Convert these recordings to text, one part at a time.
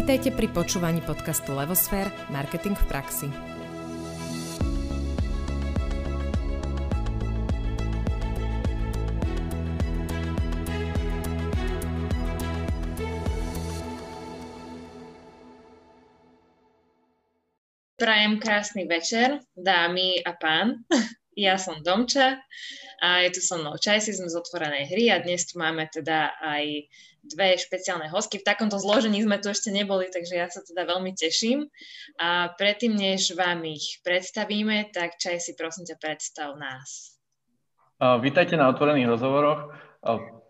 Vítajte pri počúvaní podcastu Levosfér – Marketing v praxi. Prajem krásny večer, dámy a pán. Ja som Domča a je tu so mnou Čajsi, sme z otvorenej hry a dnes tu máme teda aj dve špeciálne hosky. V takomto zložení sme tu ešte neboli, takže ja sa teda veľmi teším. A predtým, než vám ich predstavíme, tak Čajsi, prosím ťa, predstav nás. Vítajte na otvorených rozhovoroch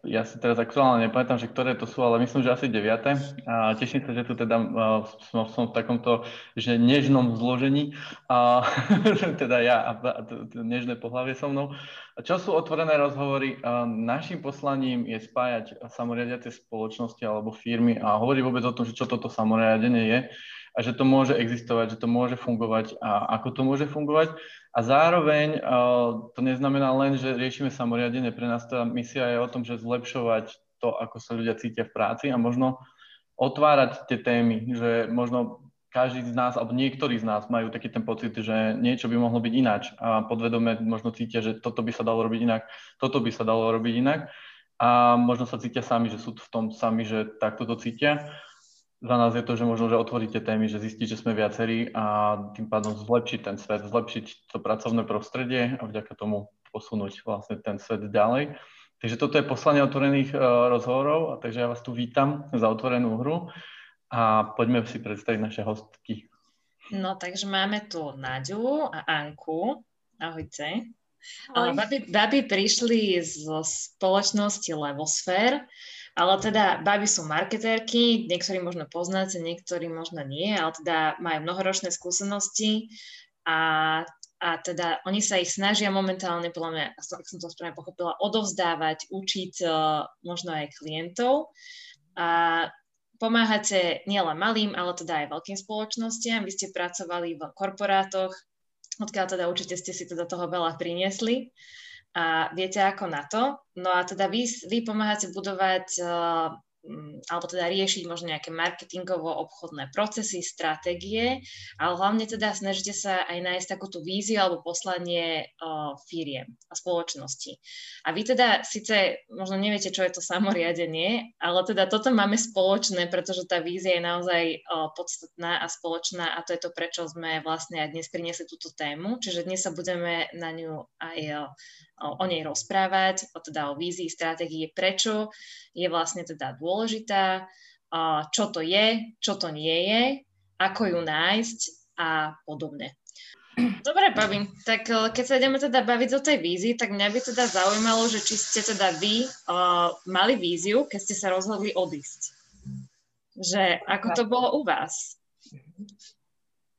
ja si teraz aktuálne nepamätám, že ktoré to sú, ale myslím, že asi deviate. A teším sa, že tu teda som, som v takomto že nežnom zložení, a, teda ja a, a nežné pohlavie so mnou. Čo sú otvorené rozhovory? A našim poslaním je spájať samoriadiace spoločnosti alebo firmy a hovoriť vôbec o tom, že čo toto samoriadenie je a že to môže existovať, že to môže fungovať a ako to môže fungovať. A zároveň uh, to neznamená len, že riešime samoriadenie. Pre nás tá misia je o tom, že zlepšovať to, ako sa ľudia cítia v práci a možno otvárať tie témy, že možno každý z nás, alebo niektorí z nás majú taký ten pocit, že niečo by mohlo byť ináč a podvedome možno cítia, že toto by sa dalo robiť inak, toto by sa dalo robiť inak a možno sa cítia sami, že sú v tom sami, že takto to cítia za nás je to, že možno, že otvoríte témy, že zistíte, že sme viacerí a tým pádom zlepšiť ten svet, zlepšiť to pracovné prostredie a vďaka tomu posunúť vlastne ten svet ďalej. Takže toto je poslanie otvorených uh, rozhovorov, a takže ja vás tu vítam za otvorenú hru a poďme si predstaviť naše hostky. No takže máme tu Naďu a Anku. Ahojte. Ahoj. Babi, babi prišli z spoločnosti Levosfér, ale teda baby sú marketérky, niektorí možno poznáte, niektorí možno nie, ale teda majú mnohoročné skúsenosti a, a teda oni sa ich snažia momentálne, podľa mňa, ak som to správne pochopila, odovzdávať, učiť uh, možno aj klientov. A pomáhate nielen malým, ale teda aj veľkým spoločnostiam. Vy ste pracovali v korporátoch, odkiaľ teda určite ste si teda toho veľa priniesli a viete ako na to. No a teda vy, vy pomáhate budovať Mm, alebo teda riešiť možno nejaké marketingovo-obchodné procesy, stratégie, ale hlavne teda snažíte sa aj nájsť takúto víziu alebo poslanie uh, firiem a spoločnosti. A vy teda síce možno neviete, čo je to samoriadenie, ale teda toto máme spoločné, pretože tá vízia je naozaj uh, podstatná a spoločná a to je to, prečo sme vlastne aj dnes priniesli túto tému. Čiže dnes sa budeme na ňu aj o nej rozprávať, o, teda o vízii, stratégie, prečo je vlastne teda dôležitá, čo to je, čo to nie je, ako ju nájsť a podobne. Dobre, babi, tak e, keď sa ideme teda baviť o tej vízii, tak mňa by teda zaujímalo, že či ste teda vy uh, mali víziu, keď ste sa rozhodli odísť. Že ako to bolo u vás?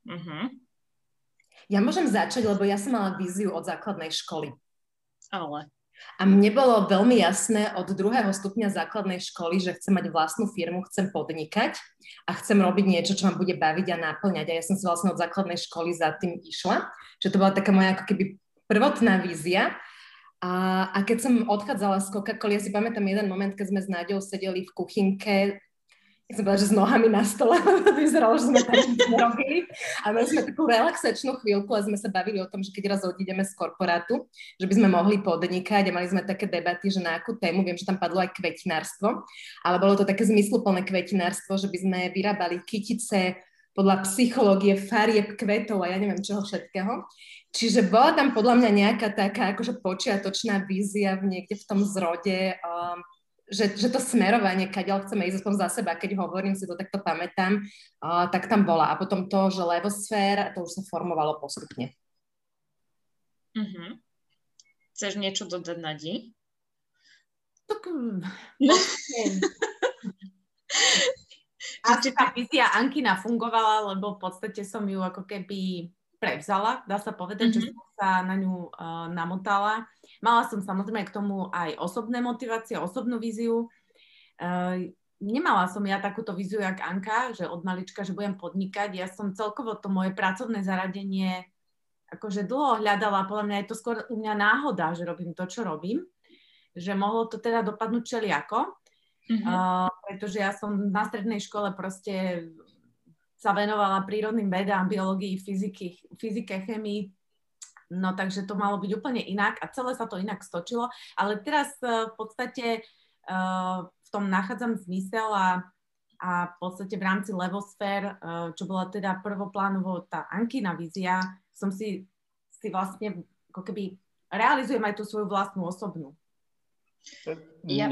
Uh-huh. Ja môžem začať, lebo ja som mala víziu od základnej školy. Ale. A mne bolo veľmi jasné od druhého stupňa základnej školy, že chcem mať vlastnú firmu, chcem podnikať a chcem robiť niečo, čo ma bude baviť a náplňať. A ja som si vlastne od základnej školy za tým išla. Že to bola taká moja ako keby prvotná vízia. A, a keď som odchádzala z Coca-Cola, ja si pamätám jeden moment, keď sme s Náďou sedeli v kuchynke som povedala, že s nohami na stole, vyzeralo, že sme tam robili. A mali sme takú relaxačnú chvíľku a sme sa bavili o tom, že keď raz odídeme z korporátu, že by sme mohli podnikať a mali sme také debaty, že na akú tému, viem, že tam padlo aj kvetinárstvo, ale bolo to také zmysluplné kvetinárstvo, že by sme vyrábali kytice podľa psychológie, farieb, kvetov a ja neviem čoho všetkého. Čiže bola tam podľa mňa nejaká taká akože počiatočná vízia v niekde v tom zrode um, že, že to smerovanie, kadeľ chceme ísť aspoň za seba, keď hovorím, si to takto pamätám, uh, tak tam bola. A potom to, že levosfér, to už sa formovalo postupne. Uh-huh. Chceš niečo dodať, Nadi? Tak... Asi tá vízia Ankina fungovala, lebo v podstate som ju ako keby prevzala, dá sa povedať, mm-hmm. že som sa na ňu uh, namotala. Mala som samozrejme k tomu aj osobné motivácie, osobnú víziu. Uh, nemala som ja takúto víziu, jak Anka, že od malička, že budem podnikať. Ja som celkovo to moje pracovné zaradenie akože dlho hľadala, podľa mňa je to skôr u mňa náhoda, že robím to, čo robím, že mohlo to teda dopadnúť čeliako. mm-hmm. uh, pretože ja som na strednej škole proste sa venovala prírodným vedám, biológii, fyziky, fyzike, chemii, No takže to malo byť úplne inak a celé sa to inak stočilo, ale teraz uh, v podstate uh, v tom nachádzam zmysel a, a v podstate v rámci Levosfér, uh, čo bola teda prvoplánovo tá Ankina vízia, som si, si vlastne ako keby realizujem aj tú svoju vlastnú osobnú. Ja,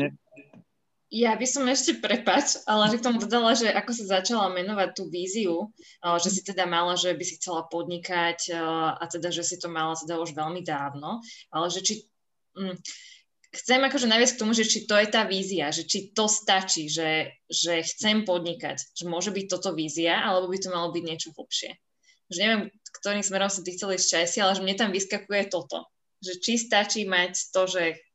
ja by som ešte, prepač, ale že k tomu dodala, že ako sa začala menovať tú víziu, že si teda mala, že by si chcela podnikať a teda, že si to mala teda už veľmi dávno, ale že či... Hm, chcem akože naviesť k tomu, že či to je tá vízia, že či to stačí, že, že chcem podnikať, že môže byť toto vízia, alebo by to malo byť niečo hlbšie. Že neviem, ktorým smerom si ty chceli ísť ale že mne tam vyskakuje toto. Že či stačí mať to, že Mm,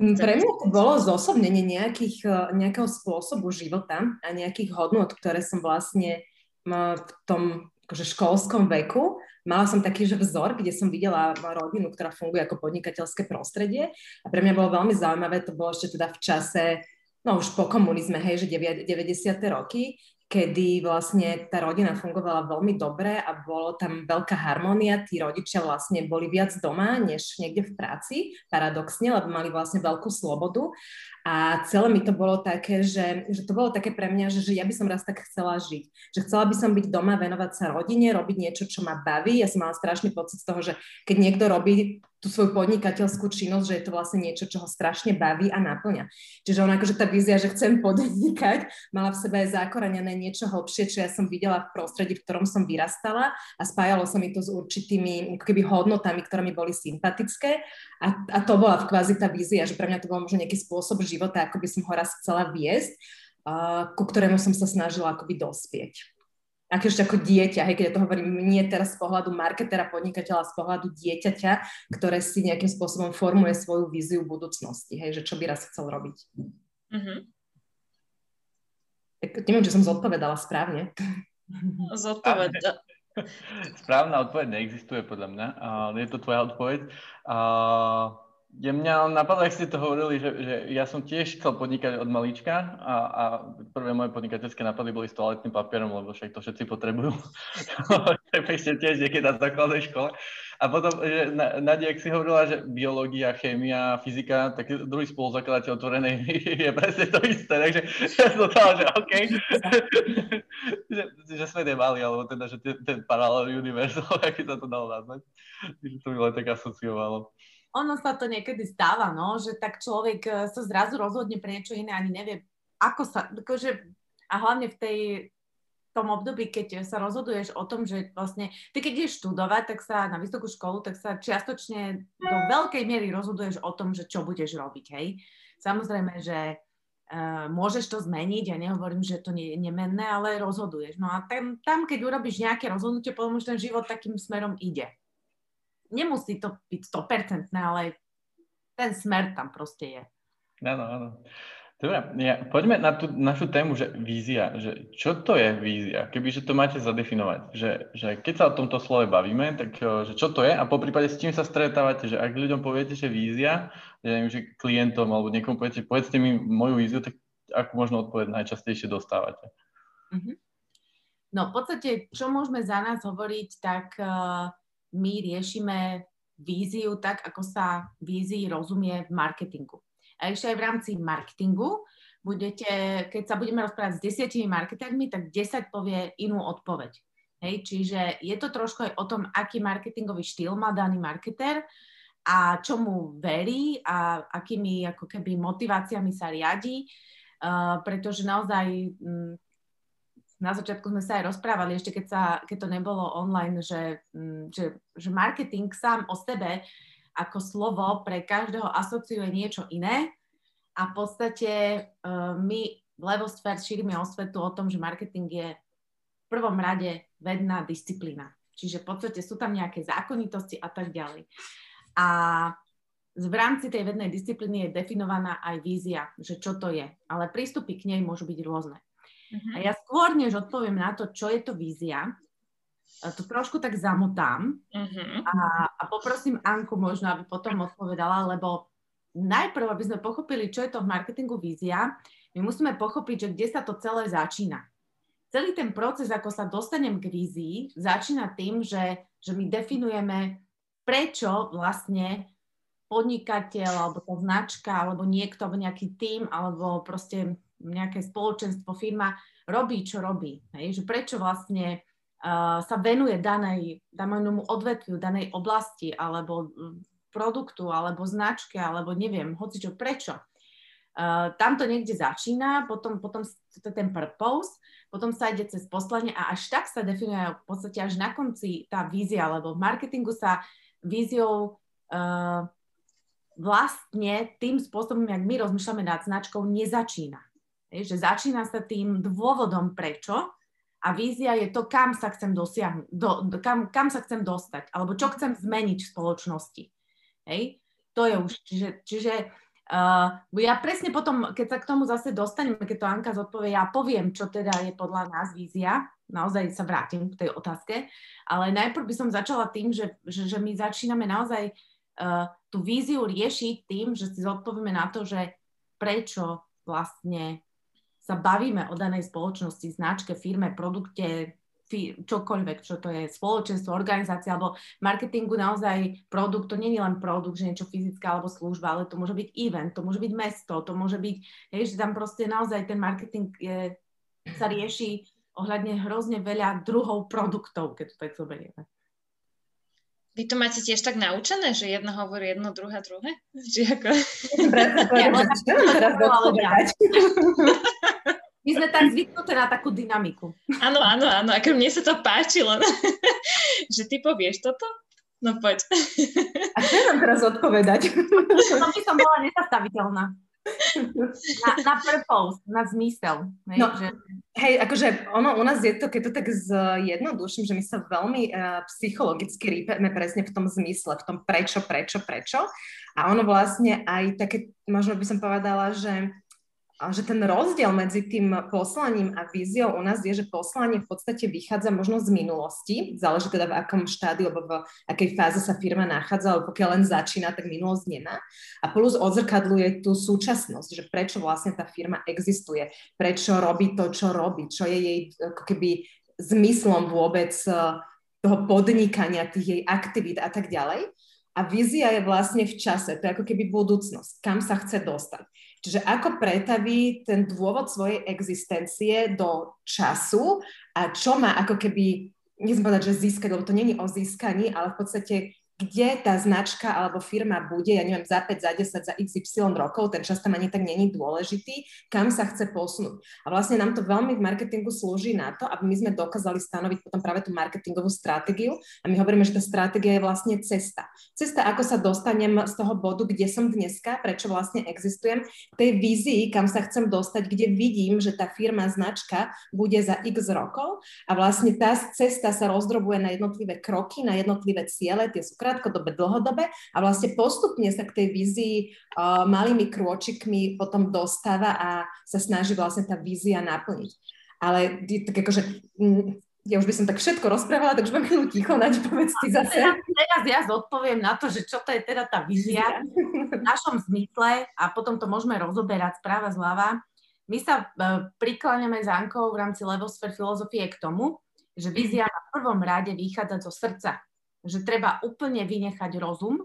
pre mňa to bolo zosobnenie nejakých, e, nejakého spôsobu života a nejakých hodnot, ktoré som vlastne v tom akože školskom veku. Mala som taký že vzor, kde som videla rodinu, ktorá funguje ako podnikateľské prostredie a pre mňa bolo veľmi zaujímavé, to bolo ešte teda v čase, no už po komunizme, hej, že 90. roky, kedy vlastne tá rodina fungovala veľmi dobre a bolo tam veľká harmónia. Tí rodičia vlastne boli viac doma, než niekde v práci, paradoxne, lebo mali vlastne veľkú slobodu. A celé mi to bolo také, že, že to bolo také pre mňa, že, že ja by som raz tak chcela žiť. Že chcela by som byť doma, venovať sa rodine, robiť niečo, čo ma baví. Ja som mala strašný pocit z toho, že keď niekto robí tú svoju podnikateľskú činnosť, že je to vlastne niečo, čo ho strašne baví a naplňa. Čiže ona akože tá vízia, že chcem podnikať, mala v sebe aj zakorenené niečo hlbšie, čo ja som videla v prostredí, v ktorom som vyrastala a spájalo sa mi to s určitými keby hodnotami, ktoré mi boli sympatické a, a to bola kvázi tá vízia, že pre mňa to bol možno nejaký spôsob života, ako by som ho raz chcela viesť, uh, ku ktorému som sa snažila akoby dospieť ako ešte ako dieťa, hej, keď ja to hovorím nie teraz z pohľadu marketera, podnikateľa, z pohľadu dieťaťa, ktoré si nejakým spôsobom formuje svoju víziu budúcnosti, hej, že čo by raz chcel robiť. Mm-hmm. Tak neviem, či som zodpovedala správne. Zodpoved. Správna odpoveď neexistuje podľa mňa. Uh, je to tvoja odpoveď. Uh, ja mňa napadlo, ak ste to hovorili, že, že ja som tiež chcel podnikať od malička a, a prvé moje podnikateľské nápady boli s toaletným papierom, lebo však to všetci potrebujú. ešte tiež niekedy na základnej škole. A potom, že Nadia, ak si hovorila, že biológia, chémia, fyzika, tak druhý spoluzakladateľ otvorenej je presne to isté. Takže ja som to že OK, že, že svet je malý, alebo teda, že ten, ten paralel univerzum, aký sa to dalo nazvať. Takže to mi len tak asociovalo ono sa to niekedy stáva, no, že tak človek e, sa zrazu rozhodne pre niečo iné, ani nevie, ako sa, akože, a hlavne v tej, tom období, keď sa rozhoduješ o tom, že vlastne, ty keď ideš študovať, tak sa na vysokú školu, tak sa čiastočne do veľkej miery rozhoduješ o tom, že čo budeš robiť, hej. Samozrejme, že uh, môžeš to zmeniť, ja nehovorím, že to nie je nemenné, ale rozhoduješ. No a tam, tam keď urobíš nejaké rozhodnutie, potom už ten život takým smerom ide nemusí to byť 100%, ale ten smer tam proste je. Áno, áno. Dobre, ja, poďme na tú našu tému, že vízia. Že čo to je vízia? Kebyže to máte zadefinovať. Že, že keď sa o tomto slove bavíme, tak že čo to je a po prípade s čím sa stretávate? Že ak ľuďom poviete, že vízia, ja neviem, že klientom alebo niekomu poviete, povedzte mi moju víziu, tak ako možno odpoveď najčastejšie dostávate? Mm-hmm. No v podstate, čo môžeme za nás hovoriť, tak uh, my riešime víziu tak, ako sa vízii rozumie v marketingu. A ešte aj v rámci marketingu budete, keď sa budeme rozprávať s desiatimi marketermi, tak 10 povie inú odpoveď. Hej, čiže je to trošku aj o tom, aký marketingový štýl má daný marketer a čomu verí a akými ako keby motiváciami sa riadi, uh, pretože naozaj um, na začiatku sme sa aj rozprávali, ešte keď, sa, keď to nebolo online, že, mm, že, že marketing sám o sebe ako slovo pre každého asociuje niečo iné a v podstate uh, my v Levosfér šírime osvetu o tom, že marketing je v prvom rade vedná disciplína. Čiže v podstate sú tam nejaké zákonitosti a tak ďalej. A v rámci tej vednej disciplíny je definovaná aj vízia, že čo to je. Ale prístupy k nej môžu byť rôzne. Uh-huh. A ja skôr, než odpoviem na to, čo je to vízia, to trošku tak zamotám uh-huh. a, a poprosím Anku možno, aby potom odpovedala, lebo najprv, aby sme pochopili, čo je to v marketingu vízia, my musíme pochopiť, že kde sa to celé začína. Celý ten proces, ako sa dostanem k vízii, začína tým, že, že my definujeme, prečo vlastne podnikateľ, alebo tá značka, alebo niekto, alebo nejaký tím, alebo proste nejaké spoločenstvo, firma robí, čo robí. Hej? Že prečo vlastne uh, sa venuje danej, danému odvetviu, danej oblasti, alebo produktu, alebo značke, alebo neviem, hoci čo, prečo. Uh, tam to niekde začína, potom, potom ten purpose, potom sa ide cez poslanie a až tak sa definuje v podstate až na konci tá vízia, lebo v marketingu sa víziou uh, vlastne tým spôsobom, jak my rozmýšľame nad značkou, nezačína. Že začína sa tým dôvodom prečo a vízia je to, kam sa chcem dosiahnuť, do, do, kam, kam sa chcem dostať, alebo čo chcem zmeniť v spoločnosti. Hej? To je už, čiže, čiže Uh, ja presne potom, keď sa k tomu zase dostaneme, keď to Anka zodpovie, ja poviem, čo teda je podľa nás vízia, naozaj sa vrátim k tej otázke, ale najprv by som začala tým, že, že, že my začíname naozaj uh, tú víziu riešiť tým, že si zodpovieme na to, že prečo vlastne sa bavíme o danej spoločnosti, značke, firme, produkte, čokoľvek, čo to je, spoločenstvo, organizácia alebo marketingu naozaj produkt, to nie je len produkt, že niečo fyzické alebo služba, ale to môže byť event, to môže byť mesto, to môže byť, hej, že tam proste naozaj ten marketing je, sa rieši ohľadne hrozne veľa druhov produktov, keď to tak zoberieme. Vy to máte tiež tak naučené, že jedno hovorí jedno, druhá, druhé? Či ako... My sme tak zvyknuté na takú dynamiku. Áno, áno, áno. Ako mne sa to páči, len že ty povieš toto? No poď. A čo mám teraz odpovedať? No by som bola nezastaviteľná. Na, na purpose, na zmysel. No, že... hej, akože ono u nás je to, keď to tak zjednoduším, že my sa veľmi uh, psychologicky rýpeme presne v tom zmysle, v tom prečo, prečo, prečo. A ono vlastne aj také, možno by som povedala, že že ten rozdiel medzi tým poslaním a víziou u nás je, že poslanie v podstate vychádza možno z minulosti, záleží teda v akom štádiu alebo v akej fáze sa firma nachádza, alebo pokiaľ len začína, tak minulosť nemá. A plus odzrkadluje tú súčasnosť, že prečo vlastne tá firma existuje, prečo robí to, čo robí, čo je jej ako keby zmyslom vôbec eh, toho podnikania, tých jej aktivít a tak ďalej. A vízia je vlastne v čase, to je ako keby budúcnosť, kam sa chce dostať. Čiže ako pretaví ten dôvod svojej existencie do času a čo má ako keby, nechcem povedať, že získať, lebo to není o získaní, ale v podstate kde tá značka alebo firma bude, ja neviem, za 5, za 10, za XY rokov, ten čas tam ani tak není dôležitý, kam sa chce posunúť. A vlastne nám to veľmi v marketingu slúži na to, aby my sme dokázali stanoviť potom práve tú marketingovú stratégiu a my hovoríme, že tá stratégia je vlastne cesta. Cesta, ako sa dostanem z toho bodu, kde som dneska, prečo vlastne existujem, tej vízii, kam sa chcem dostať, kde vidím, že tá firma, značka bude za x rokov a vlastne tá cesta sa rozdrobuje na jednotlivé kroky, na jednotlivé ciele, tie sú krátkodobé, dlhodobé a vlastne postupne sa k tej vízii uh, malými krôčikmi potom dostáva a sa snaží vlastne tá vízia naplniť. Ale tak akože, ja už by som tak všetko rozprávala, tak už budem chvíľu ticho, Naď, povedz ty zase. Teraz, teraz ja zodpoviem na to, že čo to je teda tá vízia v našom zmysle a potom to môžeme rozoberať správa zľava. My sa uh, prikláňame s Ankou v rámci Levosphere filozofie k tomu, že vízia na prvom rade vychádza zo srdca že treba úplne vynechať rozum.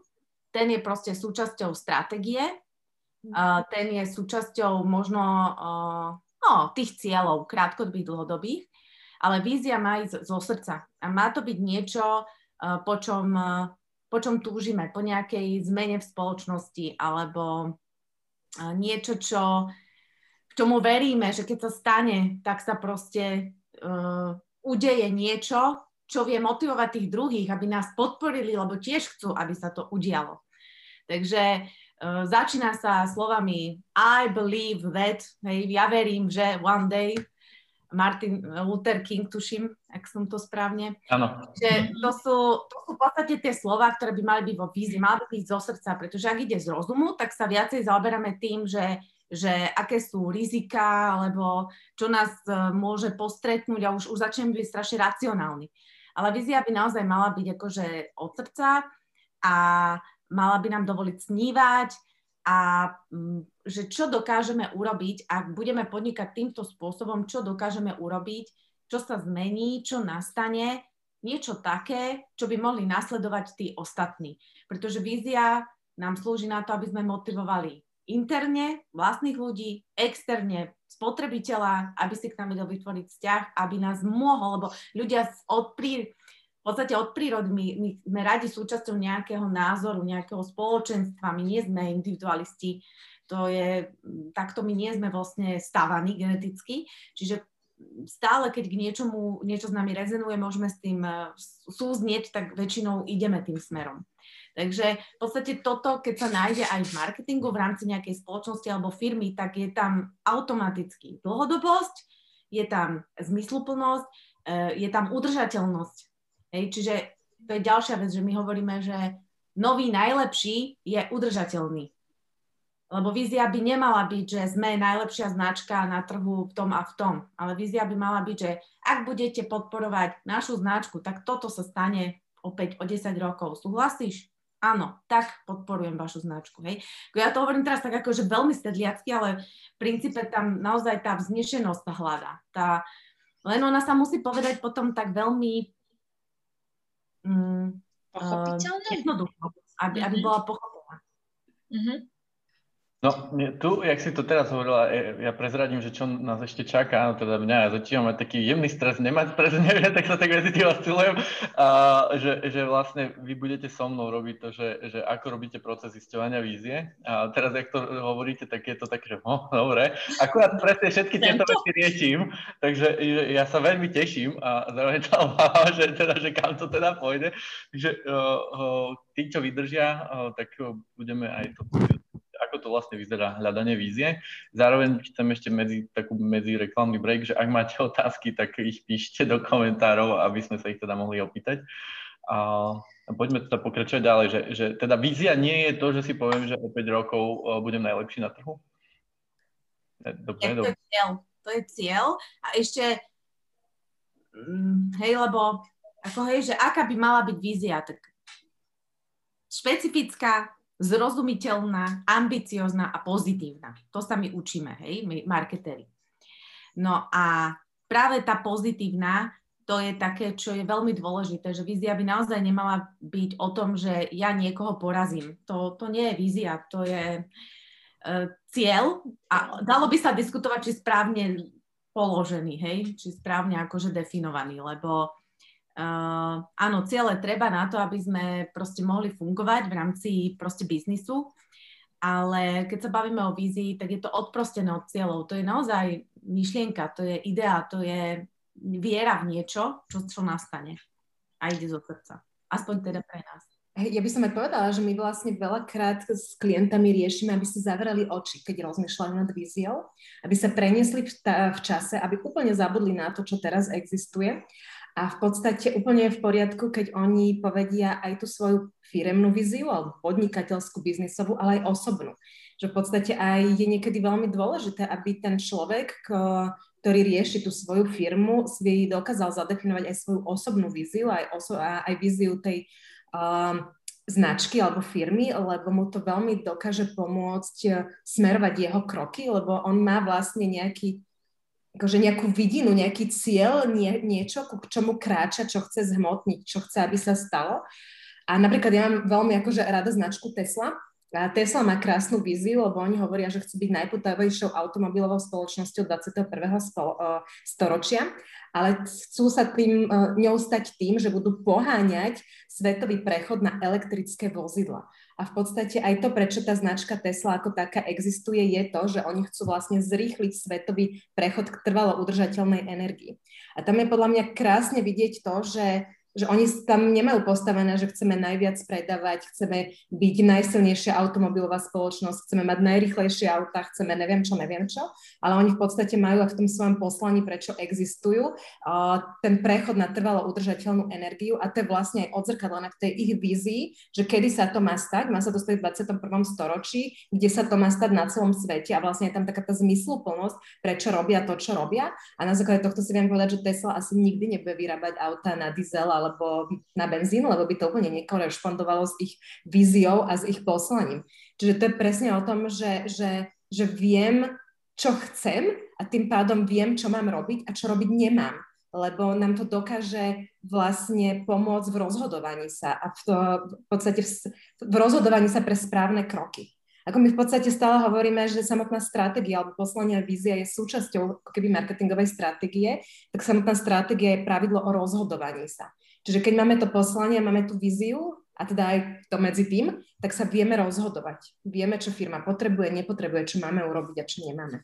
Ten je proste súčasťou stratégie, uh, ten je súčasťou možno no, tých cieľov, krátkodobých, dlhodobých, ale vízia má ísť zo srdca. A má to byť niečo, po, čom, po čom túžime, po nejakej zmene v spoločnosti, alebo niečo, čo, k čomu veríme, že keď sa stane, tak sa proste uh, udeje niečo, čo vie motivovať tých druhých, aby nás podporili, lebo tiež chcú, aby sa to udialo. Takže uh, začína sa slovami I believe that, hej, ja verím, že one day Martin Luther King, tuším, ak som to správne. Áno. Že to sú, to sú v podstate tie slova, ktoré by mali byť vo vízi, mali by byť zo srdca, pretože ak ide z rozumu, tak sa viacej zaoberáme tým, že že aké sú rizika, alebo čo nás uh, môže postretnúť a už, už začneme byť strašne racionálni. Ale vízia by naozaj mala byť akože od srdca a mala by nám dovoliť snívať, a mm, že čo dokážeme urobiť, ak budeme podnikať týmto spôsobom, čo dokážeme urobiť, čo sa zmení, čo nastane, niečo také, čo by mohli nasledovať tí ostatní. Pretože vízia nám slúži na to, aby sme motivovali interne vlastných ľudí, externe spotrebiteľa, aby si k nám vedel vytvoriť vzťah, aby nás mohol, lebo ľudia od prí, v podstate od prírody my, my sme radi súčasťou nejakého názoru, nejakého spoločenstva, my nie sme individualisti, to je, takto my nie sme vlastne stávaní geneticky, čiže stále, keď k niečomu, niečo s nami rezonuje, môžeme s tým eh, súznieť, tak väčšinou ideme tým smerom. Takže v podstate toto, keď sa nájde aj v marketingu v rámci nejakej spoločnosti alebo firmy, tak je tam automaticky dlhodobosť, je tam zmysluplnosť, eh, je tam udržateľnosť. Hej, čiže to je ďalšia vec, že my hovoríme, že nový najlepší je udržateľný. Lebo vízia by nemala byť, že sme najlepšia značka na trhu v tom a v tom. Ale vízia by mala byť, že ak budete podporovať našu značku, tak toto sa stane opäť o 10 rokov. Súhlasíš? Áno, tak podporujem vašu značku. Hej. Ja to hovorím teraz tak akože veľmi sedliacky, ale v princípe tam naozaj tá vznešenosť sa hľadá. Tá, len ona sa musí povedať potom tak veľmi mm, uh, jednoducho, aby, mm-hmm. aby bola pochopená. Mm-hmm. No, tu, jak si to teraz hovorila, ja prezradím, že čo nás ešte čaká, no teda mňa, ja začínam mať taký jemný stres, nemať neviem, tak sa tak medzi tým oscilujem, a, že, že vlastne vy budete so mnou robiť to, že, že ako robíte proces zisťovania vízie. A teraz, jak to hovoríte, tak je to také, že oh, dobre, akurát presne všetky tieto veci riešim, takže ja sa veľmi teším a zároveň to obávam, že, teda, že kam to teda pôjde. Takže uh, uh, tí, čo vydržia, uh, tak budeme aj to to vlastne vyzerá hľadanie vízie. Zároveň chcem ešte medzi, takú medzi reklamný break, že ak máte otázky, tak ich píšte do komentárov, aby sme sa ich teda mohli opýtať. A poďme teda pokračovať ďalej, že, že teda vízia nie je to, že si poviem, že o 5 rokov e, budem najlepší na trhu? Dobre, to, je cieľ. to je cieľ a ešte mm, hej, lebo ako hej, že aká by mala byť vízia, tak špecifická, zrozumiteľná, ambiciozná a pozitívna. To sa my učíme, hej, my marketéri. No a práve tá pozitívna, to je také, čo je veľmi dôležité, že vízia by naozaj nemala byť o tom, že ja niekoho porazím. To, to nie je vízia, to je uh, cieľ a dalo by sa diskutovať, či správne položený, hej, či správne akože definovaný, lebo Uh, áno, ciele treba na to, aby sme proste mohli fungovať v rámci proste biznisu, ale keď sa bavíme o vízii, tak je to odprostené od cieľov. To je naozaj myšlienka, to je idea, to je viera v niečo, čo, čo nastane a ide zo srdca. Aspoň teda pre nás. Ja by som aj povedala, že my vlastne veľakrát s klientami riešime, aby si zavreli oči, keď rozmýšľajú nad víziou, aby sa preniesli v, ta, v čase, aby úplne zabudli na to, čo teraz existuje a v podstate úplne je v poriadku, keď oni povedia aj tú svoju firemnú víziu alebo podnikateľskú, biznisovú, ale aj osobnú. Že v podstate aj je niekedy veľmi dôležité, aby ten človek, ktorý rieši tú svoju firmu, si dokázal zadefinovať aj svoju osobnú víziu, aj, oso- aj víziu tej um, značky alebo firmy, lebo mu to veľmi dokáže pomôcť smerovať jeho kroky, lebo on má vlastne nejaký akože nejakú vidinu, nejaký cieľ, nie, niečo, k čomu kráča, čo chce zhmotniť, čo chce, aby sa stalo. A napríklad ja mám veľmi akože rada značku Tesla. A Tesla má krásnu víziu, lebo oni hovoria, že chcú byť najputavejšou automobilovou spoločnosťou 21. Spolo- storočia, ale chcú sa tým, ňou stať tým, že budú poháňať svetový prechod na elektrické vozidla. A v podstate aj to, prečo tá značka Tesla ako taká existuje, je to, že oni chcú vlastne zrýchliť svetový prechod k trvalo udržateľnej energii. A tam je podľa mňa krásne vidieť to, že že oni tam nemajú postavené, že chceme najviac predávať, chceme byť najsilnejšia automobilová spoločnosť, chceme mať najrychlejšie auta, chceme neviem čo, neviem čo, ale oni v podstate majú aj v tom svojom poslaní, prečo existujú, ten prechod na trvalo udržateľnú energiu a to je vlastne aj odzrkadlené v tej ich vízii, že kedy sa to má stať, má sa to stať v 21. storočí, kde sa to má stať na celom svete a vlastne je tam taká tá zmysluplnosť, prečo robia to, čo robia a na základe tohto si viem povedať, že Tesla asi nikdy nebude vyrábať auta na diesel alebo na benzín, lebo by to úplne nekorešpondovalo s ich víziou a s ich poslaním. Čiže to je presne o tom, že, že, že viem, čo chcem a tým pádom viem, čo mám robiť a čo robiť nemám lebo nám to dokáže vlastne pomôcť v rozhodovaní sa a v, to, v podstate v, v rozhodovaní sa pre správne kroky. Ako my v podstate stále hovoríme, že samotná stratégia alebo poslanie a vízia je súčasťou keby marketingovej stratégie, tak samotná stratégia je pravidlo o rozhodovaní sa. Čiže keď máme to poslanie, máme tú víziu a teda aj to medzi tým, tak sa vieme rozhodovať. Vieme, čo firma potrebuje, nepotrebuje, čo máme urobiť a čo nemáme.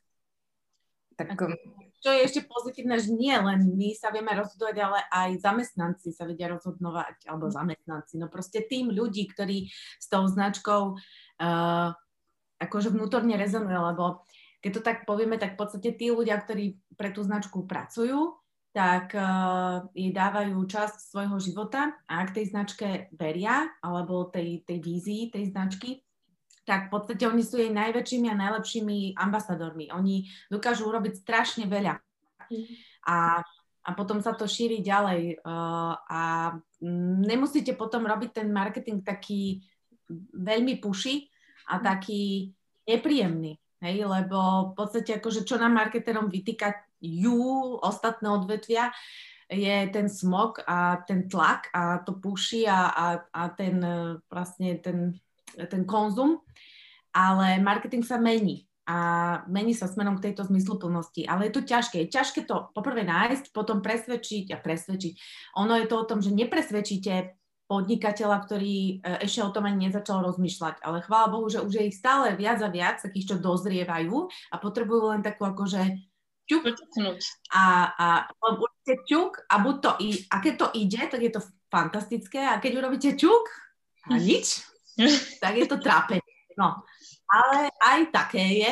Tak, um, čo je ešte pozitívne, že nie len my sa vieme rozhodovať, ale aj zamestnanci sa vedia rozhodnovať, alebo zamestnanci. No proste tým ľudí, ktorí s tou značkou uh, akože vnútorne rezonuje, lebo keď to tak povieme, tak v podstate tí ľudia, ktorí pre tú značku pracujú, tak uh, jej dávajú časť svojho života a ak tej značke veria, alebo tej, tej vízii tej značky, tak v podstate oni sú jej najväčšími a najlepšími ambasadormi. Oni dokážu urobiť strašne veľa. A, a potom sa to šíri ďalej. Uh, a nemusíte potom robiť ten marketing taký veľmi puši, a mhm. taký nepríjemný. Hej, lebo v podstate akože čo nám marketerom vytýkajú ostatné odvetvia, je ten smog a ten tlak a to puši a, a, a ten vlastne ten, ten konzum, ale marketing sa mení a mení sa smerom k tejto zmysluplnosti. Ale je to ťažké. Je ťažké to poprvé nájsť, potom presvedčiť a presvedčiť. Ono je to o tom, že nepresvedčíte podnikateľa, ktorý e, ešte o tom ani nezačal rozmýšľať. Ale chvála Bohu, že už je ich stále viac a viac, takých, čo dozrievajú a potrebujú len takú akože ťuk a, a urobíte ťuk a buď to, a keď to ide, tak je to fantastické. A keď urobíte ťuk a nič, tak je to trápenie. No, ale aj také je.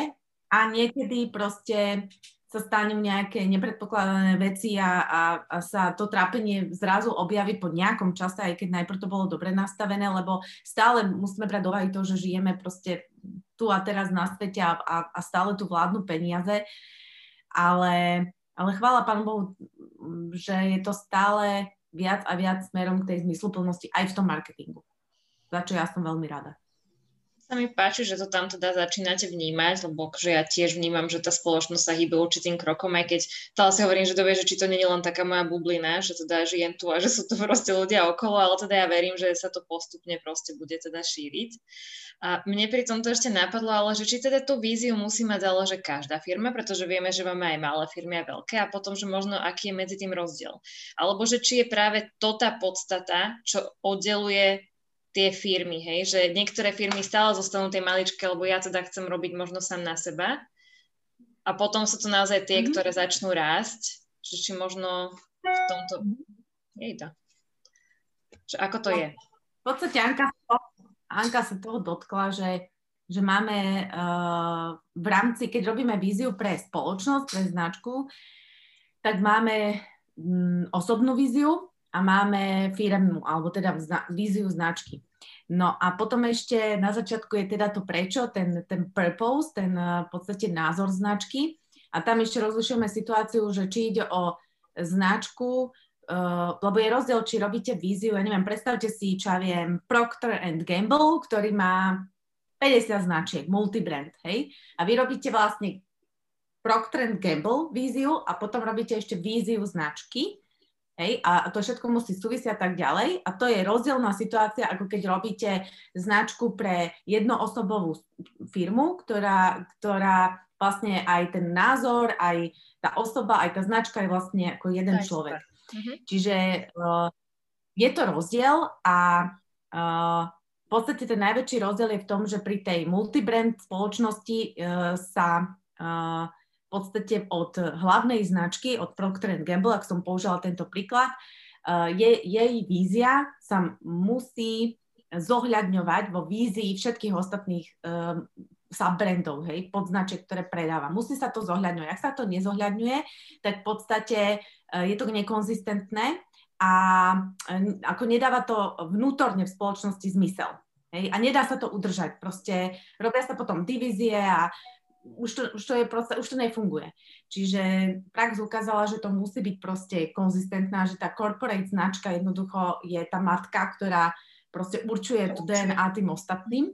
A niekedy proste sa stanú nejaké nepredpokladané veci a, a, a sa to trápenie zrazu objaví po nejakom čase, aj keď najprv to bolo dobre nastavené, lebo stále musíme brať do to, že žijeme proste tu a teraz na svete a, a, a stále tu vládnu peniaze, ale, ale chvála Pánu Bohu, že je to stále viac a viac smerom k tej zmysluplnosti aj v tom marketingu. Za čo ja som veľmi rada sa mi páči, že to tam teda začínate vnímať, lebo že ja tiež vnímam, že tá spoločnosť sa hýbe určitým krokom, aj keď stále si hovorím, že to vie, že či to nie je len taká moja bublina, že teda žijem tu a že sú tu proste ľudia okolo, ale teda ja verím, že sa to postupne proste bude teda šíriť. A mne pri tomto ešte napadlo, ale že či teda tú víziu musí mať ale že každá firma, pretože vieme, že máme aj malé firmy a veľké a potom, že možno aký je medzi tým rozdiel. Alebo že či je práve to tá podstata, čo oddeluje tie firmy, hej, že niektoré firmy stále zostanú tie maličké, lebo ja teda chcem robiť možno sám na seba a potom sú to naozaj tie, mm-hmm. ktoré začnú rásť, že či možno v tomto... Je to. Že ako to je? V podstate Anka, Anka sa toho dotkla, že, že máme uh, v rámci, keď robíme víziu pre spoločnosť, pre značku, tak máme um, osobnú víziu, a máme firmnú, alebo teda zna- víziu značky. No a potom ešte na začiatku je teda to prečo, ten, ten purpose, ten eh, v podstate názor značky. A tam ešte rozlišujeme situáciu, že či ide o značku, uh, lebo je rozdiel, či robíte víziu, ja neviem, predstavte si, čo ja viem, Procter and Gamble, ktorý má 50 značiek, multibrand, hej? A vy robíte vlastne Procter and Gamble víziu a potom robíte ešte víziu značky Hej, a to všetko musí súvisiť a tak ďalej. A to je rozdielná situácia, ako keď robíte značku pre jednoosobovú firmu, ktorá, ktorá vlastne aj ten názor, aj tá osoba, aj tá značka je vlastne ako jeden človek. Uh-huh. Čiže uh, je to rozdiel a uh, v podstate ten najväčší rozdiel je v tom, že pri tej multibrand spoločnosti uh, sa uh, v podstate od hlavnej značky, od Procter Gamble, ak som použila tento príklad, eh, je, jej vízia sa musí zohľadňovať vo vízii všetkých ostatných um, subbrandov, hej, podznačiek, ktoré predáva. Musí sa to zohľadňovať. Ak sa to nezohľadňuje, tak v podstate je to nekonzistentné a ako nedáva to vnútorne v spoločnosti zmysel. Hej, a nedá sa to udržať. Proste robia sa potom divízie a už to, už to, je proste, už to nefunguje. Čiže prax ukázala, že to musí byť proste konzistentná, že tá corporate značka jednoducho je tá matka, ktorá proste určuje tú DNA tým ostatným.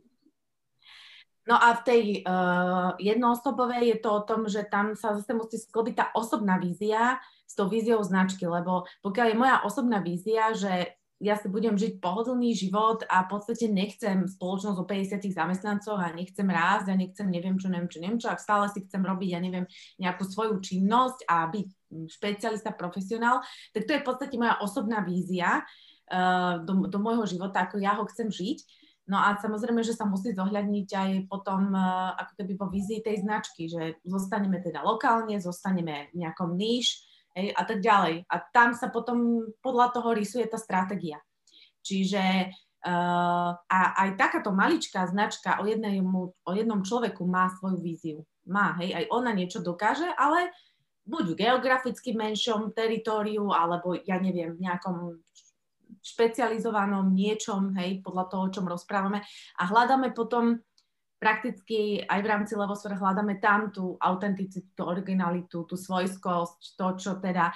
No a v tej uh, jednoosobovej je to o tom, že tam sa zase musí sklobiť tá osobná vízia s tou víziou značky, lebo pokiaľ je moja osobná vízia, že ja si budem žiť pohodlný život a v podstate nechcem spoločnosť o 50 zamestnancoch a nechcem rásť a nechcem neviem čo, neviem čo, neviem čo, ak stále si chcem robiť, ja neviem, nejakú svoju činnosť a byť špecialista, profesionál, tak to je v podstate moja osobná vízia uh, do, do môjho života, ako ja ho chcem žiť. No a samozrejme, že sa musí zohľadniť aj potom uh, ako keby vo vízii tej značky, že zostaneme teda lokálne, zostaneme v nejakom níž, hej, a tak ďalej. A tam sa potom podľa toho rysuje tá stratégia. Čiže uh, a aj takáto maličká značka o, jednému, o jednom človeku má svoju víziu. Má, hej, aj ona niečo dokáže, ale buď v geograficky menšom teritóriu, alebo ja neviem, v nejakom špecializovanom niečom, hej, podľa toho, o čom rozprávame. A hľadáme potom prakticky aj v rámci Levosfér hľadáme tam tú autenticitu, tú originalitu, tú svojskosť, to, čo teda,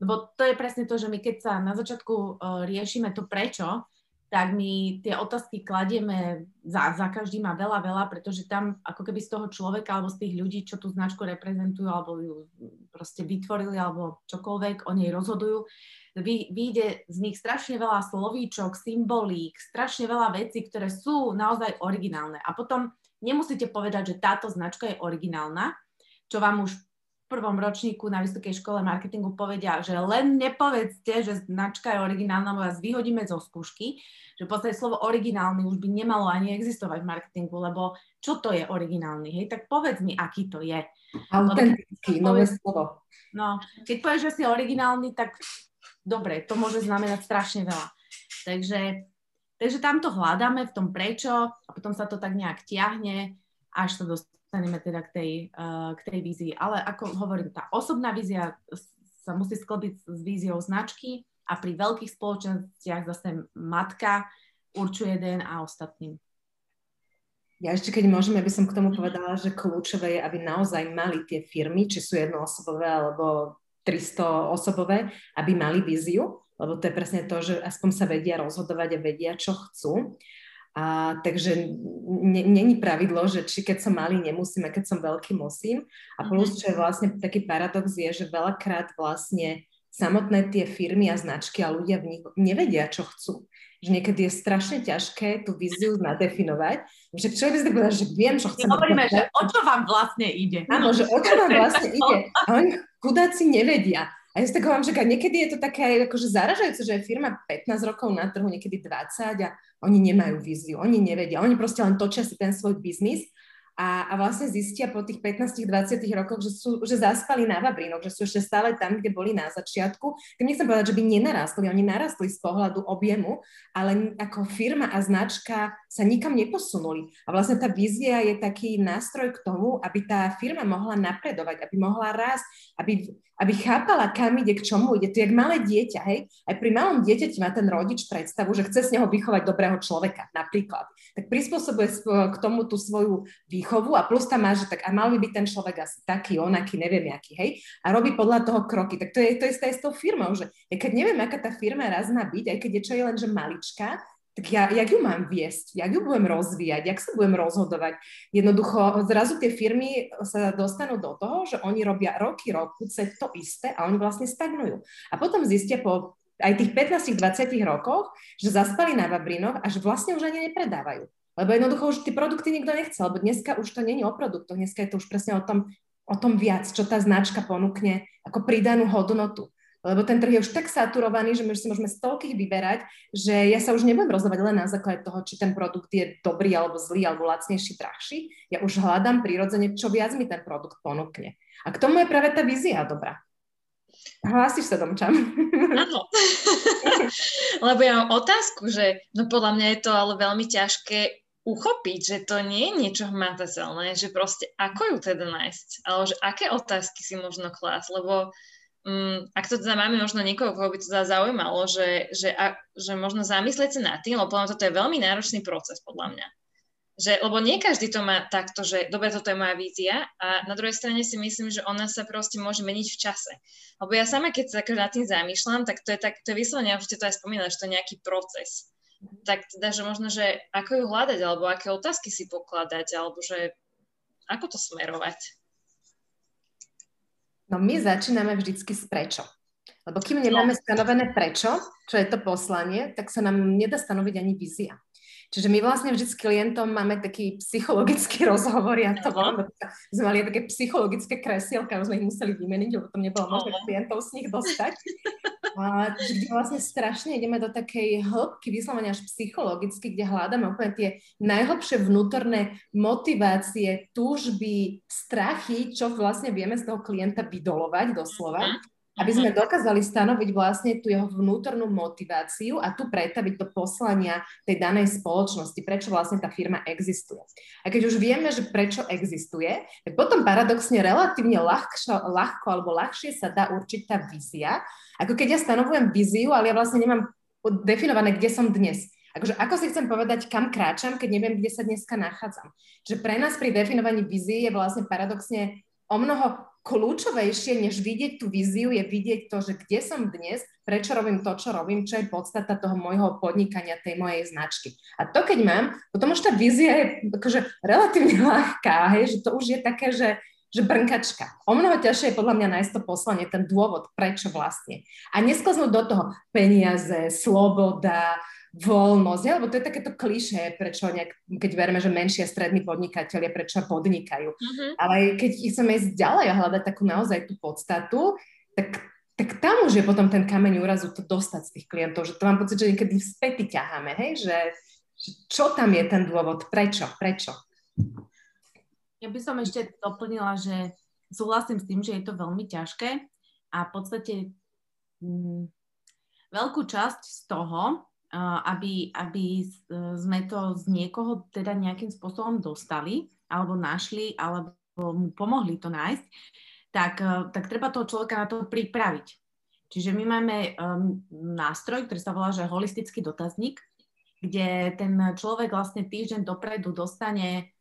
lebo to je presne to, že my keď sa na začiatku uh, riešime to prečo, tak my tie otázky kladieme za, za každý má veľa, veľa, pretože tam ako keby z toho človeka alebo z tých ľudí, čo tú značku reprezentujú alebo ju proste vytvorili alebo čokoľvek, o nej rozhodujú, vy, vyjde z nich strašne veľa slovíčok, symbolík, strašne veľa vecí, ktoré sú naozaj originálne. A potom nemusíte povedať, že táto značka je originálna, čo vám už prvom ročníku na Vysokej škole marketingu povedia, že len nepovedzte, že značka je originálna, my vás vyhodíme zo skúšky, že v podstate slovo originálny už by nemalo ani existovať v marketingu, lebo čo to je originálny, hej, tak povedz mi, aký to je. Autentický, nové slovo. No, keď povieš, že si originálny, tak dobre, to môže znamenať strašne veľa. Takže, takže tam to hľadáme v tom prečo a potom sa to tak nejak tiahne, až sa dostane dostaneme teda k tej, uh, k tej vízii. Ale ako hovorím, tá osobná vízia sa musí sklbiť s víziou značky a pri veľkých spoločnostiach zase matka určuje DNA ostatným. Ja ešte keď môžem, aby som k tomu povedala, že kľúčové je, aby naozaj mali tie firmy, či sú jednoosobové alebo 300 osobové, aby mali víziu, lebo to je presne to, že aspoň sa vedia rozhodovať a vedia, čo chcú. A, takže není pravidlo, že či keď som malý nemusím, a keď som veľký musím. A plus, mhm. čo je vlastne taký paradox, je, že veľakrát vlastne samotné tie firmy a značky a ľudia v nich nevedia, čo chcú. Že niekedy je strašne ťažké tú víziu nadefinovať. Že čo by ste povedali, že viem, čo chcem. Hovoríme, že o čo vám vlastne ide. Áno, že o čo vám vlastne ide. A oni chudáci nevedia. A ja si tak hovorím, že niekedy je to také akože zaražajúce, že je firma 15 rokov na trhu, niekedy 20 a oni nemajú víziu, oni nevedia, oni proste len točia si ten svoj biznis a, a vlastne zistia po tých 15-20 rokoch, že, sú, že zaspali na Vabrinoch, že sú ešte stále tam, kde boli na začiatku. Tým nechcem povedať, že by nenarastli, oni narastli z pohľadu objemu, ale ako firma a značka sa nikam neposunuli. A vlastne tá vízia je taký nástroj k tomu, aby tá firma mohla napredovať, aby mohla rásť, aby aby chápala, kam ide, k čomu ide. To je malé dieťa, hej? Aj pri malom dieťati má ten rodič predstavu, že chce z neho vychovať dobrého človeka, napríklad. Tak prispôsobuje k tomu tú svoju výchovu a plus tam má, že tak a mal by ten človek asi taký, onaký, neviem aký, hej? A robí podľa toho kroky. Tak to je to isté s tou firmou, že ja keď neviem, aká tá firma raz má byť, aj keď je čo je len, že malička, tak ja, jak ju mám viesť, jak ju budem rozvíjať, jak sa budem rozhodovať. Jednoducho, zrazu tie firmy sa dostanú do toho, že oni robia roky, rokuce to isté a oni vlastne stagnujú. A potom zistia po aj tých 15-20 rokoch, že zaspali na Vabrinoch a že vlastne už ani nepredávajú. Lebo jednoducho už tie produkty nikto nechce, lebo dneska už to není o produktoch, dneska je to už presne o tom, o tom viac, čo tá značka ponúkne ako pridanú hodnotu lebo ten trh je už tak saturovaný, že my si môžeme z toľkých vyberať, že ja sa už nebudem rozhodovať len na základe toho, či ten produkt je dobrý alebo zlý, alebo lacnejší, drahší. Ja už hľadám prirodzene, čo viac mi ten produkt ponúkne. A k tomu je práve tá vízia dobrá. Hlásiš sa, Domčam. Áno. Lebo ja mám otázku, že no podľa mňa je to ale veľmi ťažké uchopiť, že to nie je niečo hmatateľné, že proste ako ju teda nájsť, alebo že aké otázky si možno klásť, lebo um, ak to teda máme možno niekoho, koho by to teda zaujímalo, že, že, a, že možno zamyslieť sa nad tým, lebo toto je veľmi náročný proces podľa mňa. Že, lebo nie každý to má takto, že dobre, toto je moja vízia a na druhej strane si myslím, že ona sa proste môže meniť v čase. Lebo ja sama, keď sa nad tým zamýšľam, tak to je, tak, to je vyslovene, už ste to aj spomínali, že to je nejaký proces. Tak teda, že možno, že ako ju hľadať, alebo aké otázky si pokladať, alebo že ako to smerovať. No my začíname vždycky s prečo. Lebo kým nemáme stanovené prečo, čo je to poslanie, tak sa nám nedá stanoviť ani vízia. Čiže my vlastne vždy s klientom máme taký psychologický rozhovor, ja to volám, sme mali také psychologické kresielka, už sme ich museli vymeniť, lebo to nebolo možné klientov z nich dostať. A, kde vlastne strašne ideme do takej hĺbky vyslovenia až psychologicky, kde hľadáme úplne tie najhlbšie vnútorné motivácie, túžby, strachy, čo vlastne vieme z toho klienta vydolovať doslova. Mhm aby sme dokázali stanoviť vlastne tú jeho vnútornú motiváciu a tu pretaviť do poslania tej danej spoločnosti, prečo vlastne tá firma existuje. A keď už vieme, že prečo existuje, tak potom paradoxne relatívne ľahko, ľahko alebo ľahšie sa dá určiť tá vízia, ako keď ja stanovujem víziu, ale ja vlastne nemám definované, kde som dnes. Akože ako si chcem povedať, kam kráčam, keď neviem, kde sa dneska nachádzam. Čiže pre nás pri definovaní vízie je vlastne paradoxne o mnoho kľúčovejšie, než vidieť tú víziu, je vidieť to, že kde som dnes, prečo robím to, čo robím, čo je podstata toho môjho podnikania, tej mojej značky. A to keď mám, potom už tá vízia je akože relatívne ľahká, hej, že to už je také, že, že brnkačka. O mnoho ťažšie je podľa mňa nájsť to poslanie, ten dôvod, prečo vlastne. A nesklznúť do toho peniaze, sloboda, voľnosť, lebo to je takéto klišé, prečo nejak, keď veríme, že menšie strední podnikatelia, prečo podnikajú. Uh-huh. Ale keď chceme ísť ďalej a hľadať takú naozaj tú podstatu, tak, tak tam už je potom ten kameň úrazu to dostať z tých klientov, že to mám pocit, že niekedy späty ťaháme, hej, že, že čo tam je ten dôvod, prečo, prečo. Ja by som ešte doplnila, že súhlasím s tým, že je to veľmi ťažké a v podstate m, mm, veľkú časť z toho aby, aby sme to z niekoho teda nejakým spôsobom dostali alebo našli alebo mu pomohli to nájsť, tak, e, tak treba toho človeka na to pripraviť. Čiže my máme um, nástroj, ktorý sa volá, že holistický dotazník, kde ten človek vlastne týždeň dopredu dostane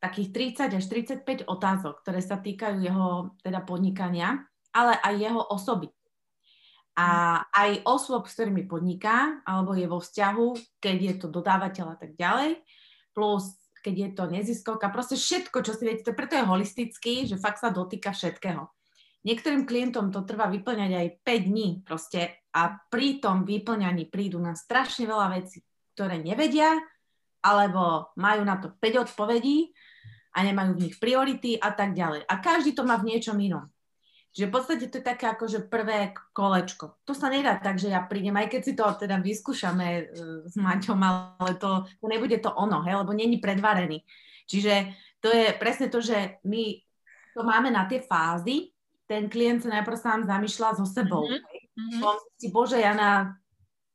takých 30 až 35 otázok, ktoré sa týkajú jeho teda podnikania, ale aj jeho osoby a aj osôb, s ktorými podniká, alebo je vo vzťahu, keď je to dodávateľ a tak ďalej, plus keď je to neziskovka, proste všetko, čo si viete, preto je holistický, že fakt sa dotýka všetkého. Niektorým klientom to trvá vyplňať aj 5 dní proste a pri tom vyplňaní prídu na strašne veľa vecí, ktoré nevedia, alebo majú na to 5 odpovedí a nemajú v nich priority a tak ďalej. A každý to má v niečom inom. Že v podstate to je také akože prvé kolečko. To sa nedá tak, že ja prídem, aj keď si to teda vyskúšame uh, s Maťom, ale to, to nebude to ono, hej, lebo není predvarený. Čiže to je presne to, že my to máme na tie fázy, ten klient sa najprv sám zamýšľa so sebou. Mm-hmm. On si, bože, ja na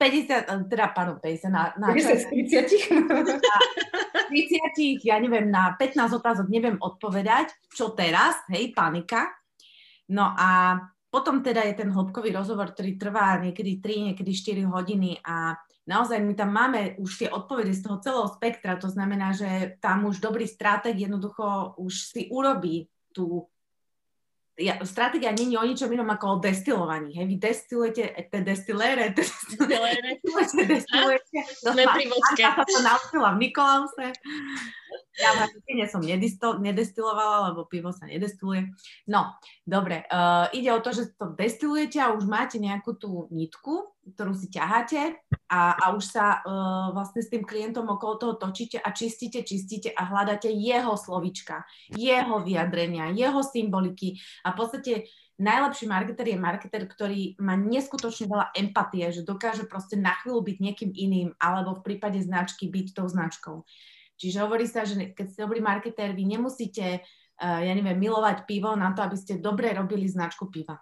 50, teda, pardon, 50, na, na 50 30. Na 30, ja neviem, na 15 otázok neviem odpovedať, čo teraz, hej, panika, No a potom teda je ten hĺbkový rozhovor, ktorý trvá niekedy 3, niekedy 4 hodiny a naozaj my tam máme už tie odpovede z toho celého spektra, to znamená, že tam už dobrý stratég jednoducho už si urobí tú ja, stratégia je o ničom inom ako o destilovaní. Hej, vy destilujete, te destilére, te destilére, destilujete. Sme pri vodke. sa to naučila v Nikolause. Ja v nie som nedestilovala, lebo pivo sa nedestiluje. No, dobre. Uh, ide o to, že to destilujete a už máte nejakú tú nitku, ktorú si ťaháte a, a už sa uh, vlastne s tým klientom okolo toho točíte a čistíte, čistíte a hľadáte jeho slovička, jeho vyjadrenia, jeho symboliky a v podstate najlepší marketer je marketer, ktorý má neskutočne veľa empatie, že dokáže proste na chvíľu byť niekým iným alebo v prípade značky byť tou značkou. Čiže hovorí sa, že keď ste dobrý marketér, vy nemusíte, uh, ja neviem, milovať pivo na to, aby ste dobre robili značku piva.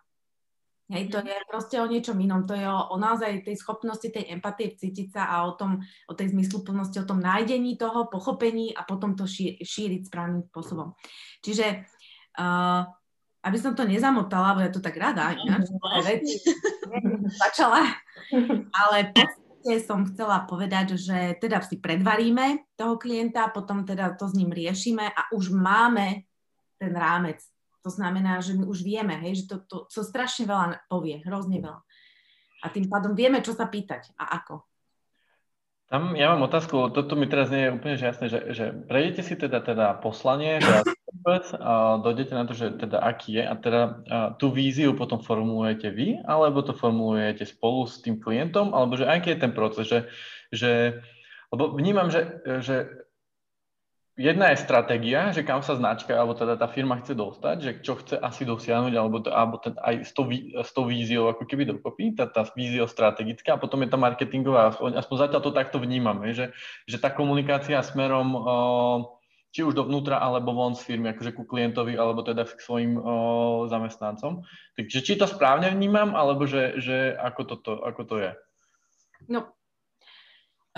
Hej, to mhm. je proste o niečom inom, to je o, o naozaj tej schopnosti, tej empatie cítiť sa a o, tom, o tej zmysluplnosti, o tom nájdení toho, pochopení a potom to ší, šíriť správnym spôsobom. Čiže uh, aby som to nezamotala, bo ja to tak rada, ináč, veci, začala, ale v som chcela povedať, že teda si predvaríme toho klienta, potom teda to s ním riešime a už máme ten rámec. To znamená, že my už vieme, hej, že to, to, to strašne veľa povie, hrozne veľa. A tým pádom vieme, čo sa pýtať a ako. Tam ja mám otázku, toto mi teraz nie je úplne jasné, že, že prejdete si teda, teda poslanie, že a dojdete na to, že teda aký je a teda a tú víziu potom formulujete vy, alebo to formulujete spolu s tým klientom, alebo že aký je ten proces, že, že lebo vnímam, že, že jedna je stratégia, že kam sa značka, alebo teda tá firma chce dostať, že čo chce asi dosiahnuť, alebo, to, alebo teda aj s tou, s tou víziou ako keby dokopy, tá, tá vízia strategická, a potom je tá marketingová, aspoň, aspoň zatiaľ to takto vnímam, že, že tá komunikácia smerom či už dovnútra, alebo von z firmy, akože ku klientovi, alebo teda k svojim zamestnancom. Takže či to správne vnímam, alebo že, že ako, toto, ako to je? No,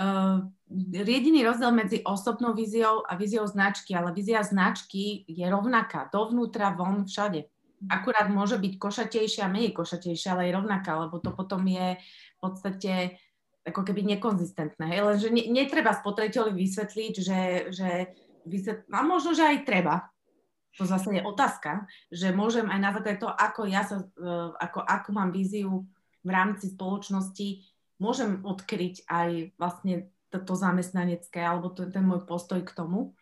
Uh, jediný rozdiel medzi osobnou víziou a víziou značky, ale vízia značky je rovnaká, dovnútra, von, všade. Akurát môže byť košatejšia, menej košatejšia, ale je rovnaká, lebo to potom je v podstate ako keby nekonzistentné. Lenže ne, netreba spotrebiteľovi vysvetliť, že, že vysvet... a možno, že aj treba. To zase je otázka, že môžem aj na základe toho, ako ja sa, uh, ako, ako mám víziu v rámci spoločnosti, môžem odkryť aj vlastne toto zamestnanecké alebo to, ten môj postoj k tomu.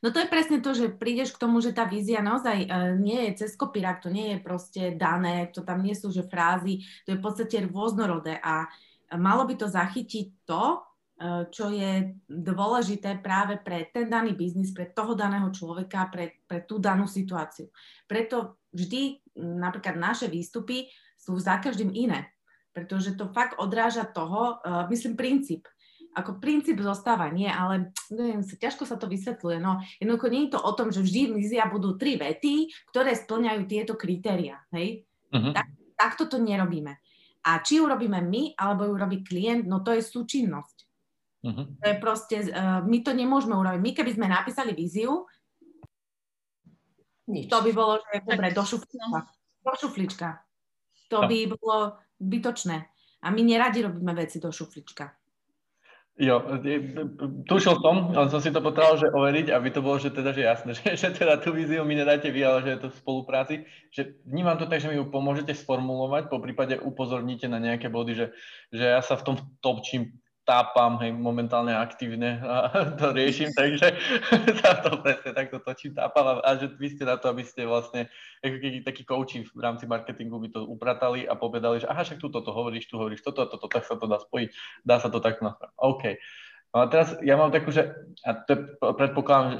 No to je presne to, že prídeš k tomu, že tá vízia naozaj uh, nie je cez kopírák, to nie je proste dané, to tam nie sú že frázy, to je v podstate rôznorodé a malo by to zachytiť to, čo je dôležité práve pre ten daný biznis, pre toho daného človeka, pre, pre tú danú situáciu. Preto vždy napríklad naše výstupy sú za každým iné pretože to fakt odráža toho, uh, myslím, princíp. Ako princíp zostáva, nie, ale neviem, ťažko sa to vysvetľuje. No, jednoducho nie je to o tom, že vždy mizia budú tri vety, ktoré splňajú tieto kritéria. Hej? Uh-huh. Tak, takto to nerobíme. A či urobíme my, alebo ju robí klient, no to je súčinnosť. Uh-huh. To je proste, uh, my to nemôžeme urobiť. My keby sme napísali víziu, Nič. to by bolo, že dobre, do šuflička. Do šuflička. To by bolo bytočné. A my neradi robíme veci do šuflička. Jo, tušil som, ale som si to potreboval, že overiť, aby to bolo, že teda, že jasné, že, že teda tú víziu mi nedáte vy, ale že je to v spolupráci. Že vnímam to tak, že mi ju pomôžete sformulovať, po prípade upozorníte na nejaké body, že, že ja sa v tom topčím tápam, hej, momentálne aktívne a to riešim, takže sa to presne takto točím, tápam a, a že vy ste na to, aby ste vlastne ako takí kouči v rámci marketingu by to upratali a povedali, že aha, však tu toto hovoríš, tu hovoríš toto, toto, tak sa to dá spojiť, dá sa to takto naspraviť. OK. No a teraz ja mám takú, že, a to je, predpokladám,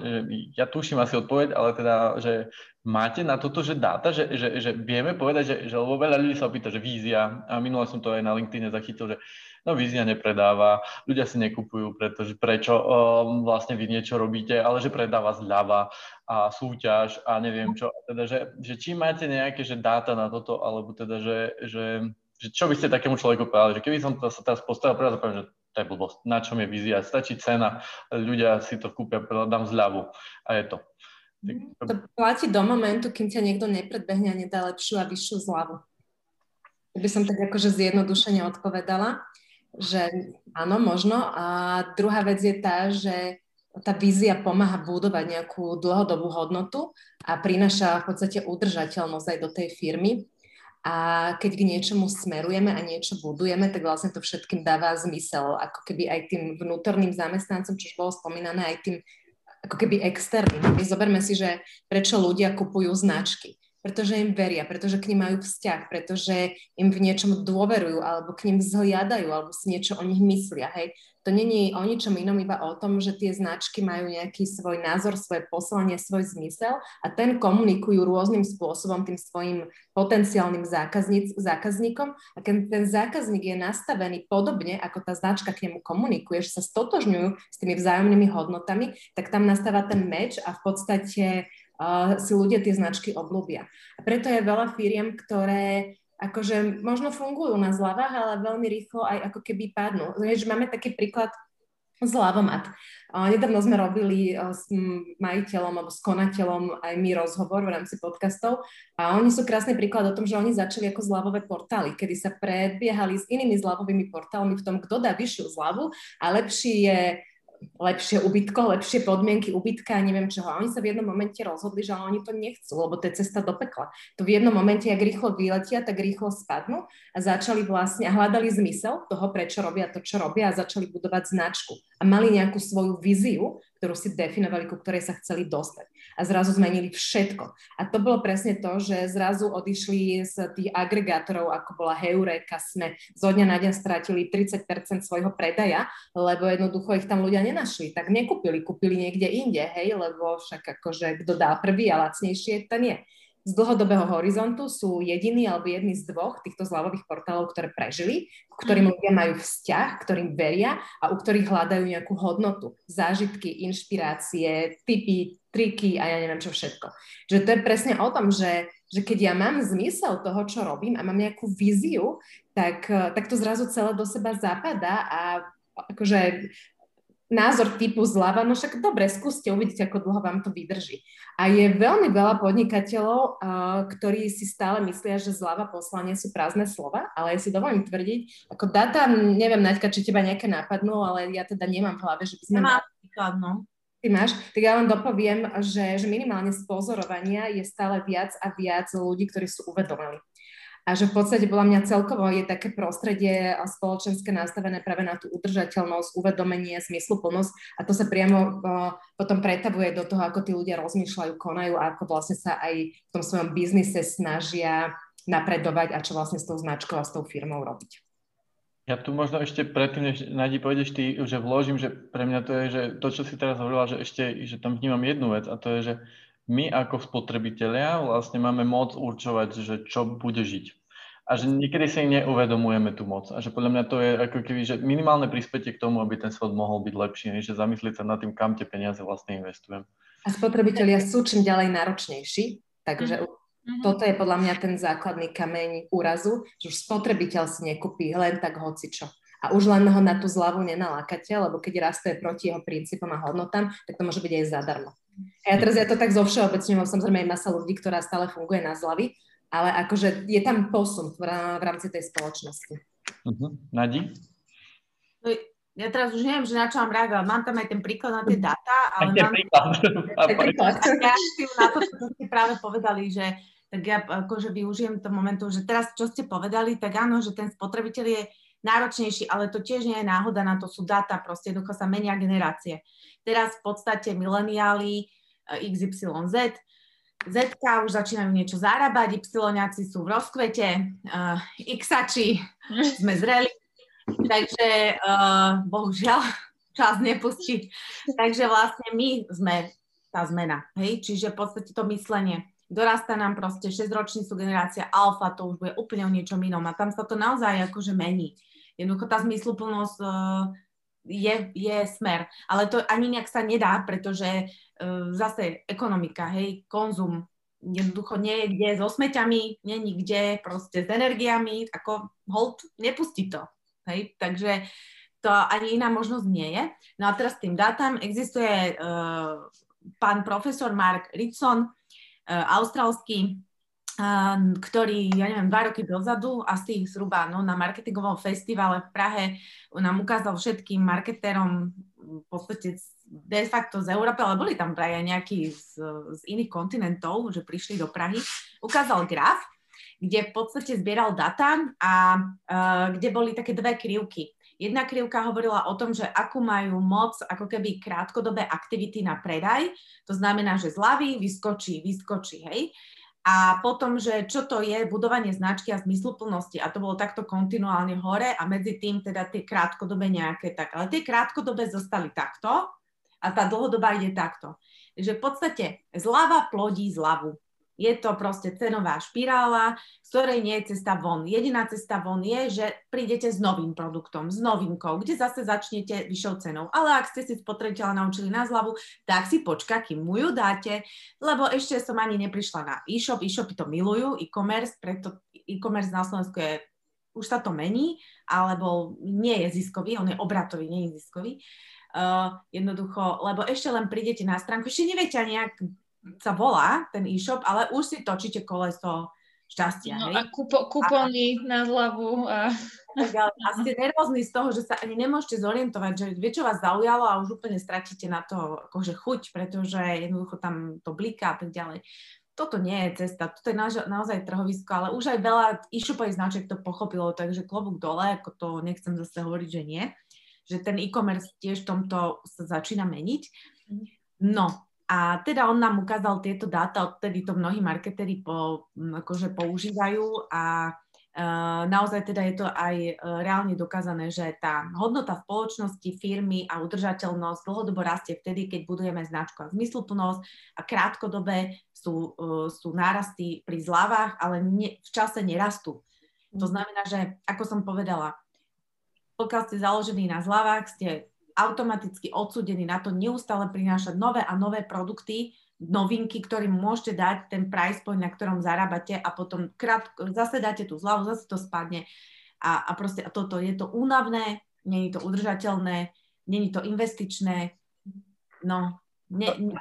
ja tuším asi odpoveď, ale teda, že máte na toto, že dáta, že, že, že vieme povedať, že, že lebo veľa ľudí sa opýta, že vízia, a minule som to aj na LinkedIn zachytil, že no vízia nepredáva, ľudia si nekupujú, pretože prečo um, vlastne vy niečo robíte, ale že predáva zľava a súťaž a neviem čo. Teda, že, že či máte nejaké že dáta na toto, alebo teda, že, že, že čo by ste takému človeku povedali, že keby som to sa teraz postavil, preto poviem, že to je blbosť, na čom je vízia, stačí cena, ľudia si to kúpia, dám zľavu a je to. To platí do momentu, kým ťa niekto nepredbehne a nedá lepšiu a vyššiu zľavu. By som tak akože zjednodušene odpovedala že áno, možno. A druhá vec je tá, že tá vízia pomáha budovať nejakú dlhodobú hodnotu a prináša v podstate udržateľnosť aj do tej firmy. A keď k niečomu smerujeme a niečo budujeme, tak vlastne to všetkým dáva zmysel, ako keby aj tým vnútorným zamestnancom, čo už bolo spomínané, aj tým ako keby externým. My zoberme si, že prečo ľudia kupujú značky pretože im veria, pretože k nim majú vzťah, pretože im v niečom dôverujú, alebo k ním zhliadajú, alebo si niečo o nich myslia. Hej. To není o ničom inom, iba o tom, že tie značky majú nejaký svoj názor, svoje poslanie, svoj zmysel a ten komunikujú rôznym spôsobom tým svojim potenciálnym zákazníkom. A keď ten zákazník je nastavený podobne, ako tá značka k nemu komunikuje, že sa stotožňujú s tými vzájomnými hodnotami, tak tam nastáva ten meč a v podstate si ľudia tie značky obľúbia. A preto je veľa firiem, ktoré akože možno fungujú na zľavách, ale veľmi rýchlo aj ako keby padnú. Že máme taký príklad Zľavomat. Nedávno sme robili s majiteľom alebo s konateľom aj my rozhovor v rámci podcastov a oni sú krásny príklad o tom, že oni začali ako zľavové portály, kedy sa predbiehali s inými zľavovými portálmi v tom, kto dá vyššiu zľavu a lepší je lepšie ubytko, lepšie podmienky ubytka, neviem čoho. A oni sa v jednom momente rozhodli, že oni to nechcú, lebo to je cesta do pekla. To v jednom momente, ak rýchlo vyletia, tak rýchlo spadnú a začali vlastne a hľadali zmysel toho, prečo robia to, čo robia a začali budovať značku. A mali nejakú svoju víziu, ktorú si definovali, ku ktorej sa chceli dostať. A zrazu zmenili všetko. A to bolo presne to, že zrazu odišli z tých agregátorov, ako bola Heureka, sme zo dňa na deň stratili 30% svojho predaja, lebo jednoducho ich tam ľudia nenašli. Tak nekúpili, kúpili niekde inde, hej, lebo však akože kto dá prvý a lacnejšie, to nie z dlhodobého horizontu sú jediní alebo jedni z dvoch týchto zľavových portálov, ktoré prežili, k ktorým mhm. ľudia majú vzťah, ktorým veria a u ktorých hľadajú nejakú hodnotu, zážitky, inšpirácie, typy, triky a ja neviem čo všetko. Že to je presne o tom, že, že keď ja mám zmysel toho, čo robím a mám nejakú víziu, tak, tak to zrazu celé do seba zapadá a akože názor typu zľava, no však dobre, skúste, uvidíte, ako dlho vám to vydrží. A je veľmi veľa podnikateľov, uh, ktorí si stále myslia, že zľava poslanie sú prázdne slova, ale ja si dovolím tvrdiť, ako data, neviem, Naďka, či teba nejaké napadnú, ale ja teda nemám v hlave, že by sme... Nemám no. Ty máš? Tak ja len dopoviem, že, že minimálne z pozorovania je stále viac a viac ľudí, ktorí sú uvedomení a že v podstate podľa mňa celkovo je také prostredie spoločenské nastavené práve na tú udržateľnosť, uvedomenie, zmysluplnosť a to sa priamo potom pretavuje do toho, ako tí ľudia rozmýšľajú, konajú a ako vlastne sa aj v tom svojom biznise snažia napredovať a čo vlastne s tou značkou a s tou firmou robiť. Ja tu možno ešte predtým, než Nadi pôjdeš ty, že vložím, že pre mňa to je, že to, čo si teraz hovorila, že ešte, že tam vnímam jednu vec a to je, že my ako spotrebitelia vlastne máme moc určovať, že čo bude žiť. A že niekedy si neuvedomujeme tú moc. A že podľa mňa to je ako keby, že minimálne prispätie k tomu, aby ten svet mohol byť lepší, že zamyslieť sa nad tým, kam tie peniaze vlastne investujem. A spotrebitelia sú čím ďalej náročnejší, takže mm-hmm. toto je podľa mňa ten základný kameň úrazu, že už spotrebiteľ si nekúpi len tak hocičo a už len ho na tú zľavu nenalákate, lebo keď rastuje proti jeho princípom a hodnotám, tak to môže byť aj zadarmo. A ja teraz ja to tak zo všeobecňujem, samozrejme aj masa ľudí, ktorá stále funguje na zľavy, ale akože je tam posun v, v rámci tej spoločnosti. Uh-huh. Nadi? No, ja teraz už neviem, že na čo mám reagovať. Mám tam aj ten príklad na tie dáta, ale mám... príklad. na to, čo ste práve povedali, že tak ja akože využijem to momentu, že teraz, čo ste povedali, tak áno, že ten spotrebiteľ je náročnejší, ale to tiež nie je náhoda, na to sú dáta, proste jednoducho sa menia generácie. Teraz v podstate mileniáli eh, XYZ, Z už začínajú niečo zarábať, Y sú v rozkvete, uh, Xači sme zreli, takže uh, bohužiaľ čas nepustí. Takže vlastne my sme tá zmena, hej? čiže v podstate to myslenie. Dorastá nám proste 6 sú generácia alfa, to už bude úplne o niečom inom a tam sa to naozaj akože mení. Jednoducho tá zmysluplnosť uh, je, je smer. Ale to ani nejak sa nedá, pretože uh, zase ekonomika, hej, konzum, jednoducho nie je kde so smeťami, nie nikde proste s energiami, ako hold, nepustí to. Hej, takže to ani iná možnosť nie je. No a teraz tým dátam existuje uh, pán profesor Mark Ritson, uh, austrálsky ktorý, ja neviem, dva roky dozadu, asi zhruba no, na marketingovom festivale v Prahe nám ukázal všetkým marketérom v podstate de facto z Európy, ale boli tam aj nejakí z, z iných kontinentov, že prišli do Prahy, ukázal graf, kde v podstate zbieral data a uh, kde boli také dve krivky. Jedna krivka hovorila o tom, že akú majú moc ako keby krátkodobé aktivity na predaj. To znamená, že zľavy vyskočí, vyskočí, hej a potom, že čo to je budovanie značky a zmysluplnosti. A to bolo takto kontinuálne hore a medzi tým teda tie krátkodobé nejaké tak. Ale tie krátkodobé zostali takto a tá dlhodobá ide takto. Takže v podstate zľava plodí zľavu. Je to proste cenová špirála, z ktorej nie je cesta von. Jediná cesta von je, že prídete s novým produktom, s novinkou, kde zase začnete vyššou cenou. Ale ak ste si spotrebiteľa naučili na zľavu, tak si počka, kým mu ju dáte, lebo ešte som ani neprišla na e-shop. E-shopy to milujú, e-commerce, preto e-commerce na Slovensku je už sa to mení, alebo nie je ziskový, on je obratový, nie je ziskový. Uh, jednoducho, lebo ešte len prídete na stránku, ešte neviete ani, ak sa volá ten e-shop, ale už si točíte koleso šťastia. No hej? a kupo, kupóny a, na hlavu. A... a ste nervózni z toho, že sa ani nemôžete zorientovať, že vie, čo vás zaujalo a už úplne stratíte na to akože chuť, pretože jednoducho tam to bliká a tak ďalej. Toto nie je cesta, toto je naozaj, naozaj trhovisko, ale už aj veľa e-shopových značiek to pochopilo, takže klobúk dole, ako to nechcem zase hovoriť, že nie, že ten e-commerce tiež v tomto sa začína meniť. No, a teda on nám ukázal tieto dáta, odtedy to mnohí marketeri po, akože používajú a Uh, naozaj teda je to aj uh, reálne dokázané, že tá hodnota spoločnosti, firmy a udržateľnosť dlhodobo rastie vtedy, keď budujeme značku a zmysluplnosť a krátkodobé sú, uh, sú nárasty pri zľavách, ale ne, v čase nerastú. To mhm. znamená, že ako som povedala, pokiaľ ste založení na zľavách, ste automaticky odsudení na to neustále prinášať nové a nové produkty, novinky, ktorým môžete dať ten price point, na ktorom zarábate a potom krátko, zase dáte tú zľavu, zase to spadne a, a proste a toto je to únavné, není to udržateľné, není to investičné, no, ne, ne,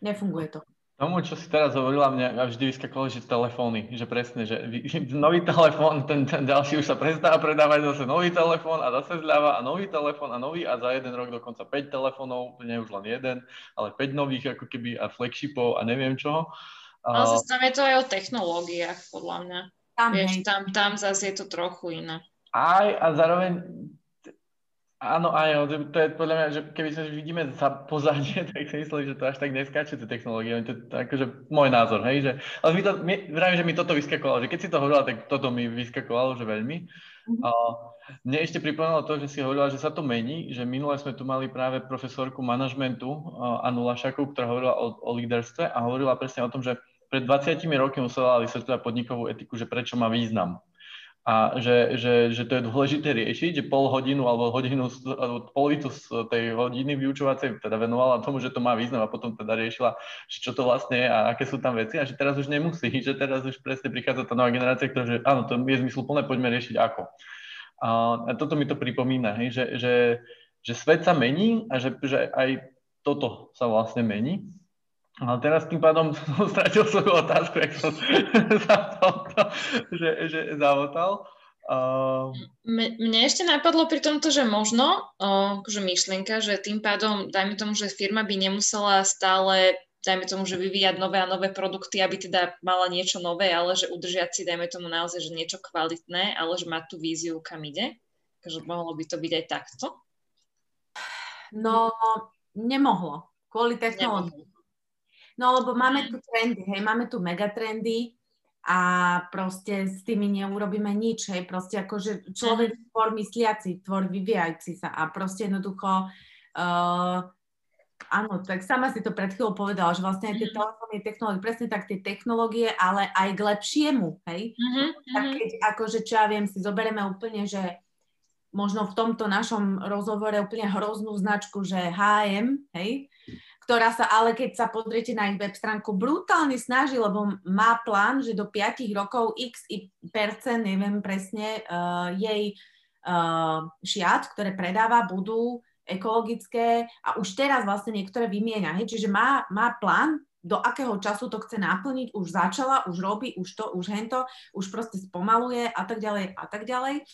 nefunguje to. Tomu, čo si teraz hovorila, mňa vždy vyskakovalo, že telefóny, že presne, že nový telefón, ten, ten ďalší už sa prestáva predávať, zase nový telefón a zase zľava a nový telefón a nový a za jeden rok dokonca 5 telefónov, nie už len jeden, ale 5 nových ako keby a flagshipov a neviem čo. Ale zase tam je to aj o technológiách, podľa mňa. Tam, Vieš, tam, tam zase je to trochu iné. Aj a zároveň Áno, áno, to je podľa mňa, že keby sa vidíme za pozadie, tak si myslím, že to až tak neskáče tie technológie. To je akože môj názor, hej, že, ale mi to, mi, vravím, že mi toto vyskakovalo, že keď si to hovorila, tak toto mi vyskakovalo, že veľmi. Mm-hmm. A mne ešte pripomenulo to, že si hovorila, že sa to mení, že minule sme tu mali práve profesorku manažmentu Anu Lašaku, ktorá hovorila o, o líderstve a hovorila presne o tom, že pred 20 rokmi musela vysvetľovať podnikovú etiku, že prečo má význam a že, že, že to je dôležité riešiť, že pol hodinu alebo hodinu, alebo polovicu z tej hodiny vyučovacej teda venovala tomu, že to má význam a potom teda riešila, že čo to vlastne je a aké sú tam veci a že teraz už nemusí, že teraz už presne prichádza tá nová generácia, ktorá, že áno, to je zmysluplné, poďme riešiť ako. A toto mi to pripomína, hej, že, že, že svet sa mení a že, že aj toto sa vlastne mení ale teraz tým pádom som stratil svoju otázku, jak som to, že, že zavotal. Uh... Mne ešte napadlo pri tomto, že možno, uh, že myšlienka, že tým pádom, dajme tomu, že firma by nemusela stále, dajme tomu, že vyvíjať nové a nové produkty, aby teda mala niečo nové, ale že udržiať si, dajme tomu naozaj, že niečo kvalitné, ale že má tú víziu, kam ide. Takže mohlo by to byť aj takto? No, nemohlo. Kvôli technológii. No lebo máme tu trendy, hej, máme tu megatrendy a proste s tými neurobíme nič, hej, proste akože človek je tvor mysliaci, tvor vyvíjajúci sa a proste jednoducho uh, áno, tak sama si to pred chvíľou povedala, že vlastne aj tie mhm. telefónne technológie, presne tak tie technológie, ale aj k lepšiemu, hej. Mm-hmm. Tak keď akože, čo ja viem, si zoberieme úplne, že možno v tomto našom rozhovore úplne hroznú značku, že H&M, hej, ktorá sa ale, keď sa pozriete na ich web stránku, brutálne snaží, lebo má plán, že do 5 rokov x percent, neviem presne, uh, jej uh, šiat, ktoré predáva, budú ekologické a už teraz vlastne niektoré vymieňa. Hej? Čiže má, má plán, do akého času to chce naplniť, už začala, už robí, už to, už hento, už proste spomaluje a tak ďalej a tak ďalej.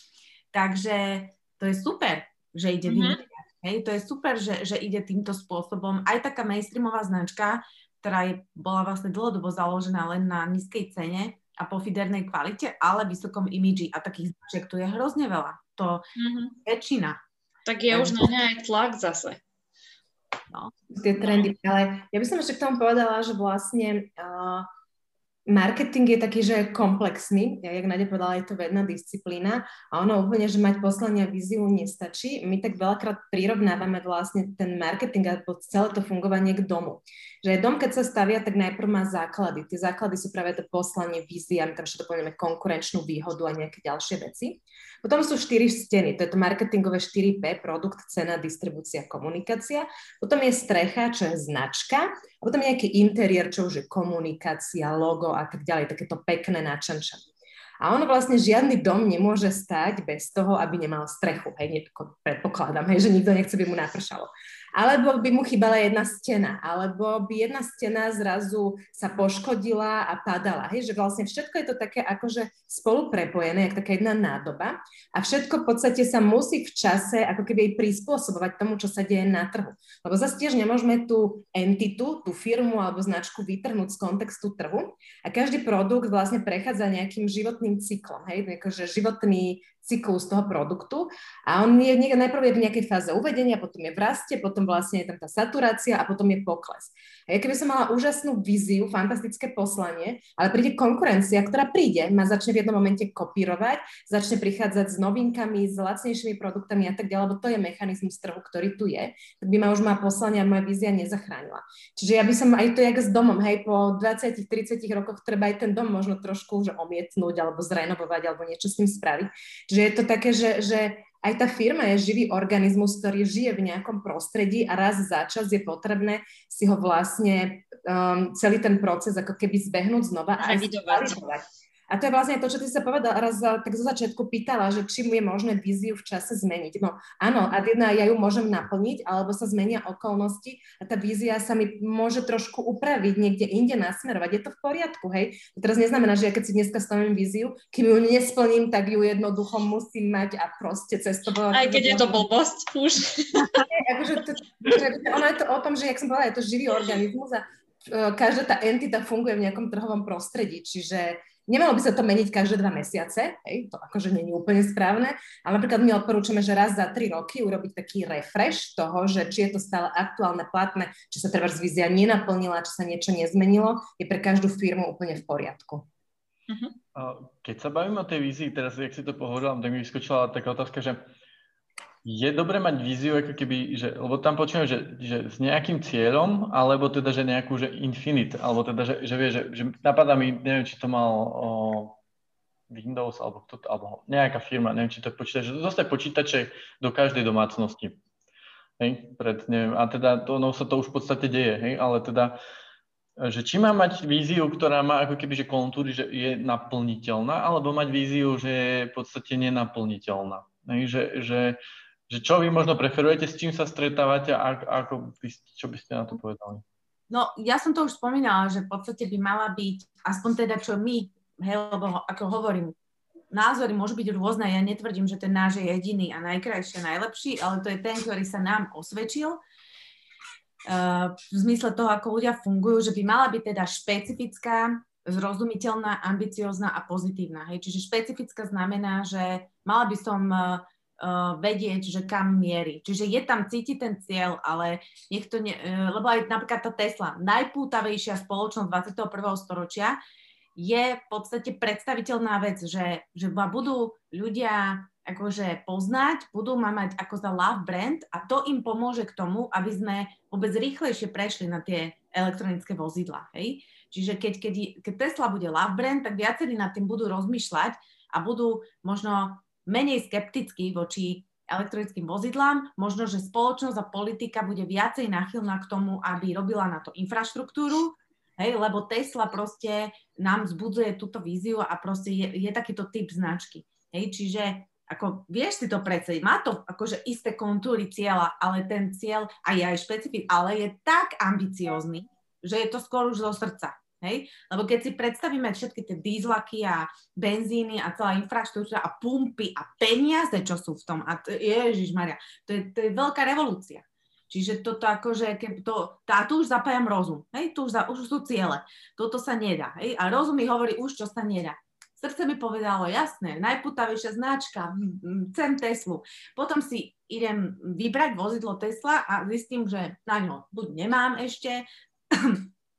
Takže to je super, že ide mm-hmm. vymieňať Hej, to je super, že, že ide týmto spôsobom. Aj taká mainstreamová značka, ktorá je, bola vlastne dlhodobo založená len na nízkej cene a po fidernej kvalite, ale vysokom imidži. A takých značiek tu je hrozne veľa. To mm-hmm. väčšina. Tak je už na ne aj tlak zase. No. Tie trendy. Ale ja by som ešte k tomu povedala, že vlastne uh, marketing je taký, že je komplexný, ja, jak Nadia povedala, je to vedná disciplína a ono úplne, že mať poslanie a víziu nestačí. My tak veľakrát prirovnávame vlastne ten marketing a celé to fungovanie k domu. Že dom, keď sa stavia, tak najprv má základy. Tie základy sú práve to poslanie, vízia, my tam všetko povedzme konkurenčnú výhodu a nejaké ďalšie veci. Potom sú štyri steny, to je to marketingové 4P, produkt, cena, distribúcia, komunikácia. Potom je strecha, čo je značka. A potom nejaký interiér, čo už je komunikácia, logo a tak ďalej, takéto pekné načanča. A ono vlastne žiadny dom nemôže stať bez toho, aby nemal strechu. Hej, predpokladám, hej, že nikto nechce, by mu napršalo alebo by mu chýbala jedna stena, alebo by jedna stena zrazu sa poškodila a padala. Hej, že vlastne všetko je to také akože spolu prepojené, jak taká jedna nádoba a všetko v podstate sa musí v čase ako keby prispôsobovať tomu, čo sa deje na trhu. Lebo zase tiež nemôžeme tú entitu, tú firmu alebo značku vytrhnúť z kontextu trhu a každý produkt vlastne prechádza nejakým životným cyklom, hej, akože životný cyklus toho produktu a on je najprv je v nejakej fáze uvedenia, potom je v raste, potom vlastne je tam tá saturácia a potom je pokles. A ja keby som mala úžasnú víziu, fantastické poslanie, ale príde konkurencia, ktorá príde, ma začne v jednom momente kopírovať, začne prichádzať s novinkami, s lacnejšími produktami a tak ďalej, lebo to je mechanizmus trhu, ktorý tu je, tak by ma už má poslanie a moja vízia nezachránila. Čiže ja by som aj to jak s domom, hej, po 20-30 rokoch treba aj ten dom možno trošku že omietnúť alebo zrenovovať alebo niečo s ním spraviť. Čiže že je to také, že, že aj tá firma je živý organizmus, ktorý žije v nejakom prostredí a raz za čas je potrebné si ho vlastne um, celý ten proces ako keby zbehnúť znova a aj a to je vlastne to, čo ty sa povedala raz tak zo začiatku pýtala, že či je možné víziu v čase zmeniť. No áno, a jedna ja ju môžem naplniť, alebo sa zmenia okolnosti a tá vízia sa mi môže trošku upraviť, niekde inde nasmerovať. Je to v poriadku, hej? To teraz neznamená, že ja keď si dneska stavím víziu, kým ju nesplním, tak ju jednoducho musím mať a proste cestovať. Aj keď je to blbosť už. akože to, ono je to o tom, že, jak som povedala, je to živý organizmus a e, každá tá entita funguje v nejakom trhovom prostredí, čiže Nemalo by sa to meniť každé dva mesiace, hej, to akože nie je úplne správne, ale napríklad my odporúčame, že raz za tri roky urobiť taký refresh toho, že či je to stále aktuálne, platné, či sa treba vízia nenaplnila, či sa niečo nezmenilo, je pre každú firmu úplne v poriadku. Uh-huh. Keď sa bavíme o tej vízii, teraz, jak si to pohovorila, tak mi vyskočila taká otázka, že je dobre mať víziu, ako keby, že, lebo tam počujem, že, že s nejakým cieľom, alebo teda, že nejakú, že infinite, alebo teda, že, že vie, že, že napadá mi, neviem, či to mal o, Windows, alebo, to, alebo nejaká firma, neviem, či to počíta, že dostať počítače do každej domácnosti. Hej, pred, neviem, a teda to, no, sa to už v podstate deje, hej, ale teda, že či má mať víziu, ktorá má ako keby, že kontúry, že je naplniteľná, alebo mať víziu, že je v podstate nenaplniteľná. Hej, že, že, že čo vy možno preferujete, s čím sa stretávate a ako by, čo by ste na to povedali? No, ja som to už spomínala, že v podstate by mala byť, aspoň teda čo my, hej, lebo ako hovorím, názory môžu byť rôzne, ja netvrdím, že ten náš je jediný a najkrajší a najlepší, ale to je ten, ktorý sa nám osvedčil. Uh, v zmysle toho, ako ľudia fungujú, že by mala byť teda špecifická, zrozumiteľná, ambiciozná a pozitívna. Hej. Čiže špecifická znamená, že mala by som uh, uh, vedieť, že kam mierí. Čiže je tam cítiť ten cieľ, ale nech to ne, uh, lebo aj napríklad tá Tesla, najpútavejšia spoločnosť 21. storočia, je v podstate predstaviteľná vec, že, že budú ľudia akože poznať, budú ma mať ako za love brand a to im pomôže k tomu, aby sme vôbec rýchlejšie prešli na tie elektronické vozidla. Hej? Čiže keď, keď, keď Tesla bude love brand, tak viacerí nad tým budú rozmýšľať a budú možno menej skeptický voči elektronickým vozidlám. Možno, že spoločnosť a politika bude viacej nachylná k tomu, aby robila na to infraštruktúru, hej, lebo Tesla proste nám zbudzuje túto víziu a proste je, je takýto typ značky. Hej, čiže ako vieš si to predsediť, má to akože isté kontúry cieľa, ale ten cieľ a je aj špecifik, ale je tak ambiciózny, že je to skôr už zo srdca. Hej? Lebo keď si predstavíme všetky tie dízlaky a benzíny a celá infraštruktúra a pumpy a peniaze, čo sú v tom, a to, Ježiš Maria, to je, to je veľká revolúcia. Čiže toto akože, keď to, tá, tu už zapájam rozum, hej, tu už, za, už sú ciele, toto sa nedá, hej, a rozum mi hovorí už, čo sa nedá. Srdce mi povedalo, jasné, najputavejšia značka, chcem Teslu. Potom si idem vybrať vozidlo Tesla a zistím, že na ňo buď nemám ešte,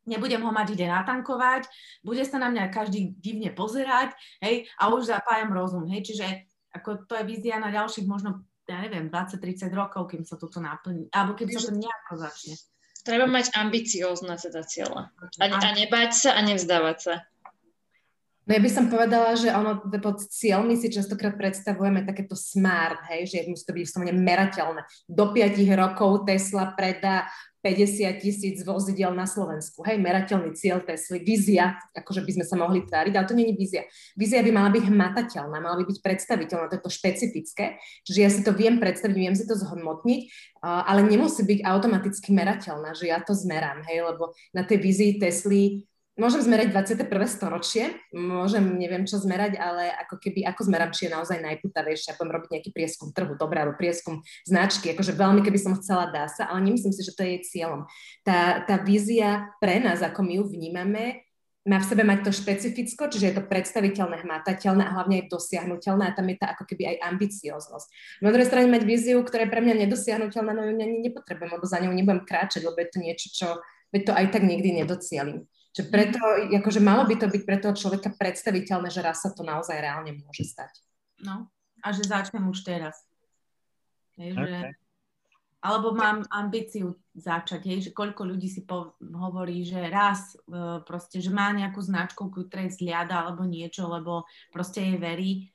nebudem ho mať ide natankovať, bude sa na mňa každý divne pozerať, hej, a už zapájam rozum, hej, čiže ako to je vízia na ďalších možno, ja neviem, 20-30 rokov, kým sa toto naplní, alebo kým sa to nejako začne. Treba mať ambiciózne teda cieľa. A, a nebať sa a nevzdávať sa. No ja by som povedala, že ono pod cieľmi si častokrát predstavujeme takéto smart, hej, že musí to byť vyslovene merateľné. Do 5 rokov Tesla predá 50 tisíc vozidel na Slovensku. Hej, merateľný cieľ Tesly, vízia, akože by sme sa mohli tváriť, ale to je vízia. Vízia by mala byť hmatateľná, mala by byť predstaviteľná, to je to špecifické, čiže ja si to viem predstaviť, viem si to zhodnotniť, ale nemusí byť automaticky merateľná, že ja to zmerám, hej, lebo na tej vízii Tesly môžem zmerať 21. storočie, môžem neviem čo zmerať, ale ako keby, ako zmerám, či je naozaj najputavejšia, budem robiť nejaký prieskum trhu, dobré, alebo prieskum značky, akože veľmi, keby som chcela, dá sa, ale nemyslím si, že to je jej cieľom. Tá, tá vízia pre nás, ako my ju vnímame, má v sebe mať to špecificko, čiže je to predstaviteľné, hmatateľné a hlavne aj dosiahnutelné a tam je tá ako keby aj ambicioznosť. Na druhej strane mať víziu, ktorá je pre mňa nedosiahnutelná, no ju nepotrebujem, lebo za ňou nebudem kráčať, lebo je to niečo, čo veď to aj tak nikdy nedocielím. Čiže preto, akože malo by to byť pre toho človeka predstaviteľné, že raz sa to naozaj reálne môže stať. No, a že začnem už teraz. Hej, okay. že, alebo mám ambíciu začať, hej, že koľko ľudí si po, hovorí, že raz uh, proste, že má nejakú značku, ktorej zliada alebo niečo, lebo proste jej verí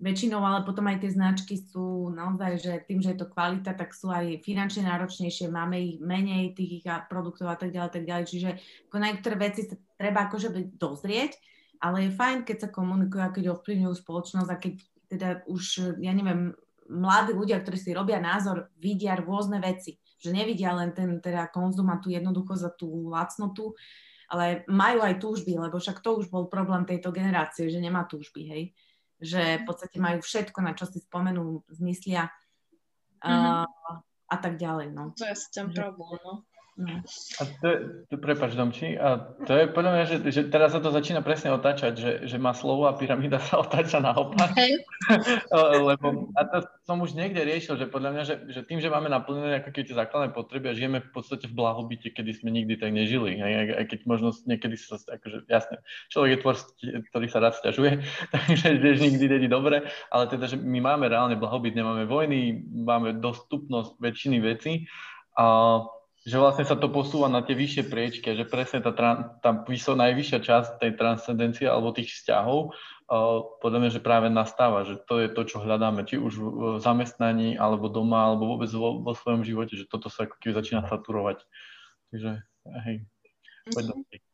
väčšinou, ale potom aj tie značky sú naozaj, že tým, že je to kvalita, tak sú aj finančne náročnejšie, máme ich menej tých ich produktov a tak ďalej, tak ďalej. Čiže ako na niektoré veci sa treba akože dozrieť, ale je fajn, keď sa komunikujú a keď ovplyvňujú spoločnosť a keď teda už, ja neviem, mladí ľudia, ktorí si robia názor, vidia rôzne veci. Že nevidia len ten teda konzum a tu jednoducho za tú lacnotu, ale majú aj túžby, lebo však to už bol problém tejto generácie, že nemá túžby, hej že v podstate majú všetko, na čo si spomenú, zmyslia mm-hmm. uh, a tak ďalej. No. To je ten problém, no. No. A to to, prepáč, Domči, a to je podľa mňa, že, že teraz sa to začína presne otáčať, že, že má slovo a pyramída sa otáča naopak. Okay. Lebo, a to som už niekde riešil, že podľa mňa, že, že tým, že máme naplnené ako tie základné potreby a žijeme v podstate v blahobite, kedy sme nikdy tak nežili, aj, aj keď možno niekedy sa, akože jasne, človek je tvor, ktorý sa rád stiažuje, takže tiež nikdy není dobre, ale teda, že my máme reálne blahobyt, nemáme vojny, máme dostupnosť väčšiny vecí a že vlastne sa to posúva na tie vyššie priečky, že presne tá, tá vyso, najvyššia časť tej transcendencie alebo tých vzťahov uh, podľa mňa, že práve nastáva, že to je to, čo hľadáme, či už v zamestnaní, alebo doma, alebo vôbec vo, vo svojom živote, že toto sa ako keby začína saturovať. Takže, hej, mm-hmm.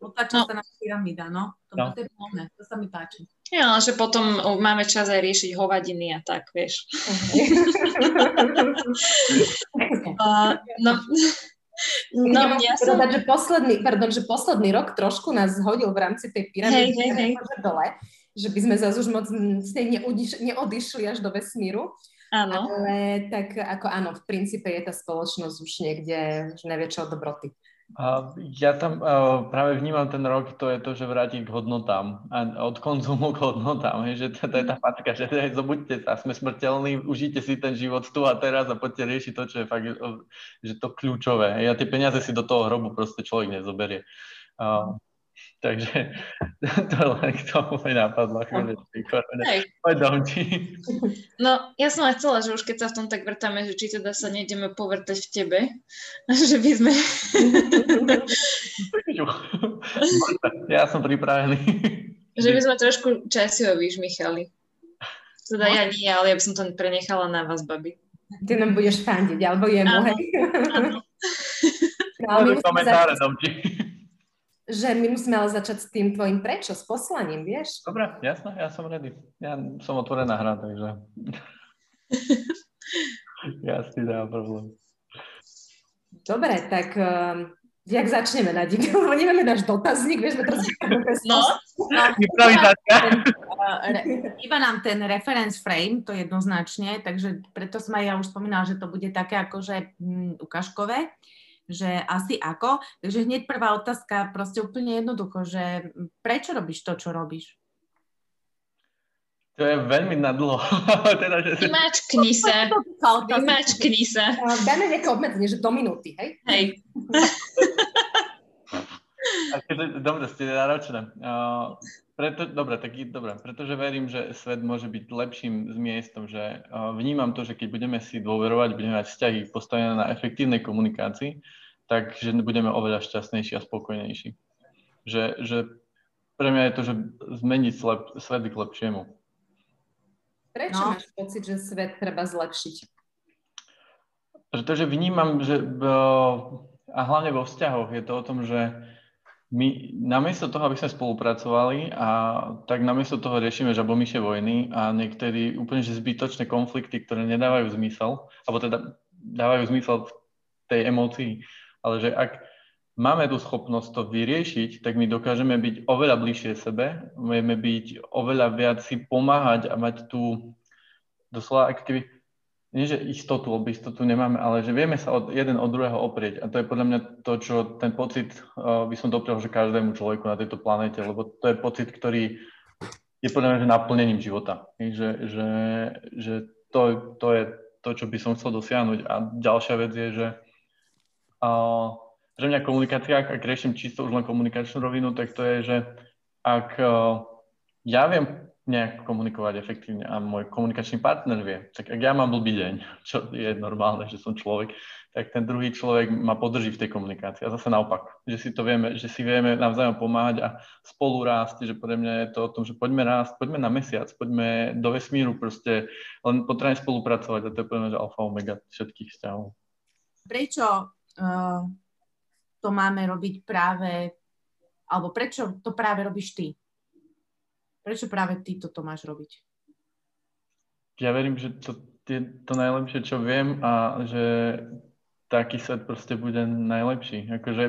Otáča no. sa na pyramída, no. To, no. to je plné, to sa mi páči. Ja, že potom máme čas aj riešiť hovadiny a tak, vieš. uh, no, no, ja som... Že posledný, pardon, že posledný rok trošku nás zhodil v rámci tej pyramídy hey, hey, hey. dole, že by sme zase už moc z nej neodišli až do vesmíru. Áno. Ale tak ako áno, v princípe je tá spoločnosť už niekde, už nevie čo od dobroty. Ja tam uh, práve vnímam ten rok, to je to, že vrátiť k hodnotám a od konzumu k hodnotám, hej, že to, to je tá patka, že hej, zobuďte sa, sme smrteľní, užite si ten život tu a teraz a poďte riešiť to, čo je fakt, že to kľúčové. Hej, a tie peniaze si do toho hrobu proste človek nezoberie. Uh, Takže to len k tomu mi napadlo. Poď domči. No, ja som aj chcela, že už keď sa v tom tak vrtáme, že či teda sa nejdeme povrtať v tebe, že by sme... ja som pripravený. Že by sme trošku časiovo vyžmichali. Teda ja nie, ale ja by som to prenechala na vás, babi. Ty nám budeš fandiť, alebo jemu, hej? Áno. komentáre, domči že my musíme ale začať s tým tvojim prečo, s poslaním, vieš? Dobre, jasné, ja som ready. Ja som otvorená hra, takže... ja si dám problém. Dobre, tak um, jak začneme, Nadik? Lebo nemáme náš dotazník, vieš, teraz... No, no iba nám ten reference frame, to jednoznačne, takže preto som aj ja už spomínala, že to bude také akože mm, ukážkové že asi ako. Takže hneď prvá otázka, proste úplne jednoducho, že prečo robíš to, čo robíš? To je veľmi nadlho. teda, že... Vymačkni sa. Vymačkni sa. Dáme nejaké obmedzenie, že do minúty, hej? Hej. dobre, ste náročné. Uh, preto, dobre, tak dobre, pretože verím, že svet môže byť lepším z miestom, že vnímam to, že keď budeme si dôverovať, budeme mať vzťahy postavené na efektívnej komunikácii, takže budeme oveľa šťastnejší a spokojnejší. Že, že pre mňa je to, že zmeniť slep, svet k lepšiemu. Prečo no. máš pocit, že svet treba zlepšiť? Pretože vnímam, že a hlavne vo vzťahoch je to o tom, že my namiesto toho, aby sme spolupracovali a tak namiesto toho riešime žabomyšie vojny a niektorí úplne že zbytočné konflikty, ktoré nedávajú zmysel, alebo teda dávajú zmysel v tej emócii, ale že ak máme tú schopnosť to vyriešiť, tak my dokážeme byť oveľa bližšie sebe, vieme byť oveľa viac si pomáhať a mať tú doslova keby nie že istotu, lebo istotu nemáme, ale že vieme sa od, jeden od druhého oprieť. A to je podľa mňa to, čo ten pocit uh, by som doprial, že každému človeku na tejto planete, lebo to je pocit, ktorý je podľa mňa že naplnením života. Že, že, že to, to je to, čo by som chcel dosiahnuť. A ďalšia vec je, že, uh, že mňa komunikácia, ak riešim čisto už len komunikačnú rovinu, tak to je, že ak uh, ja viem nejak komunikovať efektívne a môj komunikačný partner vie. Tak ak ja mám blbý deň, čo je normálne, že som človek, tak ten druhý človek ma podrží v tej komunikácii. A zase naopak, že si to vieme, že si vieme navzájom pomáhať a spolu rásť, že pre mňa je to o tom, že poďme rásť, poďme na mesiac, poďme do vesmíru proste, len potrebujeme spolupracovať a to je pre mňa, že alfa omega všetkých vzťahov. Prečo uh, to máme robiť práve, alebo prečo to práve robíš ty? Prečo práve ty toto máš robiť? Ja verím, že to je to najlepšie, čo viem a že taký svet proste bude najlepší. Akože,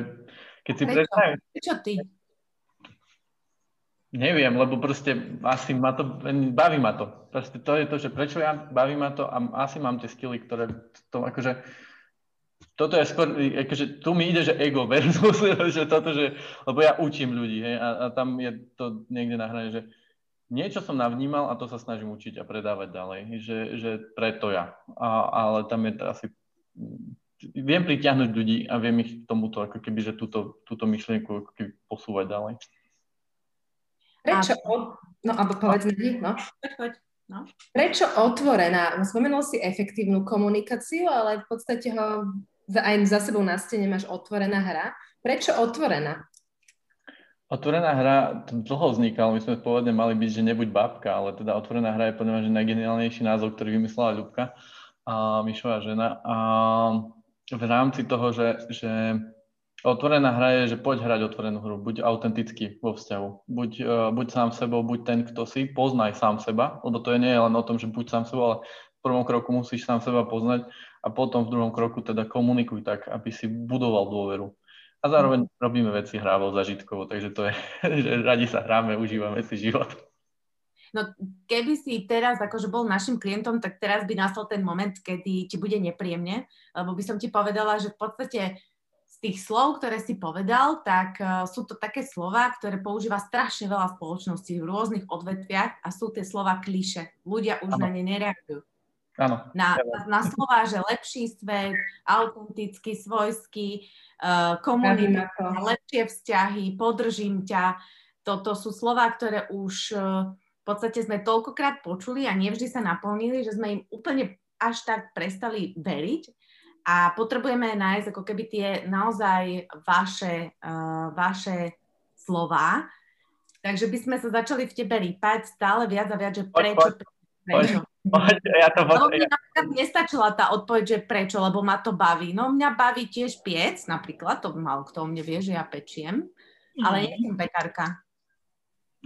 keď si prečo? Predstav... Prečo ty? Neviem, lebo proste asi ma to, baví ma to. Proste to je to, že prečo ja, baví ma to a asi mám tie skily, ktoré to akože, toto je skôr, akože tu mi ide, že ego versus, že toto, že, lebo ja učím ľudí, hej, a, a tam je to niekde na hrane, že niečo som navnímal a to sa snažím učiť a predávať ďalej, že, že preto ja. A, ale tam je asi, viem pritiahnuť ľudí a viem ich k tomuto, ako keby, že túto, túto myšlienku ako keby posúvať ďalej. Prečo? No, alebo povedz mi, no. No. Prečo otvorená? Spomenul si efektívnu komunikáciu, ale v podstate ho aj za sebou na stene máš otvorená hra. Prečo otvorená? Otvorená hra dlho vznikala, my sme pôvodne mali byť, že nebuď babka, ale teda otvorená hra je podľa že najgeniálnejší názov, ktorý vymyslela Ľubka, a Mišová žena. A v rámci toho, že, že otvorená hra je, že poď hrať otvorenú hru, buď autentický vo vzťahu, buď, uh, buď sám sebou, buď ten, kto si, poznaj sám seba, lebo to nie je len o tom, že buď sám sebou, ale v prvom kroku musíš sám seba poznať a potom v druhom kroku teda komunikuj tak, aby si budoval dôveru. A zároveň robíme veci hrávo, zažitkovo, takže to je, že radi sa hráme, užívame si život. No keby si teraz akože bol našim klientom, tak teraz by nastal ten moment, kedy ti bude nepríjemne, lebo by som ti povedala, že v podstate z tých slov, ktoré si povedal, tak uh, sú to také slova, ktoré používa strašne veľa spoločností v rôznych odvetviach a sú tie slova kliše. Ľudia už ano. na ne nereagujú. Áno. Na, na slova, že lepší svet, autentický, svojský, uh, komunita, lepšie vzťahy, podržím ťa. Toto sú slova, ktoré už uh, v podstate sme toľkokrát počuli a nevždy sa naplnili, že sme im úplne až tak prestali veriť a potrebujeme nájsť ako keby tie naozaj vaše, uh, vaše slova. Takže by sme sa začali v tebe rýpať stále viac a viac, že prečo, prečo, prečo. Ja to mne napríklad nestačila tá odpoveď, že prečo, lebo ma to baví. No mňa baví tiež piec, napríklad, to málo kto o mne vie, že ja pečiem, mm. ale nie som pekárka.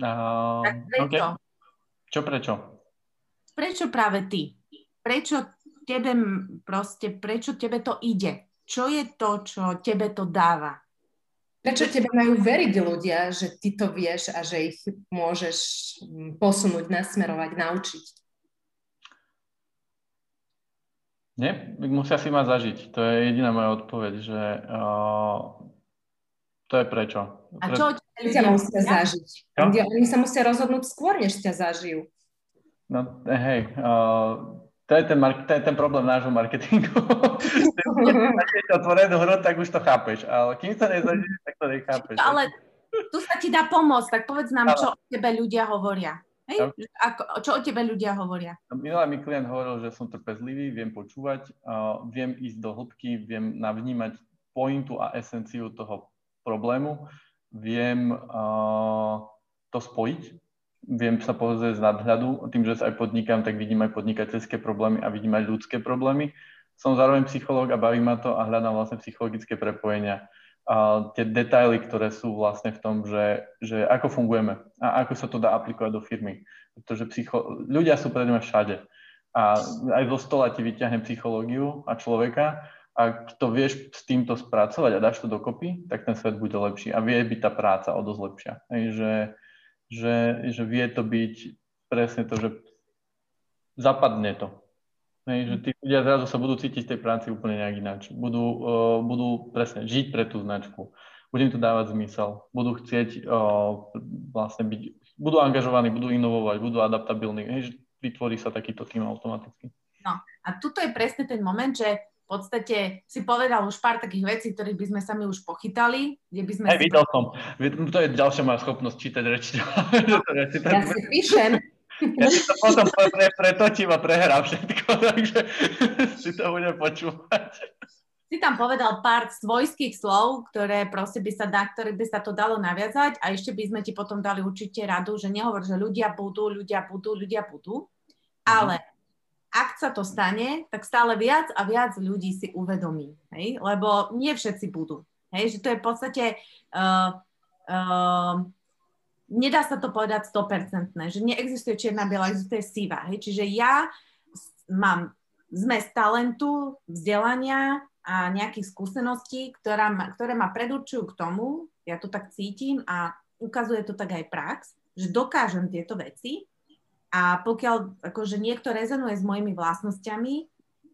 Uh, tak prečo? Okay. Čo prečo? Prečo práve ty? Prečo tebe proste, prečo tebe to ide? Čo je to, čo tebe to dáva? Prečo tebe majú veriť ľudia, že ty to vieš a že ich môžeš posunúť, nasmerovať, naučiť? Nie, musia si ma zažiť. To je jediná moja odpoveď, že uh, to je prečo. A čo Pre... ľudia musia zažiť? Ľudia, oni sa musia rozhodnúť skôr, než ťa zažijú. No hej, uh, to je ten, mar- to je ten problém nášho marketingu. Keď to otvorenú hru, tak už to chápeš, ale kým sa nezažiješ, tak to nechápeš. Ale tu sa ti dá pomôcť, tak povedz nám, čo o tebe ľudia hovoria. Hej? Ako, čo o tebe ľudia hovoria? Minulý mi klient hovoril, že som trpezlivý, viem počúvať, uh, viem ísť do hĺbky, viem navnímať pointu a esenciu toho problému, viem uh, to spojiť, viem sa pozrieť z nadhľadu, tým, že sa aj podnikám, tak vidím aj podnikateľské problémy a vidím aj ľudské problémy. som zároveň psychológ a baví ma to a hľadám vlastne psychologické prepojenia. A tie detaily, ktoré sú vlastne v tom, že, že ako fungujeme a ako sa to dá aplikovať do firmy. Pretože psycho... ľudia sú pred všade. A aj zo stola ti vyťahne psychológiu a človeka, ak to vieš s týmto spracovať a dáš to dokopy, tak ten svet bude lepší a vie byť tá práca o dosť lepšia. Hej, že, že, že vie to byť presne to, že zapadne to. Hej, že tí ľudia zrazu sa budú cítiť v tej práci úplne nejak ináč. Budú, uh, budú presne žiť pre tú značku. Bude im to dávať zmysel. Budú chcieť uh, vlastne byť, budú angažovaní, budú inovovať, budú adaptabilní. Hej, že vytvorí sa takýto tým automaticky. No a tuto je presne ten moment, že v podstate si povedal už pár takých vecí, ktorých by sme sami už pochytali. Kde by sme Aj si... videl som. To je ďalšia moja schopnosť čítať reči. ja si píšem. Ja si to potom pre, pretočím a prehrám všetko, takže si to budem počúvať. Si tam povedal pár svojských slov, ktoré proste by sa, na ktoré by sa to dalo naviazať a ešte by sme ti potom dali určite radu, že nehovor, že ľudia budú, ľudia budú, ľudia budú, ale ak sa to stane, tak stále viac a viac ľudí si uvedomí, hej? lebo nie všetci budú. Hej? Že to je v podstate, uh, uh, nedá sa to povedať 100%, že neexistuje čierna biela, existuje síva. Hej? Čiže ja mám zmes talentu, vzdelania a nejakých skúseností, ktorá ma, ktoré ma predurčujú k tomu, ja to tak cítim a ukazuje to tak aj prax, že dokážem tieto veci a pokiaľ akože niekto rezonuje s mojimi vlastnosťami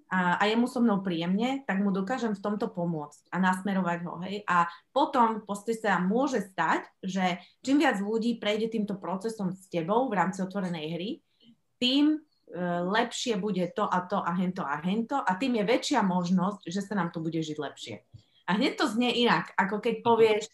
a, a je mu so mnou príjemne, tak mu dokážem v tomto pomôcť a nasmerovať ho. Hej? A potom poste sa môže stať, že čím viac ľudí prejde týmto procesom s tebou v rámci otvorenej hry, tým e, lepšie bude to a to a hento a hento a tým je väčšia možnosť, že sa nám tu bude žiť lepšie. A hneď to znie inak, ako keď povieš,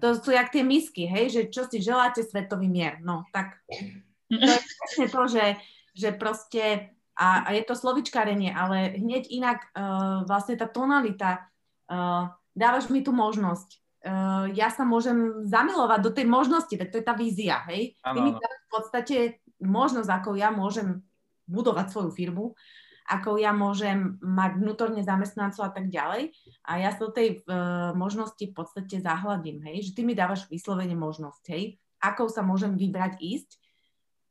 to sú jak tie misky, hej, že čo si želáte svetový mier. No, tak to je presne to, že, že proste, a, a je to slovičkárenie, ale hneď inak uh, vlastne tá tonalita, uh, dávaš mi tú možnosť. Uh, ja sa môžem zamilovať do tej možnosti, veď to je tá vízia, hej? Ty mi dávaš v podstate možnosť, ako ja môžem budovať svoju firmu, ako ja môžem mať vnútorne zamestnancov a tak ďalej. A ja sa do tej uh, možnosti v podstate zahľadím, hej, že ty mi dávaš vyslovene možnosť, hej, akou sa môžem vybrať ísť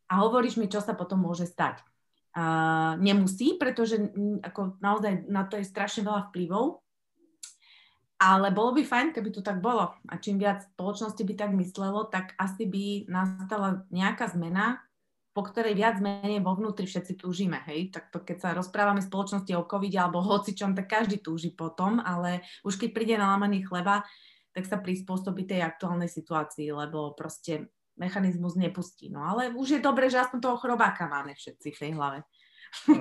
a hovoríš mi, čo sa potom môže stať. Uh, nemusí, pretože m, ako naozaj na to je strašne veľa vplyvov, ale bolo by fajn, keby to tak bolo. A čím viac spoločnosti by tak myslelo, tak asi by nastala nejaká zmena, po ktorej viac menej vo vnútri všetci túžime. Hej? Tak to, keď sa rozprávame spoločnosti o covid alebo hocičom, tak každý túži potom, ale už keď príde na lamený chleba, tak sa prispôsobí tej aktuálnej situácii, lebo proste mechanizmus nepustí. No ale už je dobré, že aspoň toho chrobáka máme všetci v tej hlave.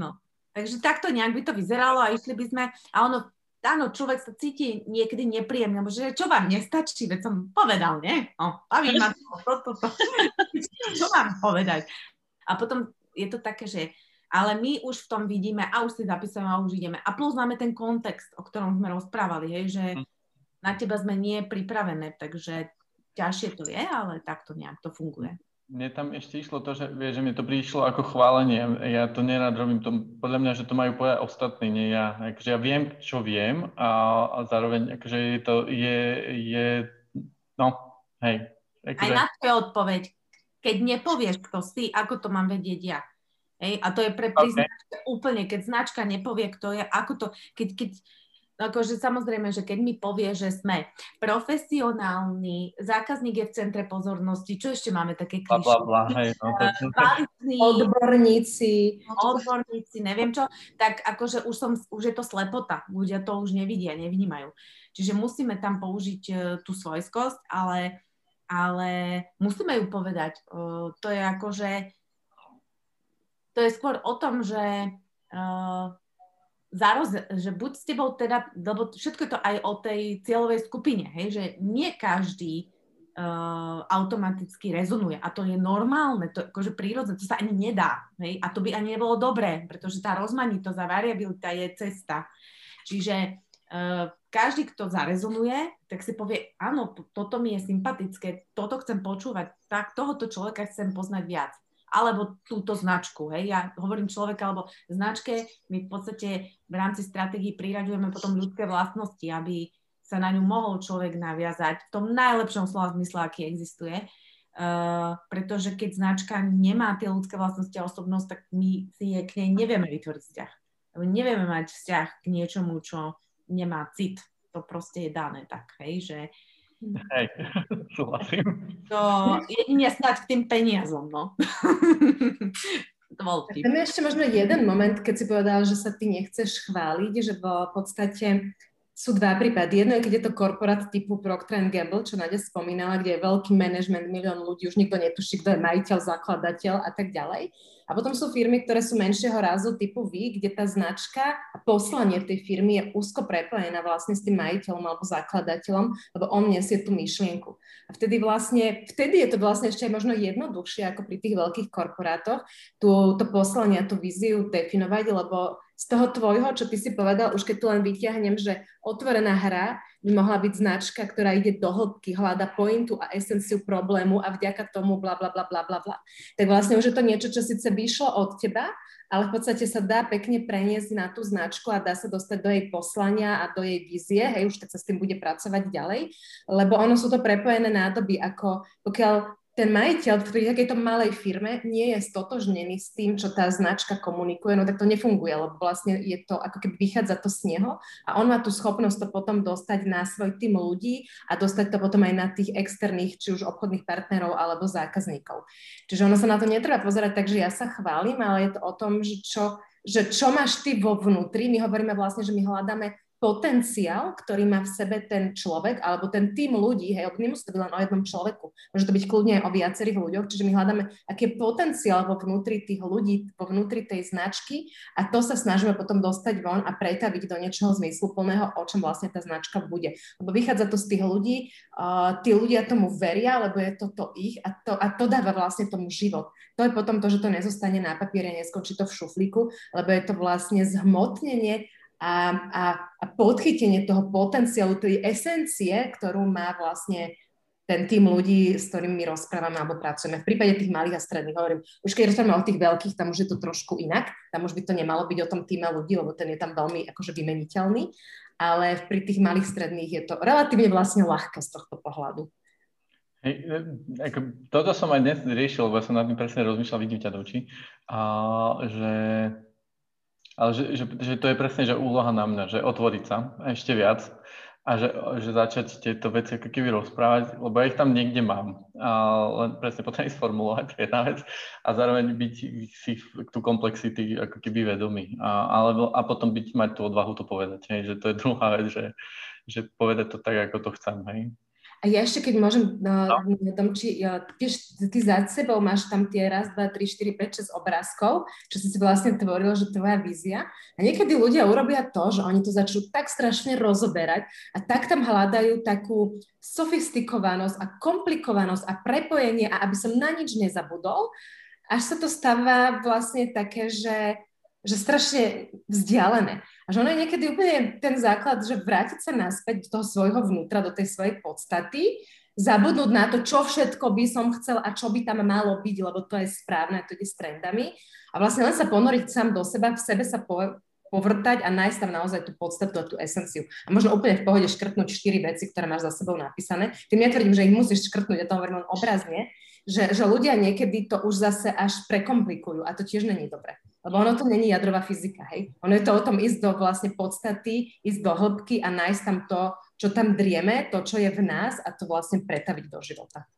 no, takže takto nejak by to vyzeralo a išli by sme, a ono, áno, človek sa cíti niekedy nepríjemne, že čo vám nestačí, veď som povedal, nie? O, baví ma to, to, to, to. čo mám povedať? A potom je to také, že ale my už v tom vidíme a už si zapisujeme a už ideme. A plus máme ten kontext, o ktorom sme rozprávali, hej, že hm. na teba sme nie pripravené, takže ťažšie to je, ale takto nejak to funguje. Mne tam ešte išlo to, že, vie, že mne to prišlo ako chválenie. Ja to nerad robím. To, podľa mňa, že to majú povedať ostatní, nie ja. Akože ja viem, čo viem a, a zároveň akože je to, je, je no, hej. Akože... Aj na to je odpoveď. Keď nepovieš, kto si, ako to mám vedieť ja. Hej, a to je pre okay. úplne, keď značka nepovie, kto je, ako to, keď, keď, akože samozrejme, že keď mi povie, že sme profesionálni, zákazník je v centre pozornosti, čo ešte máme také klišé? Bla, bla, hej, no, Kvalitní, odborníci. Odborníci, neviem čo, tak akože už, som, už je to slepota, ľudia to už nevidia, nevnímajú. Čiže musíme tam použiť uh, tú svojskosť, ale, ale musíme ju povedať. Uh, to je akože, to je skôr o tom, že zaroz, že buď s tebou teda, lebo všetko je to aj o tej cieľovej skupine, hej, že nie každý uh, automaticky rezonuje a to je normálne, to akože prírodzené, to sa ani nedá, hej, a to by ani nebolo dobré, pretože tá rozmanitosť a variabilita je cesta. Čiže uh, každý, kto zarezonuje, tak si povie, áno, toto mi je sympatické, toto chcem počúvať, tak tohoto človeka chcem poznať viac. Alebo túto značku. Hej. Ja hovorím človeka alebo značke, my v podstate v rámci stratégií priraďujeme potom ľudské vlastnosti, aby sa na ňu mohol človek naviazať v tom najlepšom slova zmysle, aký existuje. Uh, pretože keď značka nemá tie ľudské vlastnosti a osobnosť, tak my si je k nej nevieme vytvoriť vzťah. Nevieme mať vzťah k niečomu, čo nemá cit. To proste je dané tak, hej, že Hej, súhlasím. To jedine snáď k tým peniazom, no. to bol Tam je ešte možno jeden moment, keď si povedal, že sa ty nechceš chváliť, že v podstate sú dva prípady. Jedno je, keď je to korporát typu Procter Gamble, čo Nadia spomínala, kde je veľký manažment, milión ľudí, už nikto netuší, kto je majiteľ, zakladateľ a tak ďalej. A potom sú firmy, ktoré sú menšieho rázu typu vy, kde tá značka a poslanie tej firmy je úzko prepojená vlastne s tým majiteľom alebo zakladateľom, lebo on nesie tú myšlienku. A vtedy vlastne, vtedy je to vlastne ešte možno jednoduchšie ako pri tých veľkých korporátoch, tú, to poslanie a tú víziu definovať, lebo z toho tvojho, čo ty si povedal, už keď tu len vyťahnem, že otvorená hra by mohla byť značka, ktorá ide do hĺbky, hľada pointu a esenciu problému a vďaka tomu bla bla bla bla bla bla. Tak vlastne už je to niečo, čo síce vyšlo od teba, ale v podstate sa dá pekne preniesť na tú značku a dá sa dostať do jej poslania a do jej vízie, hej, už tak sa s tým bude pracovať ďalej, lebo ono sú to prepojené nádoby, ako pokiaľ ten majiteľ pri takejto malej firme nie je stotožnený s tým, čo tá značka komunikuje, no tak to nefunguje, lebo vlastne je to, ako keby vychádza to z neho a on má tú schopnosť to potom dostať na svoj tým ľudí a dostať to potom aj na tých externých, či už obchodných partnerov alebo zákazníkov. Čiže ono sa na to netreba pozerať tak, že ja sa chválim, ale je to o tom, že čo, že čo máš ty vo vnútri. My hovoríme vlastne, že my hľadáme potenciál, ktorý má v sebe ten človek alebo ten tým ľudí, hej, nemusí to byť len o jednom človeku, môže to byť kľudne aj o viacerých ľuďoch, čiže my hľadáme, aký je potenciál vo vnútri tých ľudí, vo vnútri tej značky a to sa snažíme potom dostať von a pretaviť do niečoho zmysluplného, o čom vlastne tá značka bude. Lebo vychádza to z tých ľudí, uh, tí ľudia tomu veria, lebo je to to ich a to, a to dáva vlastne tomu život. To je potom to, že to nezostane na papiere, neskončí to v šuflíku, lebo je to vlastne zhmotnenie a, a, a podchytenie toho potenciálu, tej esencie, ktorú má vlastne ten tým ľudí, s ktorými rozprávame alebo pracujeme. V prípade tých malých a stredných hovorím, už keď rozprávame o tých veľkých, tam už je to trošku inak, tam už by to nemalo byť o tom týme ľudí, lebo ten je tam veľmi akože vymeniteľný, ale pri tých malých stredných je to relatívne vlastne ľahké z tohto pohľadu. Hej, e, ako, toto som aj dnes riešil, lebo som nad tým presne rozmýšľal, vidím ťa do očí, a že ale že, že, že to je presne, že úloha na mňa, že otvoriť sa ešte viac a že, že začať tieto veci ako keby rozprávať, lebo ja ich tam niekde mám. A len presne potrebujem sformulovať, to je jedna vec. A zároveň byť si tú komplexity ako keby vedomý. A, alebo, a potom byť, mať tú odvahu to povedať. Hej, že to je druhá vec, že, že povedať to tak, ako to chcem. Hej. A ja ešte, keď môžem, no, no. Tom, či, ja, tiež ty za sebou máš tam tie raz, dva, tri, štyri, 5, 6 obrázkov, čo si si vlastne tvoril, že tvoja vízia. A niekedy ľudia urobia to, že oni to začnú tak strašne rozoberať a tak tam hľadajú takú sofistikovanosť a komplikovanosť a prepojenie a aby som na nič nezabudol, až sa to stáva vlastne také, že že strašne vzdialené. A že ono je niekedy úplne ten základ, že vrátiť sa naspäť do toho svojho vnútra, do tej svojej podstaty, zabudnúť na to, čo všetko by som chcel a čo by tam malo byť, lebo to je správne, to ide s trendami. A vlastne len sa ponoriť sám do seba, v sebe sa po, povrtať a nájsť tam naozaj tú podstatu a tú esenciu. A možno úplne v pohode škrtnúť štyri veci, ktoré máš za sebou napísané. Tým netvrdím, že ich musíš škrtnúť, ja to hovorím len obrazne, že, že ľudia niekedy to už zase až prekomplikujú a to tiež není dobré. Lebo ono to není jadrová fyzika, hej. Ono je to o tom ísť do vlastne podstaty, ísť do hĺbky a nájsť tam to, čo tam drieme, to, čo je v nás a to vlastne pretaviť do života.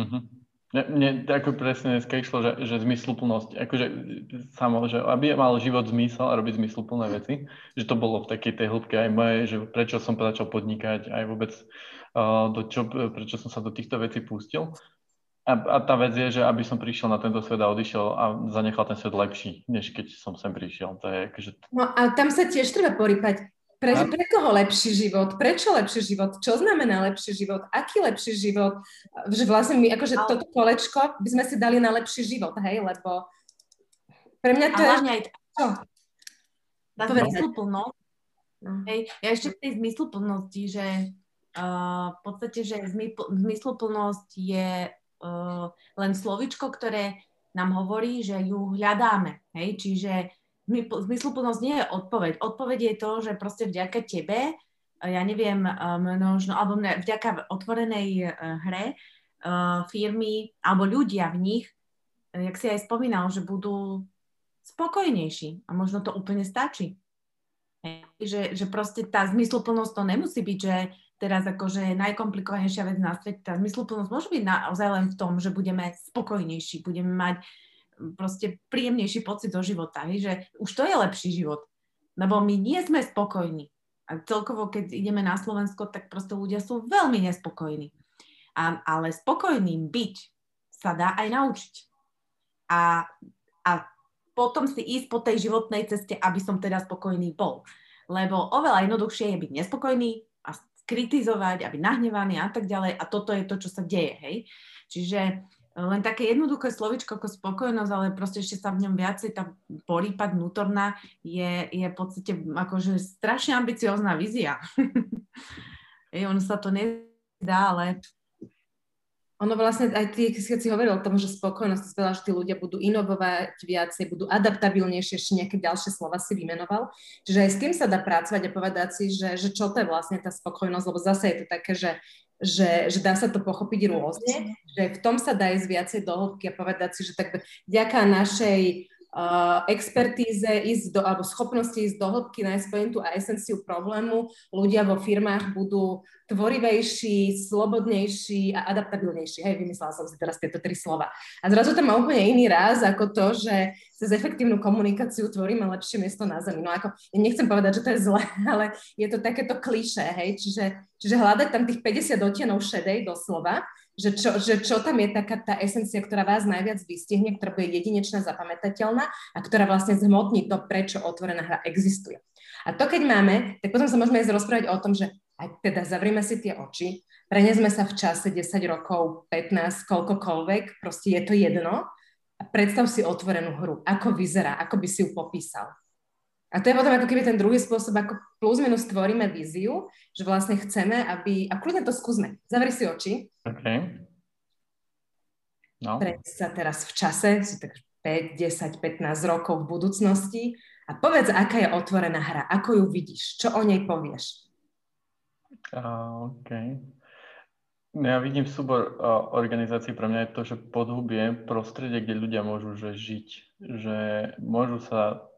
Uh-huh. Mne, mne ako presne dneska išlo, že, že zmysluplnosť, akože samo, že aby mal život zmysel a robiť zmysluplné veci, že to bolo v takej tej hĺbke aj moje, že prečo som začal podnikať, aj vôbec uh, do čo, prečo som sa do týchto vecí pustil. A, a tá vec je, že aby som prišiel na tento svet a odišiel a zanechal ten svet lepší, než keď som sem prišiel. To je akože... No a tam sa tiež treba porýpať. Pre, a... pre koho lepší život? Prečo lepší život? Čo znamená lepší život? Aký lepší život? Že vlastne my, akože Ale... toto kolečko by sme si dali na lepší život, hej? Lebo pre mňa to je... Aj... Čo? Tá zmysluplnosť. No. Hej, ja ešte v tej zmysluplnosti, že uh, v podstate, že zmysluplnosť je len slovičko, ktoré nám hovorí, že ju hľadáme. Hej? Čiže zmysluplnosť nie je odpoveď. Odpoveď je to, že proste vďaka tebe, ja neviem, množno, alebo vďaka otvorenej hre firmy alebo ľudia v nich, jak si aj spomínal, že budú spokojnejší a možno to úplne stačí. Hej, že, že proste tá zmysluplnosť to nemusí byť, že teraz akože najkomplikovanejšia vec na svete, tá zmysluplnosť môže byť naozaj len v tom, že budeme spokojnejší, budeme mať proste príjemnejší pocit do života, hej, že už to je lepší život, lebo my nie sme spokojní. A celkovo, keď ideme na Slovensko, tak proste ľudia sú veľmi nespokojní. A, ale spokojným byť sa dá aj naučiť. A, a potom si ísť po tej životnej ceste, aby som teda spokojný bol. Lebo oveľa jednoduchšie je byť nespokojný kritizovať a byť nahnevaný a tak ďalej. A toto je to, čo sa deje, hej. Čiže e, len také jednoduché slovičko ako spokojnosť, ale proste ešte sa v ňom viacej tá porýpať vnútorná je, je v podstate akože strašne ambiciózna vízia. Ej, ono sa to nedá, ale ono vlastne aj ty, keď si hovoril o tom, že spokojnosť, povedal, že tí ľudia budú inovovať viacej, budú adaptabilnejšie, ešte nejaké ďalšie slova si vymenoval. Čiže aj s tým sa dá pracovať a povedať si, že, že čo to je vlastne tá spokojnosť, lebo zase je to také, že, že, že dá sa to pochopiť rôzne, že v tom sa dá ísť viacej do hĺbky a povedať si, že tak vďaka našej uh, expertíze ísť do, alebo schopnosti ísť do hĺbky, nájsť pointu a esenciu problému, ľudia vo firmách budú tvorivejší, slobodnejší a adaptabilnejší. Hej, vymyslela som si teraz tieto tri slova. A zrazu to má úplne iný raz ako to, že cez efektívnu komunikáciu tvoríme lepšie miesto na Zemi. No ako, ja nechcem povedať, že to je zlé, ale je to takéto kliše, hej, čiže, čiže hľadať tam tých 50 odtienov šedej doslova že čo, že čo tam je taká tá esencia, ktorá vás najviac vystihne, ktorá bude jedinečná, zapamätateľná a ktorá vlastne zhmotní to, prečo otvorená hra existuje. A to keď máme, tak potom sa môžeme ísť rozprávať o tom, že aj teda zavrime si tie oči, prenesme sa v čase 10 rokov, 15, koľkokoľvek, proste je to jedno a predstav si otvorenú hru, ako vyzerá, ako by si ju popísal. A to je potom ako keby ten druhý spôsob, ako plus minus tvoríme víziu, že vlastne chceme, aby... A kľudne to skúsme. Zavri si oči. OK. No. sa teraz v čase, sú tak 5, 10, 15 rokov v budúcnosti a povedz, aká je otvorená hra, ako ju vidíš, čo o nej povieš. Uh, OK. Ja vidím súbor uh, organizácií, pre mňa je to, že podhubie prostredie, kde ľudia môžu že žiť, že môžu sa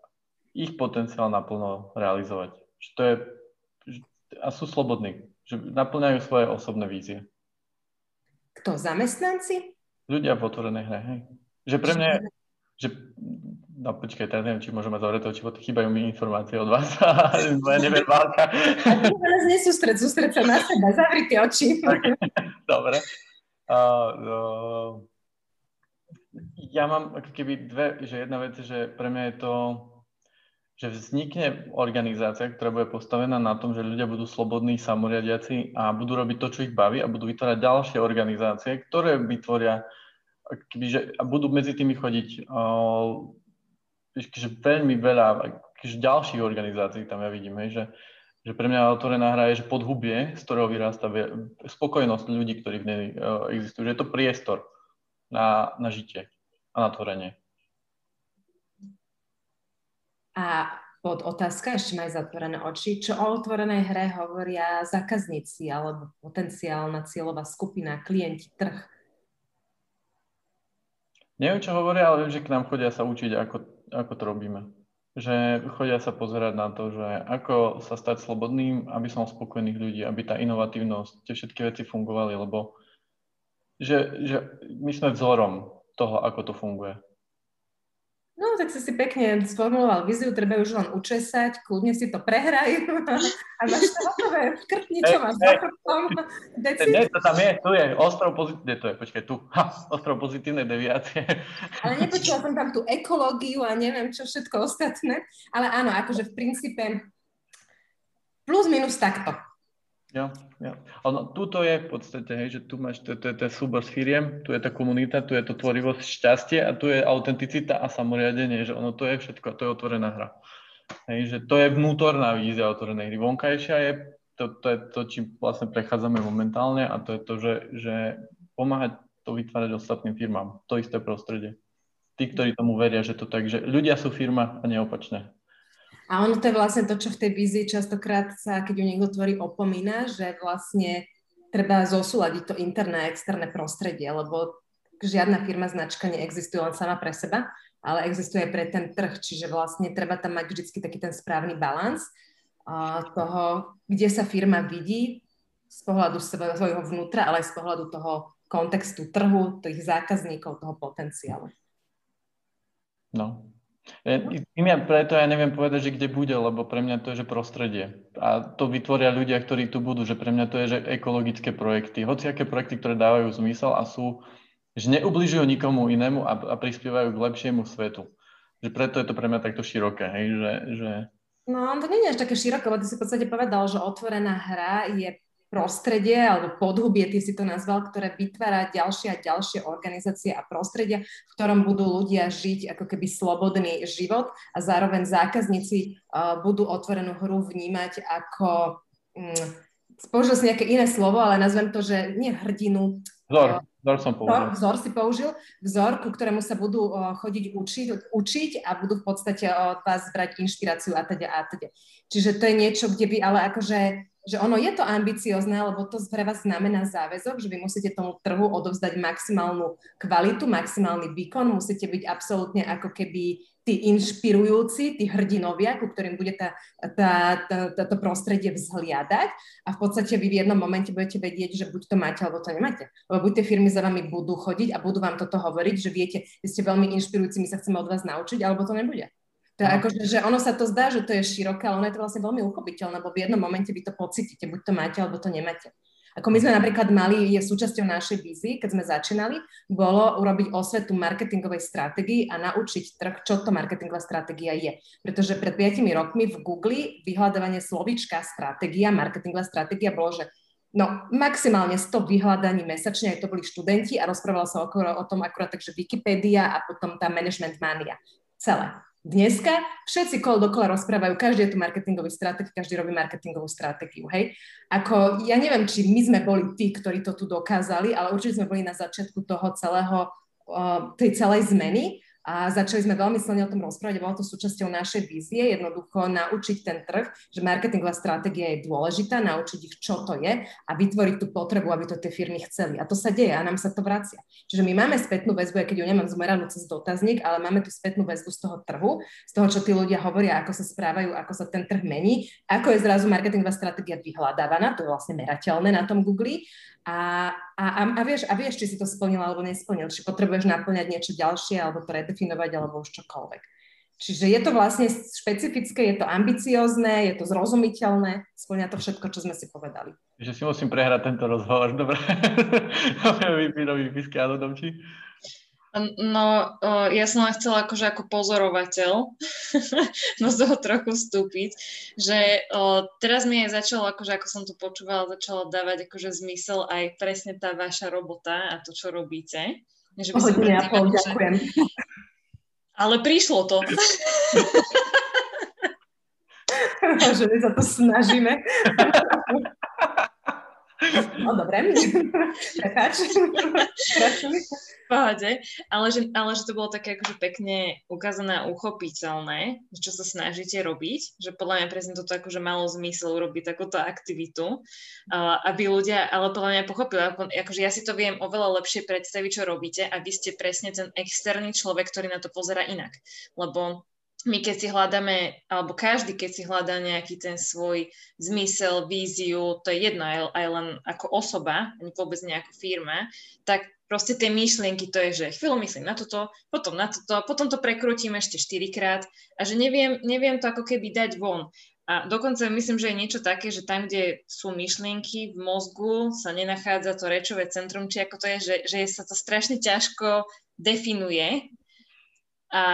ich potenciál naplno realizovať. Že to je, a sú slobodní, že naplňajú svoje osobné vízie. Kto? Zamestnanci? Ľudia v otvorenej hre, hej. Že pre mňa, že, no počkaj, teraz neviem, či môžeme zavrieť to, či chýbajú mi informácie od vás, moja neverbálka. A ty nás nesústred, sústred sa na seba, zavri tie oči. Okay. Dobre. Uh, uh, ja mám ako keby dve, že jedna vec, že pre mňa je to že vznikne organizácia, ktorá bude postavená na tom, že ľudia budú slobodní, samoriadiaci a budú robiť to, čo ich baví a budú vytvárať ďalšie organizácie, ktoré vytvoria že, a budú medzi tými chodiť uh, že veľmi veľa ďalších organizácií tam ja vidím, hej, že, že pre mňa otvorená hra je, že podhubie, z ktorého vyrasta spokojnosť ľudí, ktorí v nej existujú, že je to priestor na, na žitie a na tvorenie. A pod otázka, ešte majú zatvorené oči, čo o otvorenej hre hovoria zákazníci alebo potenciálna cieľová skupina, klienti, trh? Neviem, čo hovoria, ale viem, že k nám chodia sa učiť, ako, ako to robíme. Že chodia sa pozerať na to, že ako sa stať slobodným, aby som spokojných ľudí, aby tá inovatívnosť, tie všetky veci fungovali, lebo že, že my sme vzorom toho, ako to funguje. No, tak si si pekne sformuloval viziu, treba už len učesať, kľudne si to prehraj a máš to hotové, škrtni, čo máš za chrbtom. Nie, to tam je, tu je, ostrov pozitívne, to je, počkaj, tu, ha, ostrov pozitívne deviácie. Ale nepočula som tam tú ekológiu a neviem čo všetko ostatné, ale áno, akože v princípe plus minus takto. Jo, jo. Ono, tuto je v podstate, hej, že tu máš, ten súbor s firiem, tu je tá komunita, tu je to tvorivosť, šťastie a tu je autenticita a samoriadenie, že ono to je všetko, to je otvorená hra. Hej, že to je vnútorná vízia otvorenej hry. Vonkajšia je to, to, je to, čím vlastne prechádzame momentálne a to je to, že, že pomáhať to vytvárať ostatným firmám. To isté prostredie. tí, ktorí tomu veria, že to tak, že ľudia sú firma a neopačne. A ono to je vlastne to, čo v tej vízii častokrát sa, keď ju niekto tvorí, opomína, že vlastne treba zosúľadiť to interné a externé prostredie, lebo žiadna firma značka neexistuje len sama pre seba, ale existuje aj pre ten trh, čiže vlastne treba tam mať vždy taký ten správny balans toho, kde sa firma vidí z pohľadu svojho vnútra, ale aj z pohľadu toho kontextu trhu, tých zákazníkov, toho potenciálu. No. Tým ja preto ja neviem povedať, že kde bude, lebo pre mňa to je že prostredie. A to vytvoria ľudia, ktorí tu budú, že pre mňa to je že ekologické projekty. Hociaké projekty, ktoré dávajú zmysel a sú, že neubližujú nikomu inému a, a prispievajú k lepšiemu svetu. Že preto je to pre mňa takto široké, hej, že, že No, to nie je až také široké, lebo ty si v podstate povedal, že otvorená hra je prostredie alebo podhubie, ty si to nazval, ktoré vytvára ďalšie a ďalšie organizácie a prostredia, v ktorom budú ľudia žiť ako keby slobodný život a zároveň zákazníci uh, budú otvorenú hru vnímať ako, um, použil si nejaké iné slovo, ale nazvem to, že nie hrdinu. Vzor, vzor som použil. Vzor, vzor si použil, vzor, ku ktorému sa budú uh, chodiť učiť, učiť a budú v podstate od vás brať inšpiráciu a teda a teda. Čiže to je niečo, kde by ale akože že ono je to ambiciozne, lebo to pre vás znamená záväzok, že vy musíte tomu trhu odovzdať maximálnu kvalitu, maximálny výkon, musíte byť absolútne ako keby tí inšpirujúci, tí hrdinovia, ku ktorým bude tá, tá, tá, táto prostredie vzhliadať a v podstate vy v jednom momente budete vedieť, že buď to máte, alebo to nemáte. Lebo buď tie firmy za vami budú chodiť a budú vám toto hovoriť, že viete, vy ste veľmi inšpirujúci, my sa chceme od vás naučiť, alebo to nebude. To no. akože, že ono sa to zdá, že to je široké, ale ono je to vlastne veľmi uchopiteľné, lebo v jednom momente vy to pocítite, buď to máte, alebo to nemáte. Ako my sme napríklad mali, je súčasťou našej vízy, keď sme začínali, bolo urobiť osvetu marketingovej stratégii a naučiť trh, čo to marketingová stratégia je. Pretože pred 5 rokmi v Google vyhľadávanie slovíčka stratégia, marketingová stratégia bolo, že No, maximálne 100 vyhľadaní mesačne, aj to boli študenti a rozprávalo sa o, o tom akurát takže Wikipedia a potom tá management mania. Celé. Dneska všetci kol dokola rozprávajú, každý je tu marketingový stratég, každý robí marketingovú stratégiu, hej. Ako, ja neviem, či my sme boli tí, ktorí to tu dokázali, ale určite sme boli na začiatku toho celého, tej celej zmeny a začali sme veľmi silne o tom rozprávať bolo to súčasťou našej vízie, jednoducho naučiť ten trh, že marketingová stratégia je dôležitá, naučiť ich, čo to je a vytvoriť tú potrebu, aby to tie firmy chceli. A to sa deje a nám sa to vracia. Čiže my máme spätnú väzbu, aj keď ju nemám zmeranú cez dotazník, ale máme tú spätnú väzbu z toho trhu, z toho, čo tí ľudia hovoria, ako sa správajú, ako sa ten trh mení, ako je zrazu marketingová stratégia vyhľadávaná, to je vlastne merateľné na tom Google a, a, a, vieš, a vieš, či si to splnil alebo nesplnil, či potrebuješ naplňať niečo ďalšie alebo to redefinovať alebo už čokoľvek. Čiže je to vlastne špecifické, je to ambiciozne, je to zrozumiteľné, splňa to všetko, čo sme si povedali. Že si musím prehrať tento rozhovor, dobre. Vypínový fisky, áno, Domči. No, ja som len chcela akože ako pozorovateľ no z toho trochu vstúpiť, že teraz mi aj začalo, akože ako som to počúvala, začalo dávať akože zmysel aj presne tá vaša robota a to, čo robíte. Že by som Hodine a pol, ďakujem. Ale prišlo to. že my sa to snažíme. No dobre, prepáč. Pohode, ale že, ale že to bolo také akože pekne ukázané a uchopiteľné, čo sa snažíte robiť, že podľa mňa presne toto akože malo zmysel urobiť takúto aktivitu, uh, aby ľudia, ale podľa mňa pochopili, akože ja si to viem oveľa lepšie predstaviť, čo robíte a vy ste presne ten externý človek, ktorý na to pozera inak, lebo my keď si hľadáme, alebo každý, keď si hľadá nejaký ten svoj zmysel, víziu, to je jedno, aj, aj len ako osoba, ani vôbec nejaká firma, tak proste tie myšlienky, to je, že chvíľu myslím na toto, potom na toto, potom to prekrútim ešte štyrikrát a že neviem, neviem to ako keby dať von. A dokonca myslím, že je niečo také, že tam, kde sú myšlienky v mozgu, sa nenachádza to rečové centrum, či ako to je, že, že sa to strašne ťažko definuje a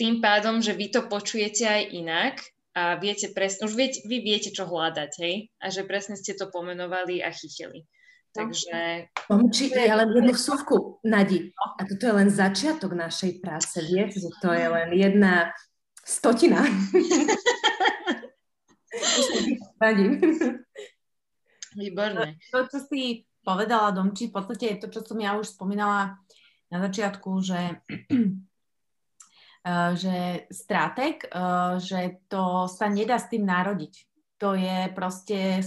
tým pádom, že vy to počujete aj inak a viete presne, už viete, vy viete, čo hľadať, hej? A že presne ste to pomenovali a chytili. Takže... Tomči, ja len jednu vsúvku, Nadi. A toto je len začiatok našej práce, viete, že to je len jedna stotina. Nadi. Výborné. To, čo si povedala, Domči, v podstate je to, čo som ja už spomínala na začiatku, že že strateg, uh, že to sa nedá s tým narodiť. To je proste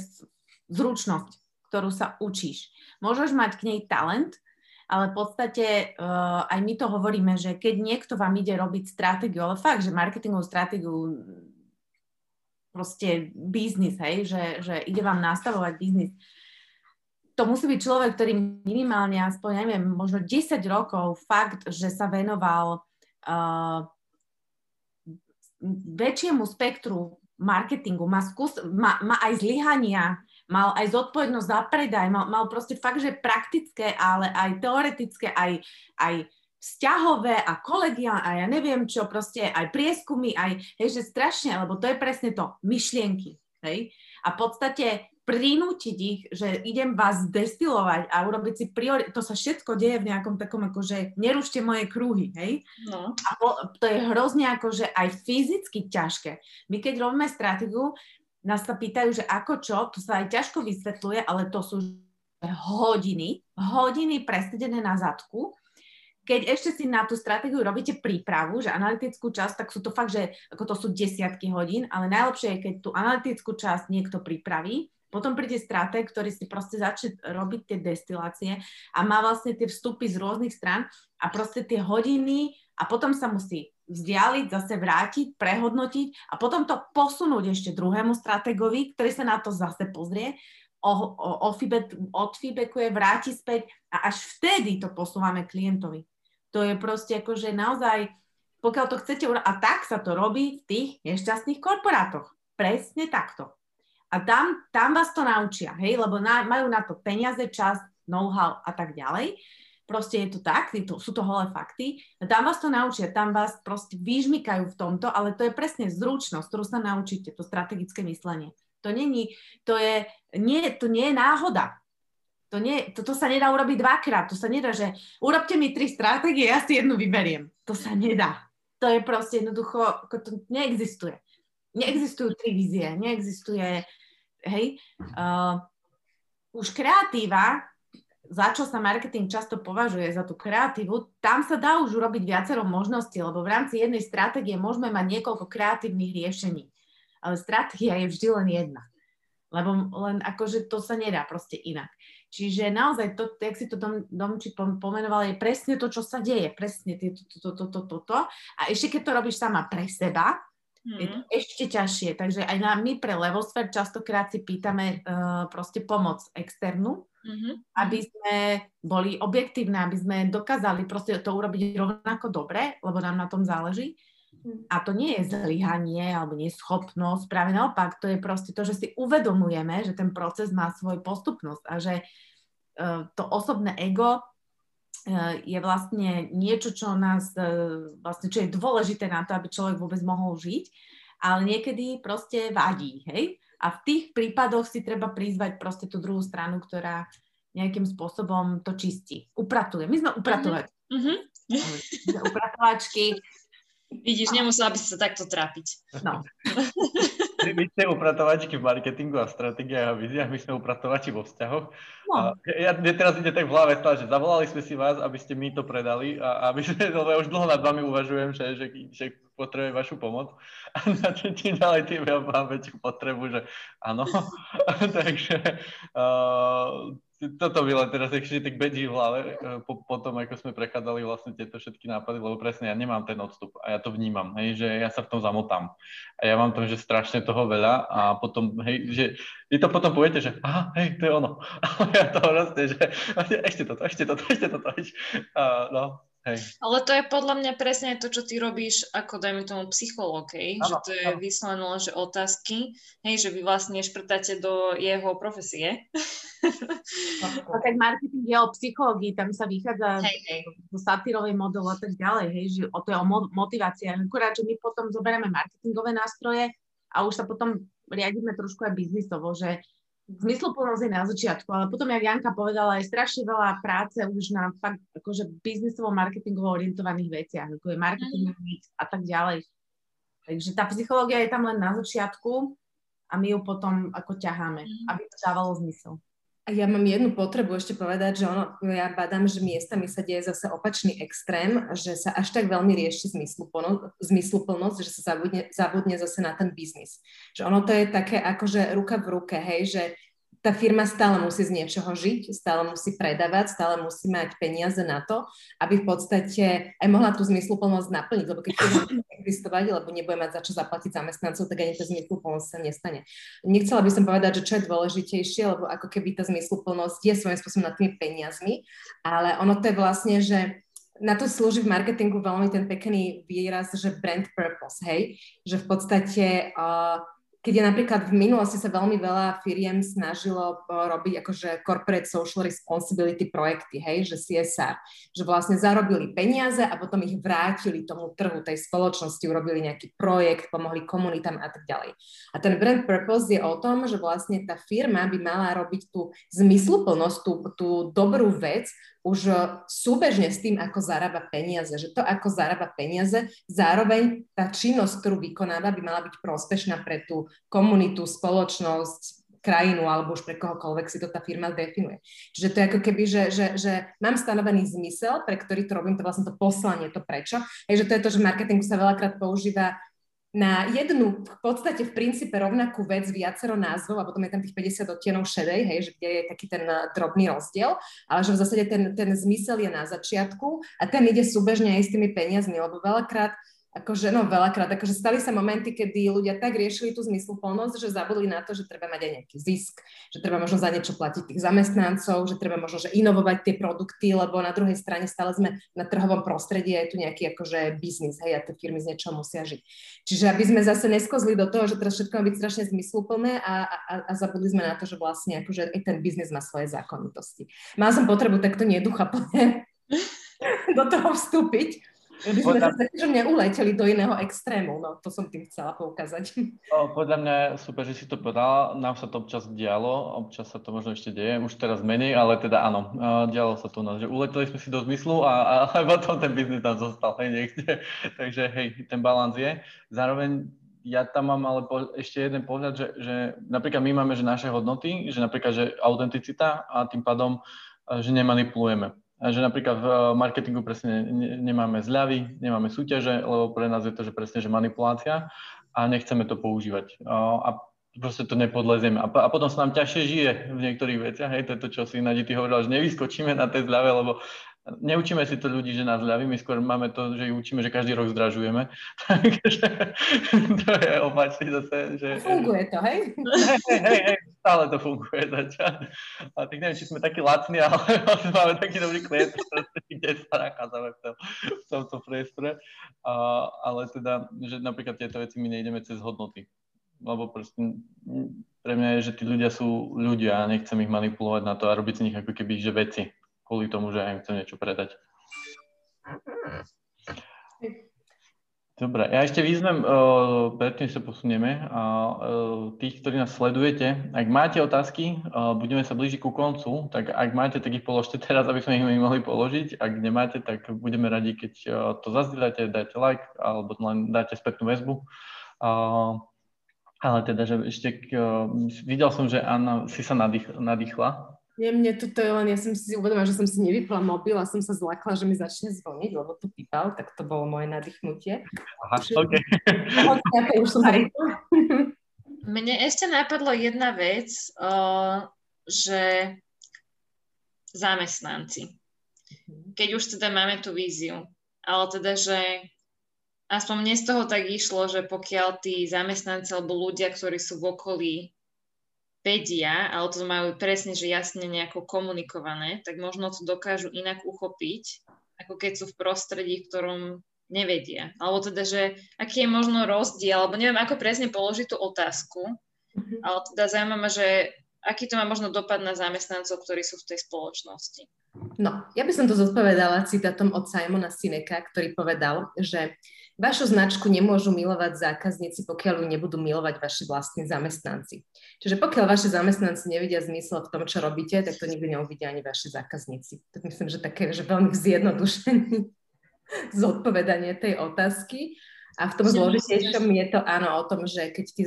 zručnosť, ktorú sa učíš. Môžeš mať k nej talent, ale v podstate uh, aj my to hovoríme, že keď niekto vám ide robiť stratégiu, ale fakt, že marketingovú stratégiu proste biznis, hej, že, že ide vám nastavovať biznis, to musí byť človek, ktorý minimálne aspoň, neviem, možno 10 rokov fakt, že sa venoval väčšiemu spektru marketingu, má, skús- má, má aj zlyhania, mal aj zodpovednosť za predaj, mal, mal proste fakt, že praktické, ale aj teoretické, aj, aj vzťahové a kolegia a ja neviem čo, proste aj prieskumy, aj, hej, že strašne, lebo to je presne to, myšlienky, hej. A v podstate prinútiť ich, že idem vás destilovať a urobiť si priori... To sa všetko deje v nejakom takom akože nerušte moje kruhy, hej? No. A po, to je hrozne akože aj fyzicky ťažké. My keď robíme stratégiu, nás sa pýtajú, že ako čo, to sa aj ťažko vysvetľuje, ale to sú hodiny, hodiny presedené na zadku keď ešte si na tú stratégiu robíte prípravu, že analytickú časť, tak sú to fakt, že ako to sú desiatky hodín, ale najlepšie je, keď tú analytickú časť niekto pripraví, potom príde stratég, ktorý si proste začne robiť tie destilácie a má vlastne tie vstupy z rôznych stran a proste tie hodiny a potom sa musí vzdialiť, zase vrátiť, prehodnotiť a potom to posunúť ešte druhému stratégovi, ktorý sa na to zase pozrie, odfeedbackuje, vráti späť a až vtedy to posúvame klientovi. To je proste akože naozaj, pokiaľ to chcete a tak sa to robí v tých nešťastných korporátoch. Presne takto. A tam, tam vás to naučia, hej, lebo na, majú na to peniaze, čas, know-how a tak ďalej. Proste je to tak, je to, sú to holé fakty. A tam vás to naučia, tam vás proste vyžmykajú v tomto, ale to je presne zručnosť, ktorú sa naučíte, to strategické myslenie. To, není, to, je, nie, to nie je náhoda. To nie, toto sa nedá urobiť dvakrát. To sa nedá, že urobte mi tri stratégie, ja si jednu vyberiem. To sa nedá. To je proste jednoducho, to neexistuje. Neexistujú tri vízie, neexistuje hej, uh, už kreatíva, za čo sa marketing často považuje, za tú kreatívu, tam sa dá už urobiť viacero možností, lebo v rámci jednej stratégie môžeme mať niekoľko kreatívnych riešení. Ale stratégia je vždy len jedna. Lebo len akože to sa nedá proste inak. Čiže naozaj to, jak si to Dom, Domči pomenoval, je presne to, čo sa deje. Presne to, to, to, to, to, to, to. A ešte keď to robíš sama pre seba, Mm. Je to mm. ešte ťažšie, takže aj na, my pre Levosfér častokrát si pýtame uh, proste pomoc externú, mm-hmm. aby sme boli objektívne, aby sme dokázali proste to urobiť rovnako dobre, lebo nám na tom záleží. Mm. A to nie je zlyhanie alebo neschopnosť, práve naopak, to je proste to, že si uvedomujeme, že ten proces má svoju postupnosť a že uh, to osobné ego je vlastne niečo, čo nás, eh, vlastne, čo je dôležité na to, aby človek vôbec mohol žiť, ale niekedy proste vadí, hej? A v tých prípadoch si treba prizvať proste tú druhú stranu, ktorá nejakým spôsobom to čistí. Upratuje. My sme upratovať. Mm-hmm. Upratovačky. Vidíš, nemusela by si sa takto trápiť. No. Vy ste upratovačky v marketingu a stratégiách a víziách, my sme upratovači vo vzťahoch. No. A ja, mne teraz ide tak v hlave stále, že zavolali sme si vás, aby ste mi to predali a aby sme, lebo ja už dlho nad vami uvažujem, že, že, že potrebujem vašu pomoc a na čím ďalej tým ja mám väčšiu potrebu, že áno. Takže uh, toto by len teraz ešte tak bedí v hlave e, po, po tom, ako sme prechádzali vlastne tieto všetky nápady, lebo presne ja nemám ten odstup a ja to vnímam, hej, že ja sa v tom zamotám. A ja mám tam, že strašne toho veľa a potom, hej, že vy to potom poviete, že aha, hej, to je ono. A ja to vlastne, že ešte toto, ešte toto, ešte toto. Ešte, a, no, Hej. Ale to je podľa mňa presne to, čo ty robíš ako, dajme tomu, psychológ, hej? Ano, že to je vyslovene len, že otázky, hej, že vy vlastne šprtáte do jeho profesie. No, tak marketing je o psychológii, tam sa vychádza hej, hej. do satírovej model a tak ďalej, hej, že o to je o motivácii. Akurát, že my potom zoberieme marketingové nástroje a už sa potom riadíme trošku aj biznisovo, že zmysluplnosť je na začiatku, ale potom, jak Janka povedala, je strašne veľa práce už na fakt akože biznisovo marketingovo orientovaných veciach, ako je marketing mm. a tak ďalej. Takže tá psychológia je tam len na začiatku a my ju potom ako ťaháme, mm. aby to dávalo zmysel. Ja mám jednu potrebu ešte povedať, že ono, ja badám, že miestami sa deje zase opačný extrém, že sa až tak veľmi rieši zmysluplnosť, že sa zabudne, zabudne zase na ten biznis. Že ono to je také akože ruka v ruke, hej, že tá firma stále musí z niečoho žiť, stále musí predávať, stále musí mať peniaze na to, aby v podstate aj mohla tú zmysluplnosť naplniť, lebo keď firma existovať, lebo nebude mať za čo zaplatiť zamestnancov, tak ani tá zmysluplnosť sa nestane. Nechcela by som povedať, že čo je dôležitejšie, lebo ako keby tá zmysluplnosť je svojím spôsobom nad tými peniazmi, ale ono to je vlastne, že na to slúži v marketingu veľmi ten pekný výraz, že brand purpose, hej? Že v podstate uh, keď je napríklad v minulosti sa veľmi veľa firiem snažilo robiť akože corporate social responsibility projekty, hej, že CSR, že vlastne zarobili peniaze a potom ich vrátili tomu trhu, tej spoločnosti, urobili nejaký projekt, pomohli komunitám a tak ďalej. A ten brand purpose je o tom, že vlastne tá firma by mala robiť tú zmysluplnosť, tú, tú dobrú vec, už súbežne s tým, ako zarába peniaze. Že to, ako zarába peniaze, zároveň tá činnosť, ktorú vykonáva, by mala byť prospešná pre tú komunitu, spoločnosť, krajinu alebo už pre kohokoľvek si to tá firma definuje. Čiže to je ako keby, že, že, že mám stanovený zmysel, pre ktorý to robím, to vlastne to poslanie, to prečo. Hej, že to je to, že v marketingu sa veľakrát používa na jednu v podstate v princípe rovnakú vec viacero názvov a potom je tam tých 50 odtienov šedej, hej, že kde je taký ten eh, drobný rozdiel, ale že v zásade ten, ten zmysel je na začiatku a ten ide súbežne aj s tými peniazmi, lebo veľakrát akože, no veľakrát, akože stali sa momenty, kedy ľudia tak riešili tú zmysluplnosť, že zabudli na to, že treba mať aj nejaký zisk, že treba možno za niečo platiť tých zamestnancov, že treba možno že inovovať tie produkty, lebo na druhej strane stále sme na trhovom prostredí, je tu nejaký akože biznis, hej, a tie firmy z niečoho musia žiť. Čiže aby sme zase neskozli do toho, že teraz všetko má byť strašne zmysluplné a, a, a zabudli sme na to, že vlastne akože aj ten biznis má svoje zákonitosti. Mal som potrebu takto neducha do toho vstúpiť. My sme podľa... sa že neuleteli do iného extrému, no to som tým chcela poukázať. O, podľa mňa super, že si to povedala, nám sa to občas dialo, občas sa to možno ešte deje, už teraz menej, ale teda áno, dialo sa to u nás, že uleteli sme si do zmyslu a, a potom ten biznis tam zostal hej, niekde, takže hej, ten balans je. Zároveň ja tam mám ale po, ešte jeden pohľad, že, že napríklad my máme že naše hodnoty, že napríklad že autenticita a tým pádom, že nemanipulujeme že napríklad v eh, marketingu presne nemáme zľavy, nemáme súťaže, lebo pre nás je to, že presne, že manipulácia a nechceme to používať. A proste to nepodlezieme. A, a potom sa nám ťažšie žije v niektorých veciach. Hej, to je to, čo si Nadi ty hovorila, že nevyskočíme na tej zľave, lebo Neučíme si to ľudí, že nás ľaví, my skôr máme to, že učíme, že každý rok zdražujeme. Takže to je opačne zase. Že, funguje to, hej? Hej, hej, hej, stále to funguje zatiaľ. A tak neviem, či sme takí lacní, ale máme taký dobrý klient, kde sa nachádzame v, tom, v tomto priestore. A, ale teda, že napríklad tieto veci my nejdeme cez hodnoty. Lebo proste pre mňa je, že tí ľudia sú ľudia a nechcem ich manipulovať na to a robiť z nich ako keby, že veci kvôli tomu, že ja im chcem niečo predať. Dobre, ja ešte význam, uh, predtým sa posunieme, uh, tých, ktorí nás sledujete, ak máte otázky, uh, budeme sa blížiť ku koncu, tak ak máte, tak ich položte teraz, aby sme ich mohli položiť. Ak nemáte, tak budeme radi, keď to zazdieľate, dáte like alebo len dáte spätnú väzbu. Ale teda, že ešte, videl som, že Anna si sa nadých, nadýchla nie, mne to je len, ja som si uvedomila, že som si nevypla mobil a som sa zlakla, že mi začne zvoniť, lebo to pípal, tak to bolo moje nadýchnutie. Aha, že, OK. už som Mne ešte napadlo jedna vec, o, že zamestnanci. Mhm. Keď už teda máme tú víziu, ale teda, že aspoň mne z toho tak išlo, že pokiaľ tí zamestnanci alebo ľudia, ktorí sú v okolí vedia, ale to majú presne, že jasne nejako komunikované, tak možno to dokážu inak uchopiť, ako keď sú v prostredí, v ktorom nevedia. Alebo teda, že aký je možno rozdiel, alebo neviem, ako presne položiť tú otázku, mm-hmm. ale teda zaujímavé, že aký to má možno dopad na zamestnancov, ktorí sú v tej spoločnosti. No, ja by som to zodpovedala citátom od Simona Sineka, ktorý povedal, že Vašu značku nemôžu milovať zákazníci, pokiaľ ju nebudú milovať vaši vlastní zamestnanci. Čiže pokiaľ vaši zamestnanci nevidia zmysel v tom, čo robíte, tak to nikdy neuvidia ani vaši zákazníci. Tak myslím, že také že veľmi zjednodušený zodpovedanie tej otázky. A v tom zložitejšom je to áno o tom, že keď tí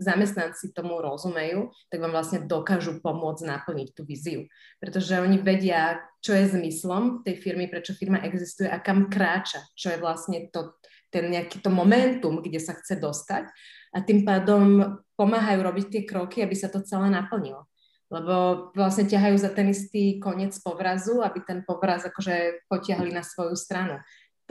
zamestnanci tomu rozumejú, tak vám vlastne dokážu pomôcť naplniť tú víziu. Pretože oni vedia, čo je zmyslom tej firmy, prečo firma existuje a kam kráča, čo je vlastne to, ten nejaký to momentum, kde sa chce dostať. A tým pádom pomáhajú robiť tie kroky, aby sa to celé naplnilo lebo vlastne ťahajú za ten istý koniec povrazu, aby ten povraz akože potiahli na svoju stranu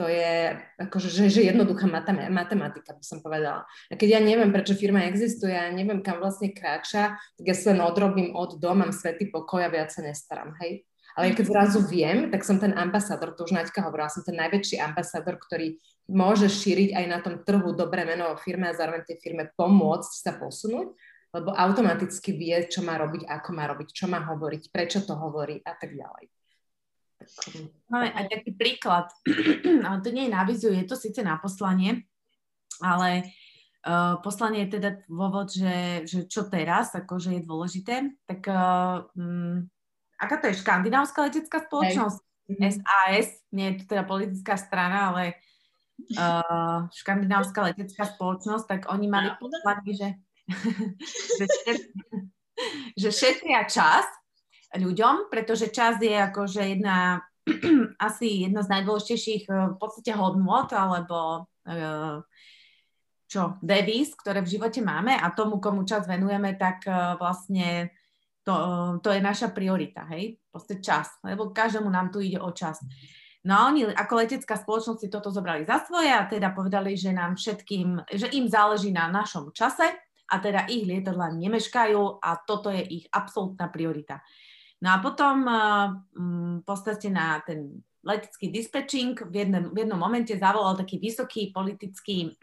to je akože, že, že jednoduchá matematika, by som povedala. A keď ja neviem, prečo firma existuje a neviem, kam vlastne kráča, tak ja sa len odrobím od dom, mám svetý pokoj a viac sa nestaram, hej. Ale keď zrazu viem, tak som ten ambasádor, to už Naďka hovorila, som ten najväčší ambasádor, ktorý môže šíriť aj na tom trhu dobré meno o firme a zároveň tej firme pomôcť sa posunúť, lebo automaticky vie, čo má robiť, ako má robiť, čo má hovoriť, prečo to hovorí a tak ďalej. Máme aj taký príklad, ale to nie je na viziu, je to síce na poslanie, ale uh, poslanie je teda dôvod, že, že čo teraz, akože je dôležité, tak uh, um, aká to je škandinávska letecká spoločnosť? SAS, mhm. nie je to teda politická strana, ale uh, škandinávska letecká spoločnosť, tak oni mali poslanie, že, že, že šetria čas ľuďom, pretože čas je akože jedna, asi jedna z najdôležitejších eh, v podstate hodnot alebo uh, čo, devíz, ktoré v živote máme a tomu, komu čas venujeme, tak uh, vlastne to, to je naša priorita, hej, proste čas, lebo každému nám tu ide o čas. No a oni ako letecká spoločnosť si toto zobrali za svoje a teda povedali, že nám všetkým, že im záleží na našom čase a teda ich lietadla nemeškajú a toto je ich absolútna priorita. No a potom v podstate na ten letecký dispečing v jednom, v jednom momente zavolal taký vysoký politický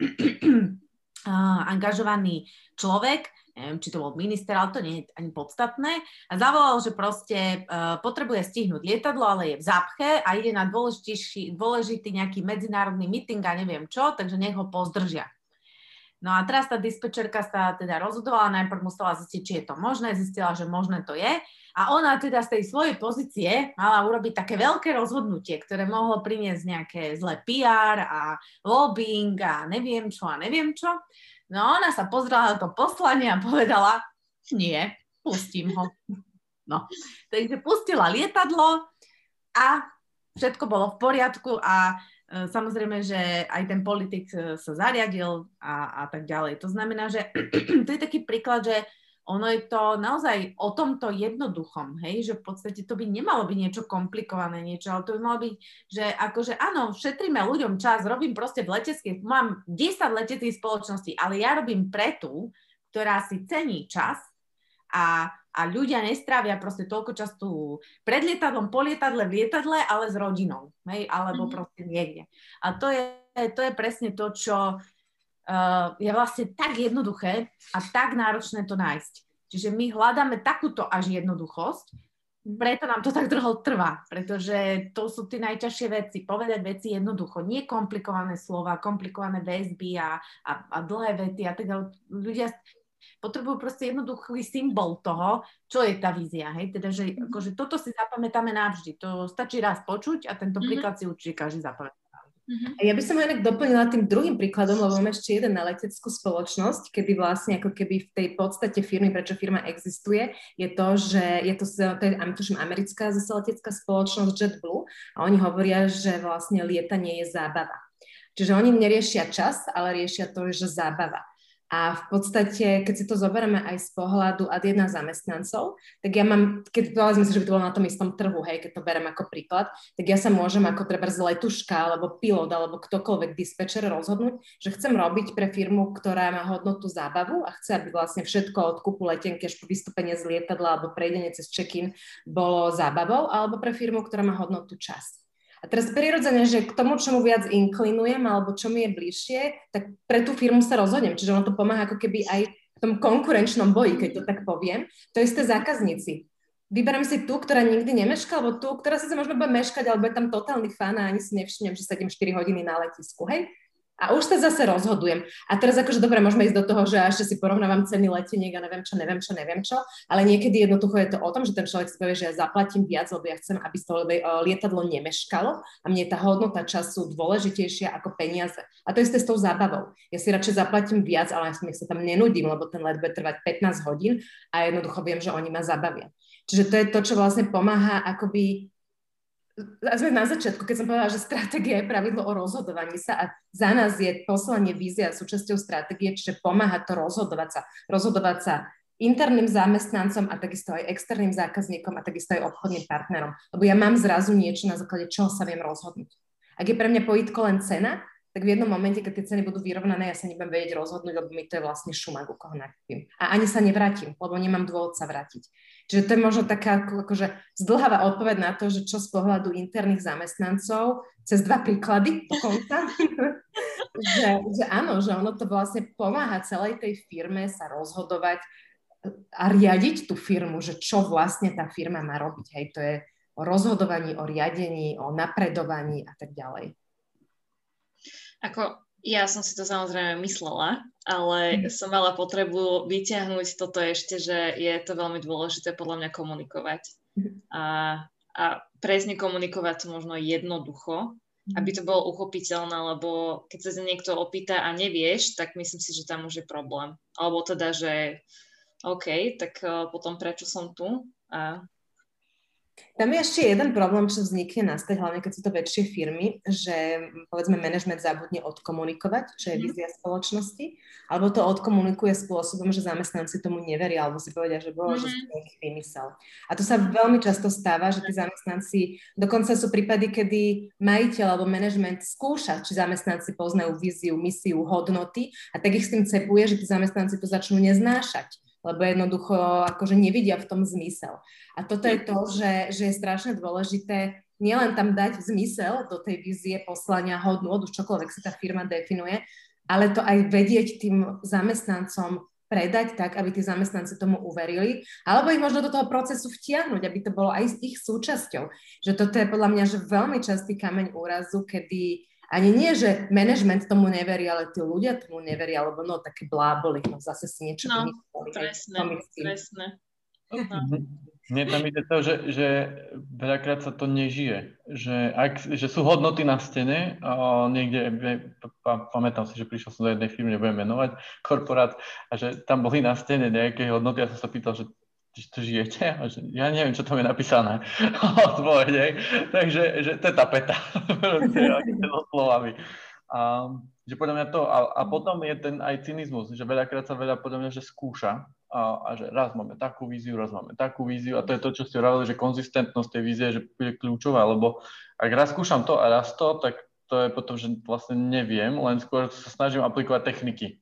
uh, angažovaný človek, neviem, či to bol minister, ale to nie je ani podstatné, a zavolal, že proste uh, potrebuje stihnúť lietadlo, ale je v zápche a ide na dôležitý nejaký medzinárodný meeting a neviem čo, takže nech ho pozdržia. No a teraz tá dispečerka sa teda rozhodovala, najprv musela zistiť, či je to možné, zistila, že možné to je a ona teda z tej svojej pozície mala urobiť také veľké rozhodnutie, ktoré mohlo priniesť nejaké zlé PR a lobbying a neviem čo a neviem čo. No ona sa pozrela na to poslanie a povedala, nie, pustím ho. No, takže pustila lietadlo a všetko bolo v poriadku a samozrejme, že aj ten politik e, sa zariadil a, a tak ďalej. To znamená, že to je taký príklad, že ono je to naozaj o tomto jednoduchom, hej, že v podstate to by nemalo byť niečo komplikované, niečo, ale to by malo byť, že akože áno, šetríme ľuďom čas, robím proste v leteckej, mám 10 leteckých spoločností, ale ja robím pre tú, ktorá si cení čas a, a ľudia nestrávia proste toľko času pred lietadlom, po lietadle, v lietadle, ale s rodinou, hej, alebo mm-hmm. proste niekde. A to je, to je presne to, čo uh, je vlastne tak jednoduché a tak náročné to nájsť. Čiže my hľadáme takúto až jednoduchosť, preto nám to tak dlho trvá, pretože to sú tie najťažšie veci. Povedať veci jednoducho, nie komplikované slova, komplikované väzby a, a, a dlhé vety a tak ľudia potrebujú proste jednoduchý symbol toho, čo je tá vízia. Hej? Teda, že akože toto si zapamätáme navždy. To stačí raz počuť a tento mhm. príklad si určite každý zapamätá. Uh-huh. Ja by som ho inak doplnila tým druhým príkladom, lebo mám ešte jeden na leteckú spoločnosť, kedy vlastne ako keby v tej podstate firmy, prečo firma existuje, je to, že je to, to je, tuším, americká zase letecká spoločnosť JetBlue a oni hovoria, že vlastne lietanie je zábava. Čiže oni neriešia čas, ale riešia to, že zábava. A v podstate, keď si to zoberieme aj z pohľadu ad jedna zamestnancov, tak ja mám, keď povedzme si, že by to bolo na tom istom trhu, hej, keď to berem ako príklad, tak ja sa môžem ako treba z letuška, alebo pilot, alebo ktokoľvek dispečer rozhodnúť, že chcem robiť pre firmu, ktorá má hodnotu zábavu a chce, aby vlastne všetko od kúpu letenky až po vystúpenie z lietadla alebo prejdenie cez check-in bolo zábavou, alebo pre firmu, ktorá má hodnotu čas. A teraz prirodzene, že k tomu, čomu viac inklinujem alebo čo mi je bližšie, tak pre tú firmu sa rozhodnem. Čiže ono to pomáha ako keby aj v tom konkurenčnom boji, keď to tak poviem. To isté zákazníci. Vyberám si tú, ktorá nikdy nemeška, alebo tú, ktorá sa možno bude meškať, alebo je tam totálny fan a ani si nevšimnem, že sedím 4 hodiny na letisku, hej? A už sa zase rozhodujem. A teraz akože dobre, môžeme ísť do toho, že ešte si porovnávam ceny leteniek a neviem čo, neviem čo, neviem čo, ale niekedy jednoducho je to o tom, že ten človek si povie, že ja zaplatím viac, lebo ja chcem, aby to e, lietadlo nemeškalo a mne je tá hodnota času dôležitejšia ako peniaze. A to je s tou zábavou. Ja si radšej zaplatím viac, ale ja sa tam nenudím, lebo ten let bude trvať 15 hodín a jednoducho viem, že oni ma zabavia. Čiže to je to, čo vlastne pomáha akoby na začiatku, keď som povedala, že stratégia je pravidlo o rozhodovaní sa a za nás je poslanie vízia súčasťou stratégie, čiže pomáha to rozhodovať sa, rozhodovať sa interným zamestnancom a takisto aj externým zákazníkom a takisto aj obchodným partnerom. Lebo ja mám zrazu niečo, na základe čoho sa viem rozhodnúť. Ak je pre mňa pojitko len cena, tak v jednom momente, keď tie ceny budú vyrovnané, ja sa nebudem vedieť rozhodnúť, lebo mi to je vlastne šumak, u koho nakúpim. A ani sa nevrátim, lebo nemám dôvod sa vrátiť. Čiže to je možno taká akože zdlhavá odpoveď na to, že čo z pohľadu interných zamestnancov, cez dva príklady dokonca, že, že áno, že ono to vlastne pomáha celej tej firme sa rozhodovať a riadiť tú firmu, že čo vlastne tá firma má robiť. Hej, to je o rozhodovaní, o riadení, o napredovaní a tak ďalej. Ako ja som si to samozrejme myslela, ale mm. som mala potrebu vyťahnuť toto ešte, že je to veľmi dôležité podľa mňa komunikovať. Mm. A, a presne komunikovať to možno jednoducho, mm. aby to bolo uchopiteľné, lebo keď sa niekto opýta a nevieš, tak myslím si, že tam už je problém. Alebo teda, že OK, tak uh, potom prečo som tu a tam je ešte jeden problém, čo vznikne nastať, hlavne keď sú to väčšie firmy, že povedzme management zabudne odkomunikovať, čo je mhm. vízia spoločnosti, alebo to odkomunikuje spôsobom, že zamestnanci tomu neveria, alebo si povedia, že bolo, mm-hmm. že to mhm. nejaký vymysel. A to sa veľmi často stáva, že tí zamestnanci, dokonca sú prípady, kedy majiteľ alebo management skúša, či zamestnanci poznajú víziu, misiu, hodnoty a tak ich s tým cepuje, že tí zamestnanci to začnú neznášať lebo jednoducho akože nevidia v tom zmysel. A toto je to, že, že je strašne dôležité nielen tam dať zmysel do tej vízie poslania hodnú, už čokoľvek si tá firma definuje, ale to aj vedieť tým zamestnancom predať tak, aby tí zamestnanci tomu uverili, alebo ich možno do toho procesu vtiahnuť, aby to bolo aj ich súčasťou. Že toto je podľa mňa že veľmi častý kameň úrazu, kedy ani nie, že management tomu neverí, ale tí ľudia tomu neveria, alebo no také bláboli, no zase si niečo no, presne, presne. No. Mne tam ide to, že, že veľakrát sa to nežije. Že, ak, že sú hodnoty na stene, a niekde, pamätám si, že prišiel som do jednej firmy, nebudem menovať, korporát, a že tam boli na stene nejaké hodnoty, ja som sa pýtal, že to žijete? Ja neviem, čo tam je napísané. Takže že to je tá peta. slovami. A, že podľa mňa to, a, a potom je ten aj cynizmus, že veľakrát sa veľa podľa mňa, že skúša a, a že raz máme takú víziu, raz máme takú víziu a to je to, čo ste hovorili, že konzistentnosť tej vízie že je kľúčová, lebo ak raz skúšam to a raz to, tak to je potom, že vlastne neviem, len skôr sa snažím aplikovať techniky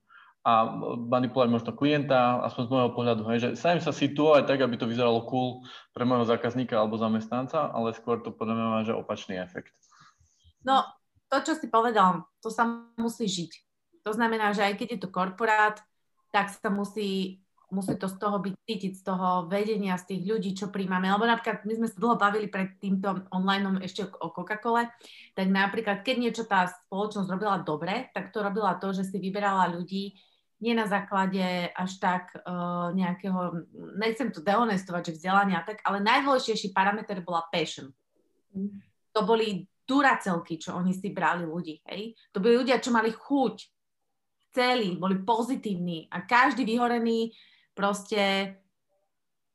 a manipulovať možno klienta, aspoň z môjho pohľadu, hej, že sa sa situovať tak, aby to vyzeralo cool pre môjho zákazníka alebo zamestnanca, ale skôr to podľa mňa má že opačný efekt. No, to, čo si povedal, to sa musí žiť. To znamená, že aj keď je to korporát, tak sa musí, musí to z toho byť cítiť, z toho vedenia, z tých ľudí, čo príjmame. Lebo napríklad my sme sa dlho bavili pred týmto online ešte o Coca-Cole, tak napríklad keď niečo tá spoločnosť robila dobre, tak to robila to, že si vyberala ľudí, nie na základe až tak uh, nejakého, nechcem to dehonestovať, že vzdelania tak, ale najdôležitejší parameter bola passion. To boli duracelky, čo oni si brali ľudí, hej. To boli ľudia, čo mali chuť, chceli, boli pozitívni a každý vyhorený proste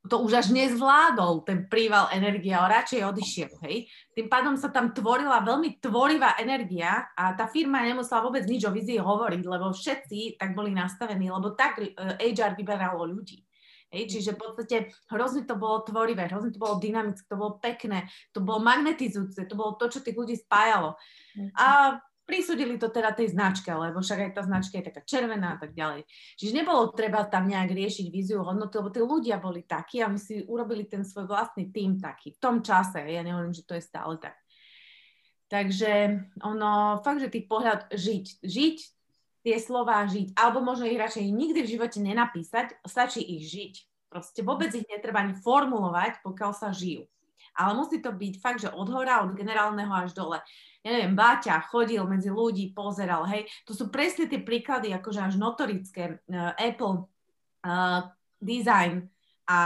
to už až nezvládol, ten príval energie a radšej odišiel, hej. Tým pádom sa tam tvorila veľmi tvorivá energia a tá firma nemusela vôbec nič o vizii hovoriť, lebo všetci tak boli nastavení, lebo tak HR eh, vyberalo ľudí. Hej, čiže v podstate hrozne to bolo tvorivé, hrozne to bolo dynamické, to bolo pekné, to bolo magnetizujúce, to bolo to, čo tých ľudí spájalo. A prisudili to teda tej značke, lebo však aj tá značka je taká červená a tak ďalej. Čiže nebolo treba tam nejak riešiť víziu hodnoty, lebo tí ľudia boli takí a my si urobili ten svoj vlastný tým taký v tom čase. Ja nehovorím, že to je stále tak. Takže ono, fakt, že tých pohľad žiť, žiť tie slova žiť, alebo možno ich radšej nikdy v živote nenapísať, stačí ich žiť. Proste vôbec ich netreba ani formulovať, pokiaľ sa žijú. Ale musí to byť fakt, že od hora, od generálneho až dole. Ja neviem, Báťa chodil medzi ľudí, pozeral, hej. To sú presne tie príklady, akože až notorické. Uh, Apple, uh, design a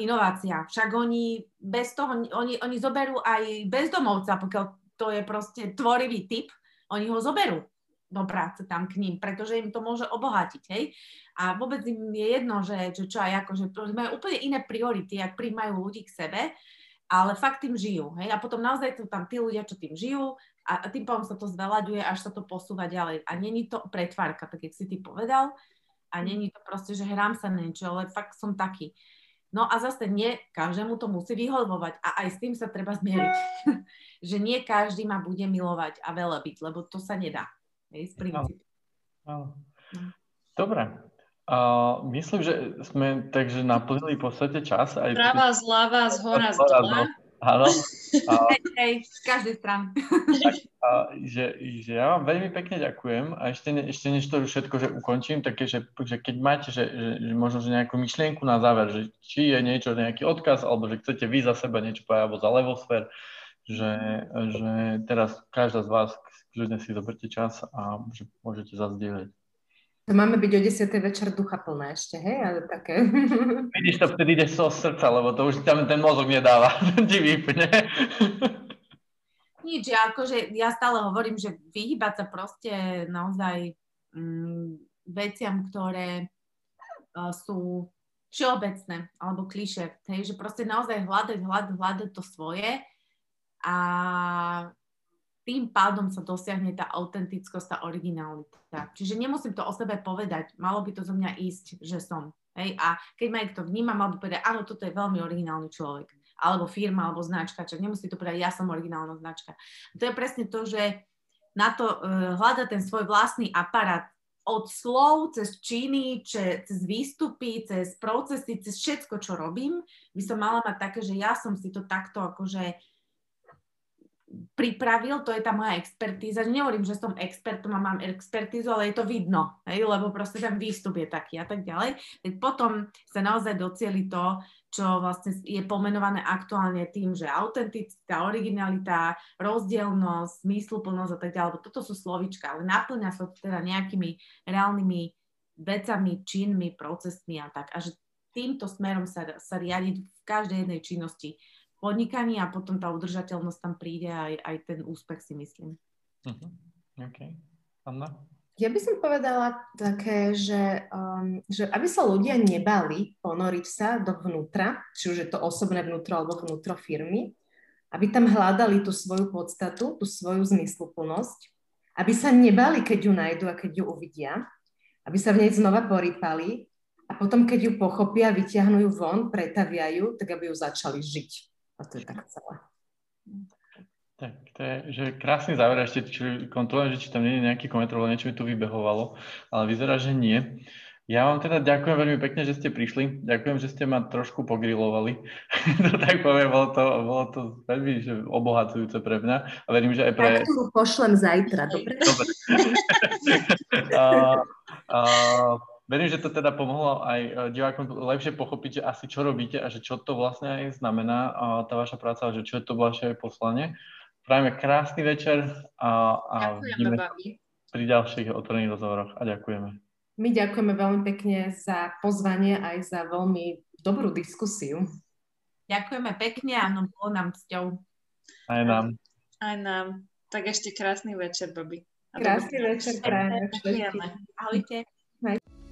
inovácia. Však oni bez toho, oni, oni zoberú aj bezdomovca, pokiaľ to je proste tvorivý typ, oni ho zoberú do práce tam k ním, pretože im to môže obohatiť, hej. A vôbec im je jedno, že, že čo aj ako, že majú úplne iné priority, ak príjmajú ľudí k sebe, ale fakt tým žijú, hej. A potom naozaj sú tam tí ľudia, čo tým žijú a, tým pádom sa to zvelaďuje, až sa to posúva ďalej. A není to pretvárka, tak jak si ty povedal, a není to proste, že hrám sa niečo, ale fakt som taký. No a zase nie každému to musí vyhovovať a aj s tým sa treba zmieriť. že nie každý ma bude milovať a byť, lebo to sa nedá. Hej, z princípu. No. Dobre. Uh, myslím, že sme takže naplnili v podstate čas. Aj Pravá, zľava, z hora, z dole. Áno. Hej, hej, z každej strany. Tak, a, že, že ja vám veľmi pekne ďakujem a ešte, ne, ešte než to všetko že ukončím, také, že, že keď máte že, že, že možno že nejakú myšlienku na záver, že či je niečo, nejaký odkaz, alebo že chcete vy za seba niečo povedať, alebo za Levosfér, že, že teraz každá z vás kľudne si zoberte čas a že môžete zazdieľať. To máme byť o 10. večer ducha plné ešte, hej? Ale také. Vidíš, to vtedy ide zo srdca, lebo to už tam ten mozog nedáva. Ti vypne. Nič, ja akože ja stále hovorím, že vyhybať sa proste naozaj mm, veciam, ktoré uh, sú všeobecné alebo kliše. Hej, že proste naozaj hľadať, hľadať, hľadať to svoje a tým pádom sa dosiahne tá autentickosť, tá originalita. Čiže nemusím to o sebe povedať, malo by to zo mňa ísť, že som. Hej? A keď ma niekto vníma, mal by povedať, áno, toto je veľmi originálny človek. Alebo firma, alebo značka, čo nemusí to povedať, ja som originálna značka. To je presne to, že na to uh, hľada ten svoj vlastný aparát od slov, cez činy, če, cez výstupy, cez procesy, cez všetko, čo robím, by som mala mať také, že ja som si to takto akože pripravil, to je tá moja expertíza. Nehovorím, že som expertom a mám expertízu, ale je to vidno, hej, lebo proste ten výstup je taký a tak ďalej. Tak potom sa naozaj docieli to, čo vlastne je pomenované aktuálne tým, že autenticita, originalita, rozdielnosť, zmysluplnosť a tak ďalej, toto sú slovička, ale naplňa sa to teda nejakými reálnymi vecami, činmi, procesmi a tak. A že týmto smerom sa, sa riadiť v každej jednej činnosti podnikaní a potom tá udržateľnosť tam príde aj, aj ten úspech si myslím. Uh-huh. OK. Anna? Ja by som povedala také, že, um, že aby sa ľudia nebali ponoriť sa dovnútra, či už je to osobné vnútro alebo vnútro firmy, aby tam hľadali tú svoju podstatu, tú svoju zmysluplnosť, aby sa nebali, keď ju nájdu a keď ju uvidia, aby sa v nej znova porýpali a potom, keď ju pochopia, vyťahnú ju von, pretavia ju, tak aby ju začali žiť. A to je tak celé. Tak, to je že krásny záver, ešte či, kontrolujem, že či tam nie je nejaký komentár, lebo niečo mi tu vybehovalo, ale vyzerá, že nie. Ja vám teda ďakujem veľmi pekne, že ste prišli. Ďakujem, že ste ma trošku pogrilovali. to tak poviem, bolo to, bolo to veľmi že obohacujúce pre mňa a verím, že aj pre... Faktúru pošlem zajtra, dobre? Dobre. a, a, verím, že to teda pomohlo aj e, divákom lepšie pochopiť, že asi čo robíte a že čo to vlastne aj znamená tá vaša práca a že čo je to vaše poslanie. Prajeme krásny večer a, a vidíme pri ďalších otvorených rozhovoroch a ďakujeme. My ďakujeme veľmi pekne za pozvanie aj za veľmi dobrú diskusiu. Ďakujeme pekne, áno, bolo nám cťou. Aj nám. Aj nám. Tak ešte krásny večer, Bobby. Krásny večer, prajeme. Ahojte. Ahojte.